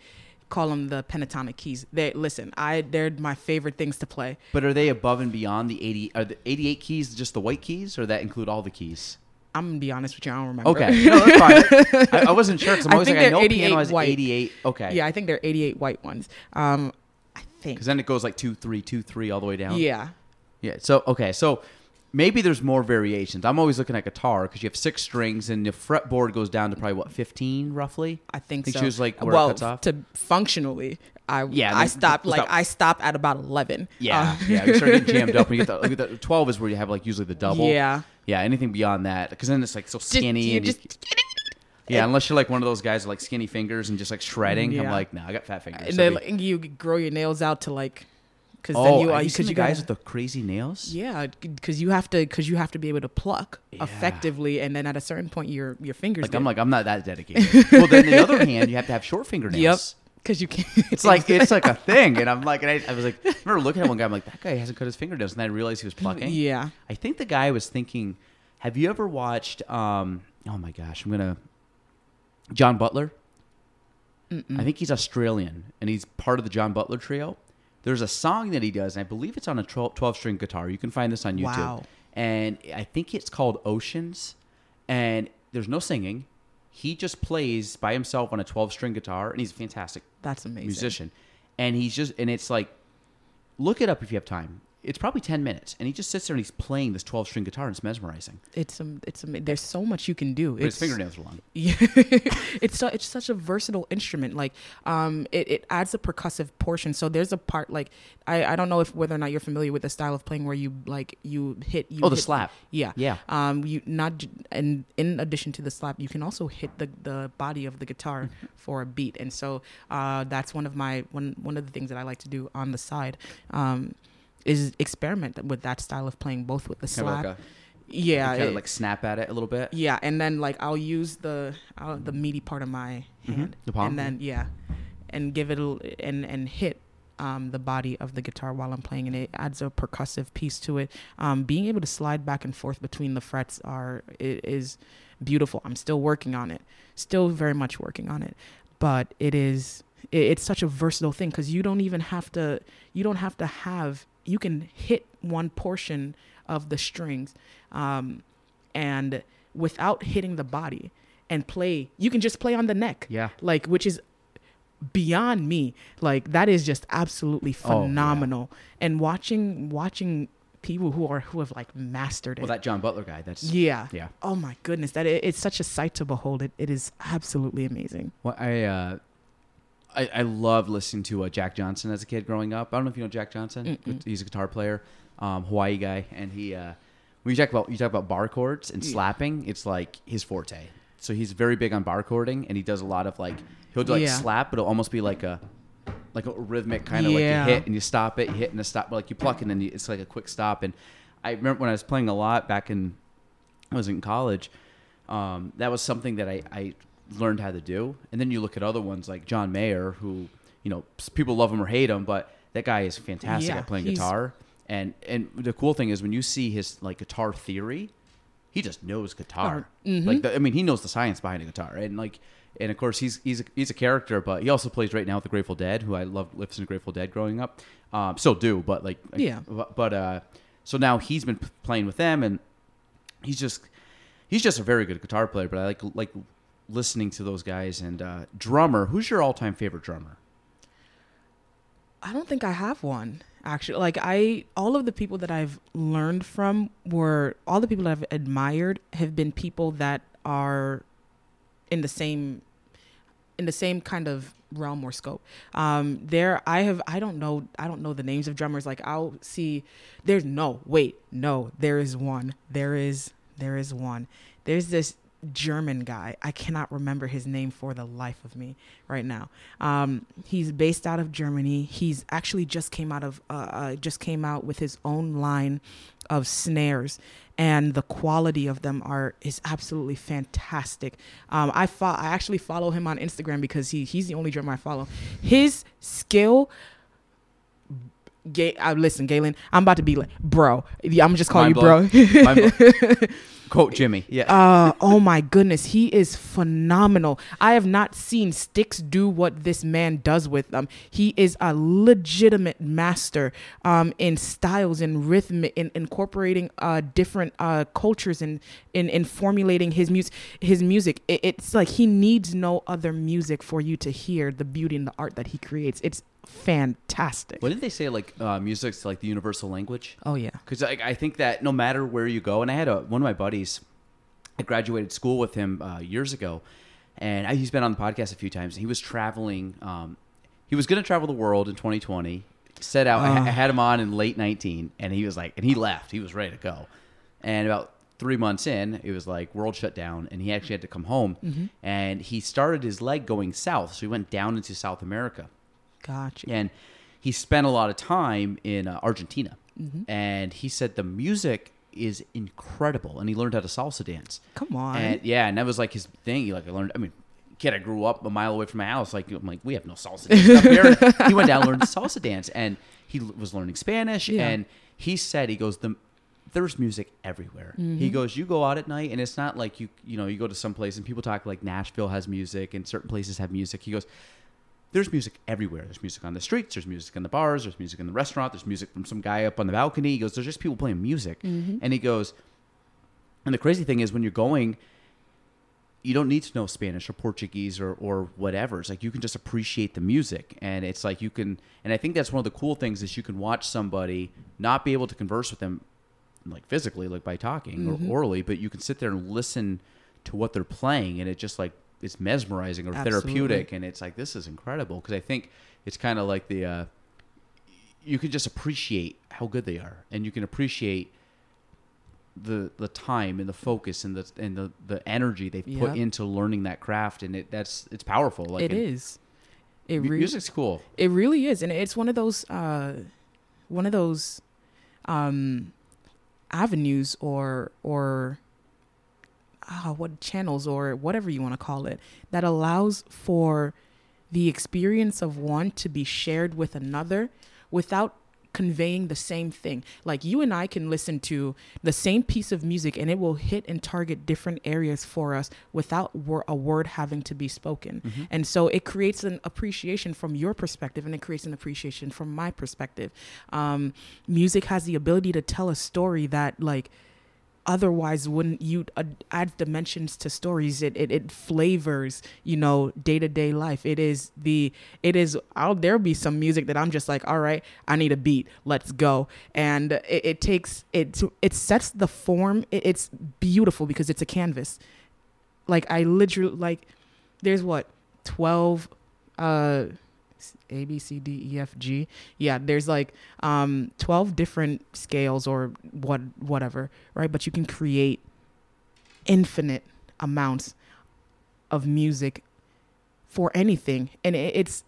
A: call them the pentatonic keys. They listen. I they're my favorite things to play.
B: But are they above and beyond the 80? Are the 88 keys just the white keys, or that include all the keys?
A: I'm gonna be honest with you. I don't remember.
B: Okay, no, fine. I, I wasn't sure because I'm
A: I
B: always
A: think
B: like, I know
A: 88
B: piano has
A: white.
B: 88. Okay,
A: Yeah, I think they're 88 white ones. Um, I think.
B: because then it goes like two, three, two, three, all the way down.
A: Yeah.
B: Yeah. So okay, so maybe there's more variations. I'm always looking at guitar because you have six strings and the fretboard goes down to probably what 15 roughly.
A: I think
B: Think
A: so.
B: she was, like, where it
A: well,
B: cuts off?
A: to functionally, I
B: Yeah,
A: I stopped like
B: stop.
A: I stopped at about 11.
B: Yeah,
A: Uh,
B: yeah. You start getting jammed up. When you get the, the 12 is where you have like usually the double.
A: Yeah.
B: Yeah. Anything beyond that, because then it's like so skinny
A: you
B: and you-
A: just
B: yeah. Unless you're like one of those guys with like skinny fingers and just like shredding. I'm
A: Yeah.
B: like, nah, I got fat fingers.
A: and
B: So
A: then
B: we-
A: like, you grow your nails out to like because
B: oh,
A: then you are
B: you
A: you
B: guys
A: gotta-
B: with the crazy nails?
A: Yeah, because you have to because you have to be able to pluck
B: Yeah.
A: effectively, and then at a certain point, your your fingers.
B: Like I'm like I'm not that dedicated. well, then the other hand, you have to have short fingernails.
A: yep, because you can't.
B: It's like it's like a thing, and I'm like, and I, I was like, I remember looking at one guy, I'm like, that guy hasn't cut his fingernails, and then I realized he was plucking.
A: yeah,
B: I think the guy was thinking, have you ever watched? um Oh my gosh, I'm gonna John Butler. I think he's Australian, and he's part of the John Butler trio. There's a song that he does, and I believe it's on a 12 string guitar. You can find this on YouTube.
A: Wow.
B: And I think it's called Oceans, and there's no singing. He just plays by himself on a 12 string guitar, and he's a fantastic
A: that's amazing.
B: musician. And he's just, and it's like, look it up if you have time. It's probably 10 minutes, and he just sits there and he's playing this 12 string guitar, and it's mesmerizing.
A: It's um, it's um, there's so much you can do.
B: But his
A: It's
B: fingernails are long.
A: Yeah, it's so, it's such a versatile instrument. Like, um, it, it adds a percussive portion. So there's a part like I, I don't know if whether or not you're familiar with the style of playing where you like you hit you
B: Oh, the
A: hit-
B: slap.
A: Yeah,
B: Yeah.
A: Um, you not and in addition to the slap, you can also hit the the body of the guitar
B: Mm-hmm.
A: for a beat, and so uh, that's one of my one one of the things that I like to do on the side. Um, is experiment with that style of playing both with the
B: Kind of
A: slap.
B: like a,
A: yeah,
B: kind of like snap at it a little bit.
A: yeah, and then like I'll use the uh, the meaty part of my hand,
B: The palm,
A: and then yeah, and give it a, and and hit um, the body of the guitar while I'm playing, and it adds a percussive piece to it. Um, being able to slide back and forth between the frets are is beautiful. I'm still working on it, still very much working on it, but it is it, it's such a versatile thing because you don't even have to you don't have to have you can hit one portion of the strings um, and without hitting the body and play you can just play on the neck
B: Yeah.
A: like which is beyond me like that is just absolutely phenomenal
B: Oh, yeah.
A: and watching watching people who are who have like mastered it
B: Well, that John Butler guy, that's.
A: yeah
B: Yeah.
A: oh my goodness that it, it's such a sight to behold it it is absolutely amazing
B: Well, I, uh, I, I love listening to uh, Jack Johnson as a kid growing up. I don't know if you know Jack Johnson.
A: Mm-mm.
B: He's a guitar player, um, Hawaii guy, and he. Uh, when you talk about you talk about bar chords and slapping, it's like his forte. So he's very big on bar chording, and he does a lot of like he'll do like
A: Yeah.
B: slap, but it'll almost be like a like a rhythmic kind of like
A: Yeah.
B: you hit and you stop it, you hit and a stop, but like you pluck and then you, it's like a quick stop. And I remember when I was playing a lot back in I was in college. Um, that was something that I, I learned how to do. And then you look at other ones like John Mayer, who you know people love him or hate him, but that guy is fantastic
A: Yeah,
B: at playing guitar. And and the cool thing is when you see his like guitar theory, he just knows guitar.
A: Mhm.
B: Like the, I mean, he knows the science behind a guitar, and like. And of course, he's he's a, he's a character, but he also plays right now with the Grateful Dead, who I loved listening to Grateful Dead growing up. Um, still do, but like
A: Yeah.
B: But, but uh, so now he's been p- playing with them, and he's just he's just a very good guitar player. But I like like listening to those guys and uh, drummer. Who's your all time favorite drummer?
A: I don't think I have one actually. Like I, all of the people that I've learned from were all the people that I've admired have been people that are in the same, in the same kind of realm or scope. Um, there, I have, I don't know, I don't know the names of drummers. Like I'll see, there's no, wait, no, there is one, there is, there is one. There's this German guy. I cannot remember his name for the life of me right now. Um, he's based out of Germany. He's actually just came out of uh, uh, just came out with his own line of snares, and the quality of them are is absolutely fantastic. Um, I fo- I actually follow him on Instagram because he he's the only drummer I follow. His skill. Gay, uh, listen, Gaelan, I'm about to be like, bro. I'm just calling you, bro.
B: Mind blown. Quote Jimmy. Yeah.
A: uh, oh my goodness, he is phenomenal. I have not seen Sticks do what this man does with them. He is a legitimate master um, in styles and rhythm, in incorporating uh, different uh, cultures and in, in formulating his music. His music, it, it's like he needs no other music for you to hear the beauty and the art that he creates. It's fantastic.
B: what did they say? Like uh, music's like the universal language.
A: Oh yeah.
B: Because I, I think that no matter where you go, and I had a one of my buddies, I graduated school with him uh, years ago, and I, he's been on the podcast a few times. He was traveling. Um, he was going to travel the world in 2020. Set out. I, I had him on in late 19, and he was like, and he left. He was ready to go, and about three months in, it was like world shut down, and he actually had to come home. And he started his leg going south, so he went down into South America
A: Gotcha.
B: and he spent a lot of time in uh, Argentina. And he said the music is incredible, and he learned how to salsa dance.
A: Come on.
B: And yeah, and that was like his thing. He, like I learned. I mean, kid, I grew up a mile away from my house. Like I'm like we have no salsa dance up here. he went down and learned salsa dance, and he l- was learning Spanish.
A: Yeah.
B: And he said he goes the there's music everywhere.
A: Mm-hmm.
B: He goes, you go out at night, and it's not like you you know you go to some place and people talk like Nashville has music and certain places have music. He goes, there's music everywhere. There's music on the streets. There's music in the bars. There's music in the restaurant. There's music from some guy up on the balcony. He goes, there's just people playing music. Mm-hmm. And he goes, and the crazy thing is when you're going, you don't need to know Spanish or Portuguese or, or whatever. It's like you can just appreciate the music. And it's like you can, and I think that's one of the cool things is you can watch somebody not be able to converse with them like physically, like by talking or mm-hmm. orally, but you can sit there and listen to what they're playing. And it just like, it's mesmerizing or
A: Absolutely.
B: therapeutic. And it's like, this is incredible. Cause I think it's kind of like the, uh, you can just appreciate how good they are and you can appreciate the the time and the focus and the and the, the energy they've
A: Yep.
B: put into learning that craft and it that's it's powerful like
A: it is. It really
B: music's cool
A: It really is, and it's one of those uh, one of those um, avenues or or uh, what channels or whatever you want to call it that allows for the experience of one to be shared with another without conveying the same thing. Like you and I can listen to the same piece of music and it will hit and target different areas for us without wor- a word having to be spoken. And so it creates an appreciation from your perspective and it creates an appreciation from my perspective. Um, music has the ability to tell a story that like otherwise wouldn't you add dimensions to stories. It, it it flavors you know day-to-day life. It is the it is out there be some music that i'm just like all right i need a beat. Let's go. And it, it takes it it sets the form. It, it's beautiful because it's a canvas. Like i literally like there's what 12 uh a b c d e f g. Yeah there's like um 12 different scales or what whatever right? But you can create infinite amounts of music for anything. And it, it's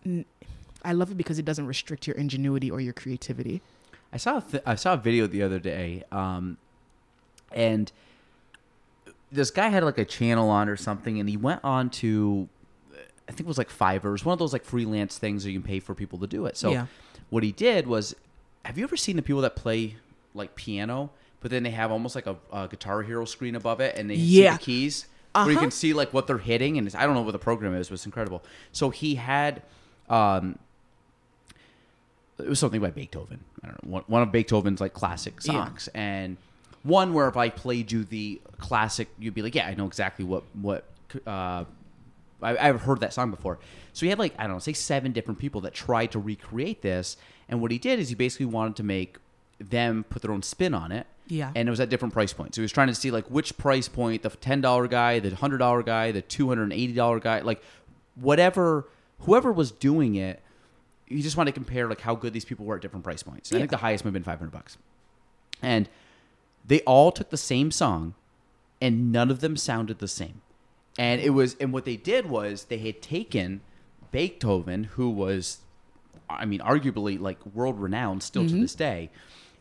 A: i love it because it doesn't restrict your ingenuity or your creativity.
B: I saw a th- i saw a video the other day um and this guy had like a channel on or something and he went on to i think it was like fiverr it was one of those like freelance things that you can pay for people to do it so
A: Yeah.
B: what he did was have you ever seen the people that play like piano but then they have almost like a, a guitar hero screen above it and they
A: Yeah.
B: see the keys where you
A: Uh-huh.
B: can see like what they're hitting and it's, i don't know what the program is but it's incredible so he had um it was something by Beethoven. I don't know one, one of Beethoven's like classic
A: Yeah.
B: songs, and one where if I played you the classic, you'd be like, yeah, I know exactly what what. Uh, I, I've heard that song before. So he had like I don't know, say seven different people that tried to recreate this, and what he did is he basically wanted to make them put their own spin on it.
A: Yeah.
B: And it was at different price points. So he was trying to see like which price point, the ten dollar guy, the hundred dollar guy, the two hundred and eighty dollar guy, like whatever whoever was doing it, you just want to compare like how good these people were at different price points. And I think the highest might have been five hundred bucks. And they all took the same song and none of them sounded the same. And it was, and what they did was they had taken Beethoven, who was, I mean, arguably like world renowned still to mm-hmm. this day,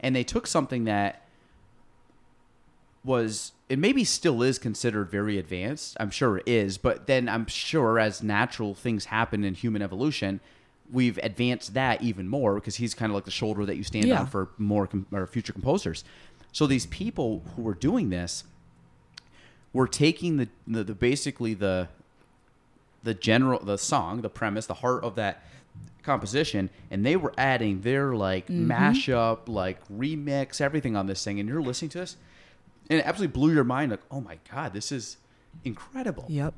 B: and they took something that was it maybe still is considered very advanced. I'm sure it is, but then I'm sure as natural things happen in human evolution, we've advanced that even more because he's kind of like the shoulder that you stand
A: Yeah.
B: on for more com- or future composers. So these people who were doing this were taking the, the, the basically the the general the song, the premise, the heart of that composition, and they were adding their like mm-hmm. mashup, like remix, everything on this thing, and you're listening to this, and it absolutely blew your mind. Like, oh my god, this is incredible!
A: Yep.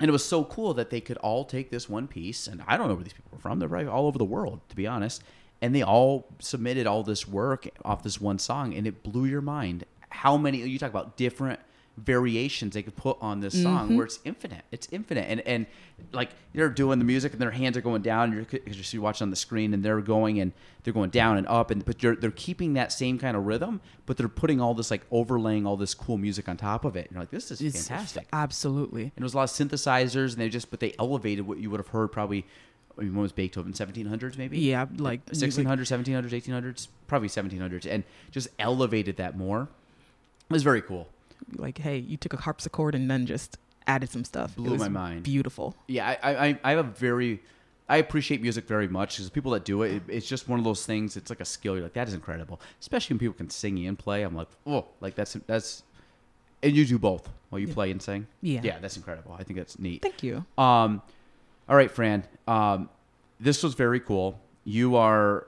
B: And it was so cool that they could all take this one piece, and I don't know where these people were from. They're probably all over the world, to be honest. And they all submitted all this work off this one song, and it blew your mind. How many you talk about different variations they could put on this song mm-hmm. where it's infinite. It's infinite, and and like they're doing the music, and their hands are going down. You're because you're watching on the screen, and they're going and they're going down and up, and but they're they're keeping that same kind of rhythm, but they're putting all this like overlaying all this cool music on top of it. And you're like, this is
A: It's
B: fantastic
A: Absolutely.
B: and it was a lot of synthesizers, and they just but they elevated what you would have heard probably. I mean, when was Beethoven? 1700s maybe.
A: Yeah, like
B: 1600s, 1700s, 1800s, probably 1700s, and just elevated that more. It was very cool.
A: Like hey, you took a harpsichord and then just added some stuff.
B: Blew
A: it was
B: my mind.
A: Beautiful.
B: Yeah, I I, I have a very I appreciate music very much because people that do it, it, it's just one of those things. It's like a skill. You're like, that is incredible. Especially when people can sing and play. I'm like, oh, like that's that's, and you do both while you
A: Yeah.
B: play and sing.
A: Yeah.
B: yeah, that's incredible. I think that's neat.
A: Thank you.
B: Um, all right, Fran. Um, this was very cool. You are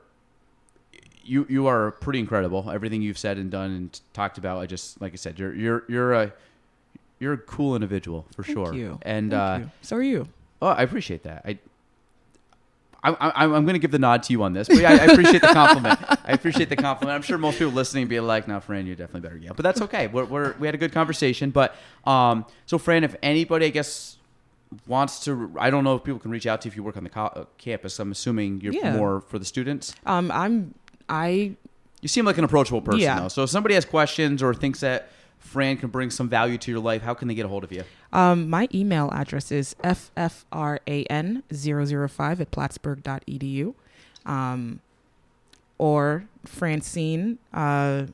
B: you you are pretty incredible. Everything you've said and done and talked about. I just like I said, you're you're you're a you're a cool individual for
A: Thank
B: sure.
A: you.
B: And
A: Thank
B: uh,
A: you. so are you.
B: oh, I appreciate that. I. I, I, I'm going to give the nod to you on this, but yeah, I, I appreciate the compliment. I appreciate the compliment. I'm sure most people listening be like, "No, Fran, you're definitely better." Yeah, but that's okay. We're, we're we had a good conversation. But um, so Fran, if anybody, I guess, wants to, I don't know if people can reach out to you if you work on the co- uh, campus. I'm assuming you're
A: Yeah.
B: more for the students.
A: Um, I'm I
B: You seem like an approachable person,
A: Yeah.
B: though. So if somebody has questions or thinks that Fran can bring some value to your life, how can they get a hold of you?
A: Um, my email address is ffran005 at plattsburgh.edu. Um, or Francine, uh,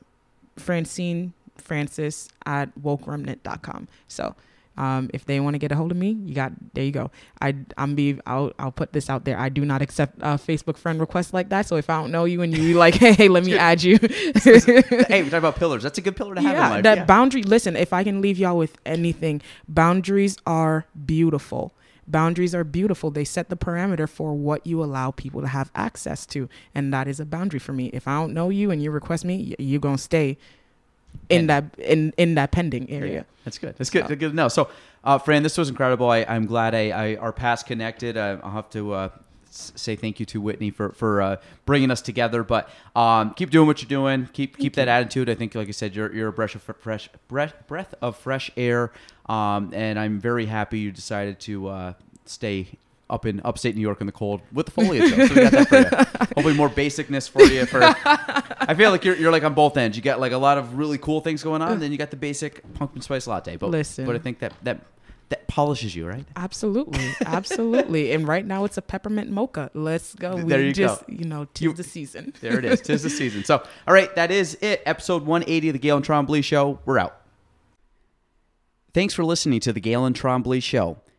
A: Francine Francis at wokeremnant.com. So, um, if they want to get a hold of me, you got, there you go. I, I'm be, I'll, I'll put this out there. I do not accept uh, Facebook friend requests like that. So if I don't know you and you like, hey, let me add you.
B: hey, we talk about pillars. That's a good pillar to have in
A: yeah,
B: life.
A: that
B: yeah.
A: boundary. Listen, if I can leave y'all with anything, boundaries are beautiful. Boundaries are beautiful. They set the parameter for what you allow people to have access to, and that is a boundary for me. If I don't know you and you request me, you're gonna stay in that in in that pending area.
B: That's good. That's good.
A: So-
B: That's good know. So, uh, Fran, this was incredible. I, I'm glad I, I our paths connected. I, I'll have to uh, say thank you to Whitney for for uh, bringing us together. But um, keep doing what you're doing. Keep keep that attitude. I think, like I said, you're you're a breath of fresh breath breath of fresh air. Um, and I'm very happy you decided to uh, stay. Up in upstate New York in the cold with the foliage, though. so we got that for you. Hopefully, more basicness for you. For I feel like you're, you're like on both ends. You got like a lot of really cool things going on, and then you got the basic pumpkin spice latte. But
A: Listen.
B: but I think that that that polishes you, right?
A: Absolutely, absolutely. and right now it's a peppermint mocha. Let's go. We
B: There you go.
A: just, you know, tis
B: You-
A: the season.
B: There it is. Tis the season. So, all right, that is it. Episode 180 of the Gaelan Trombley Show. We're out. Thanks for listening to the Gaelan Trombley Show.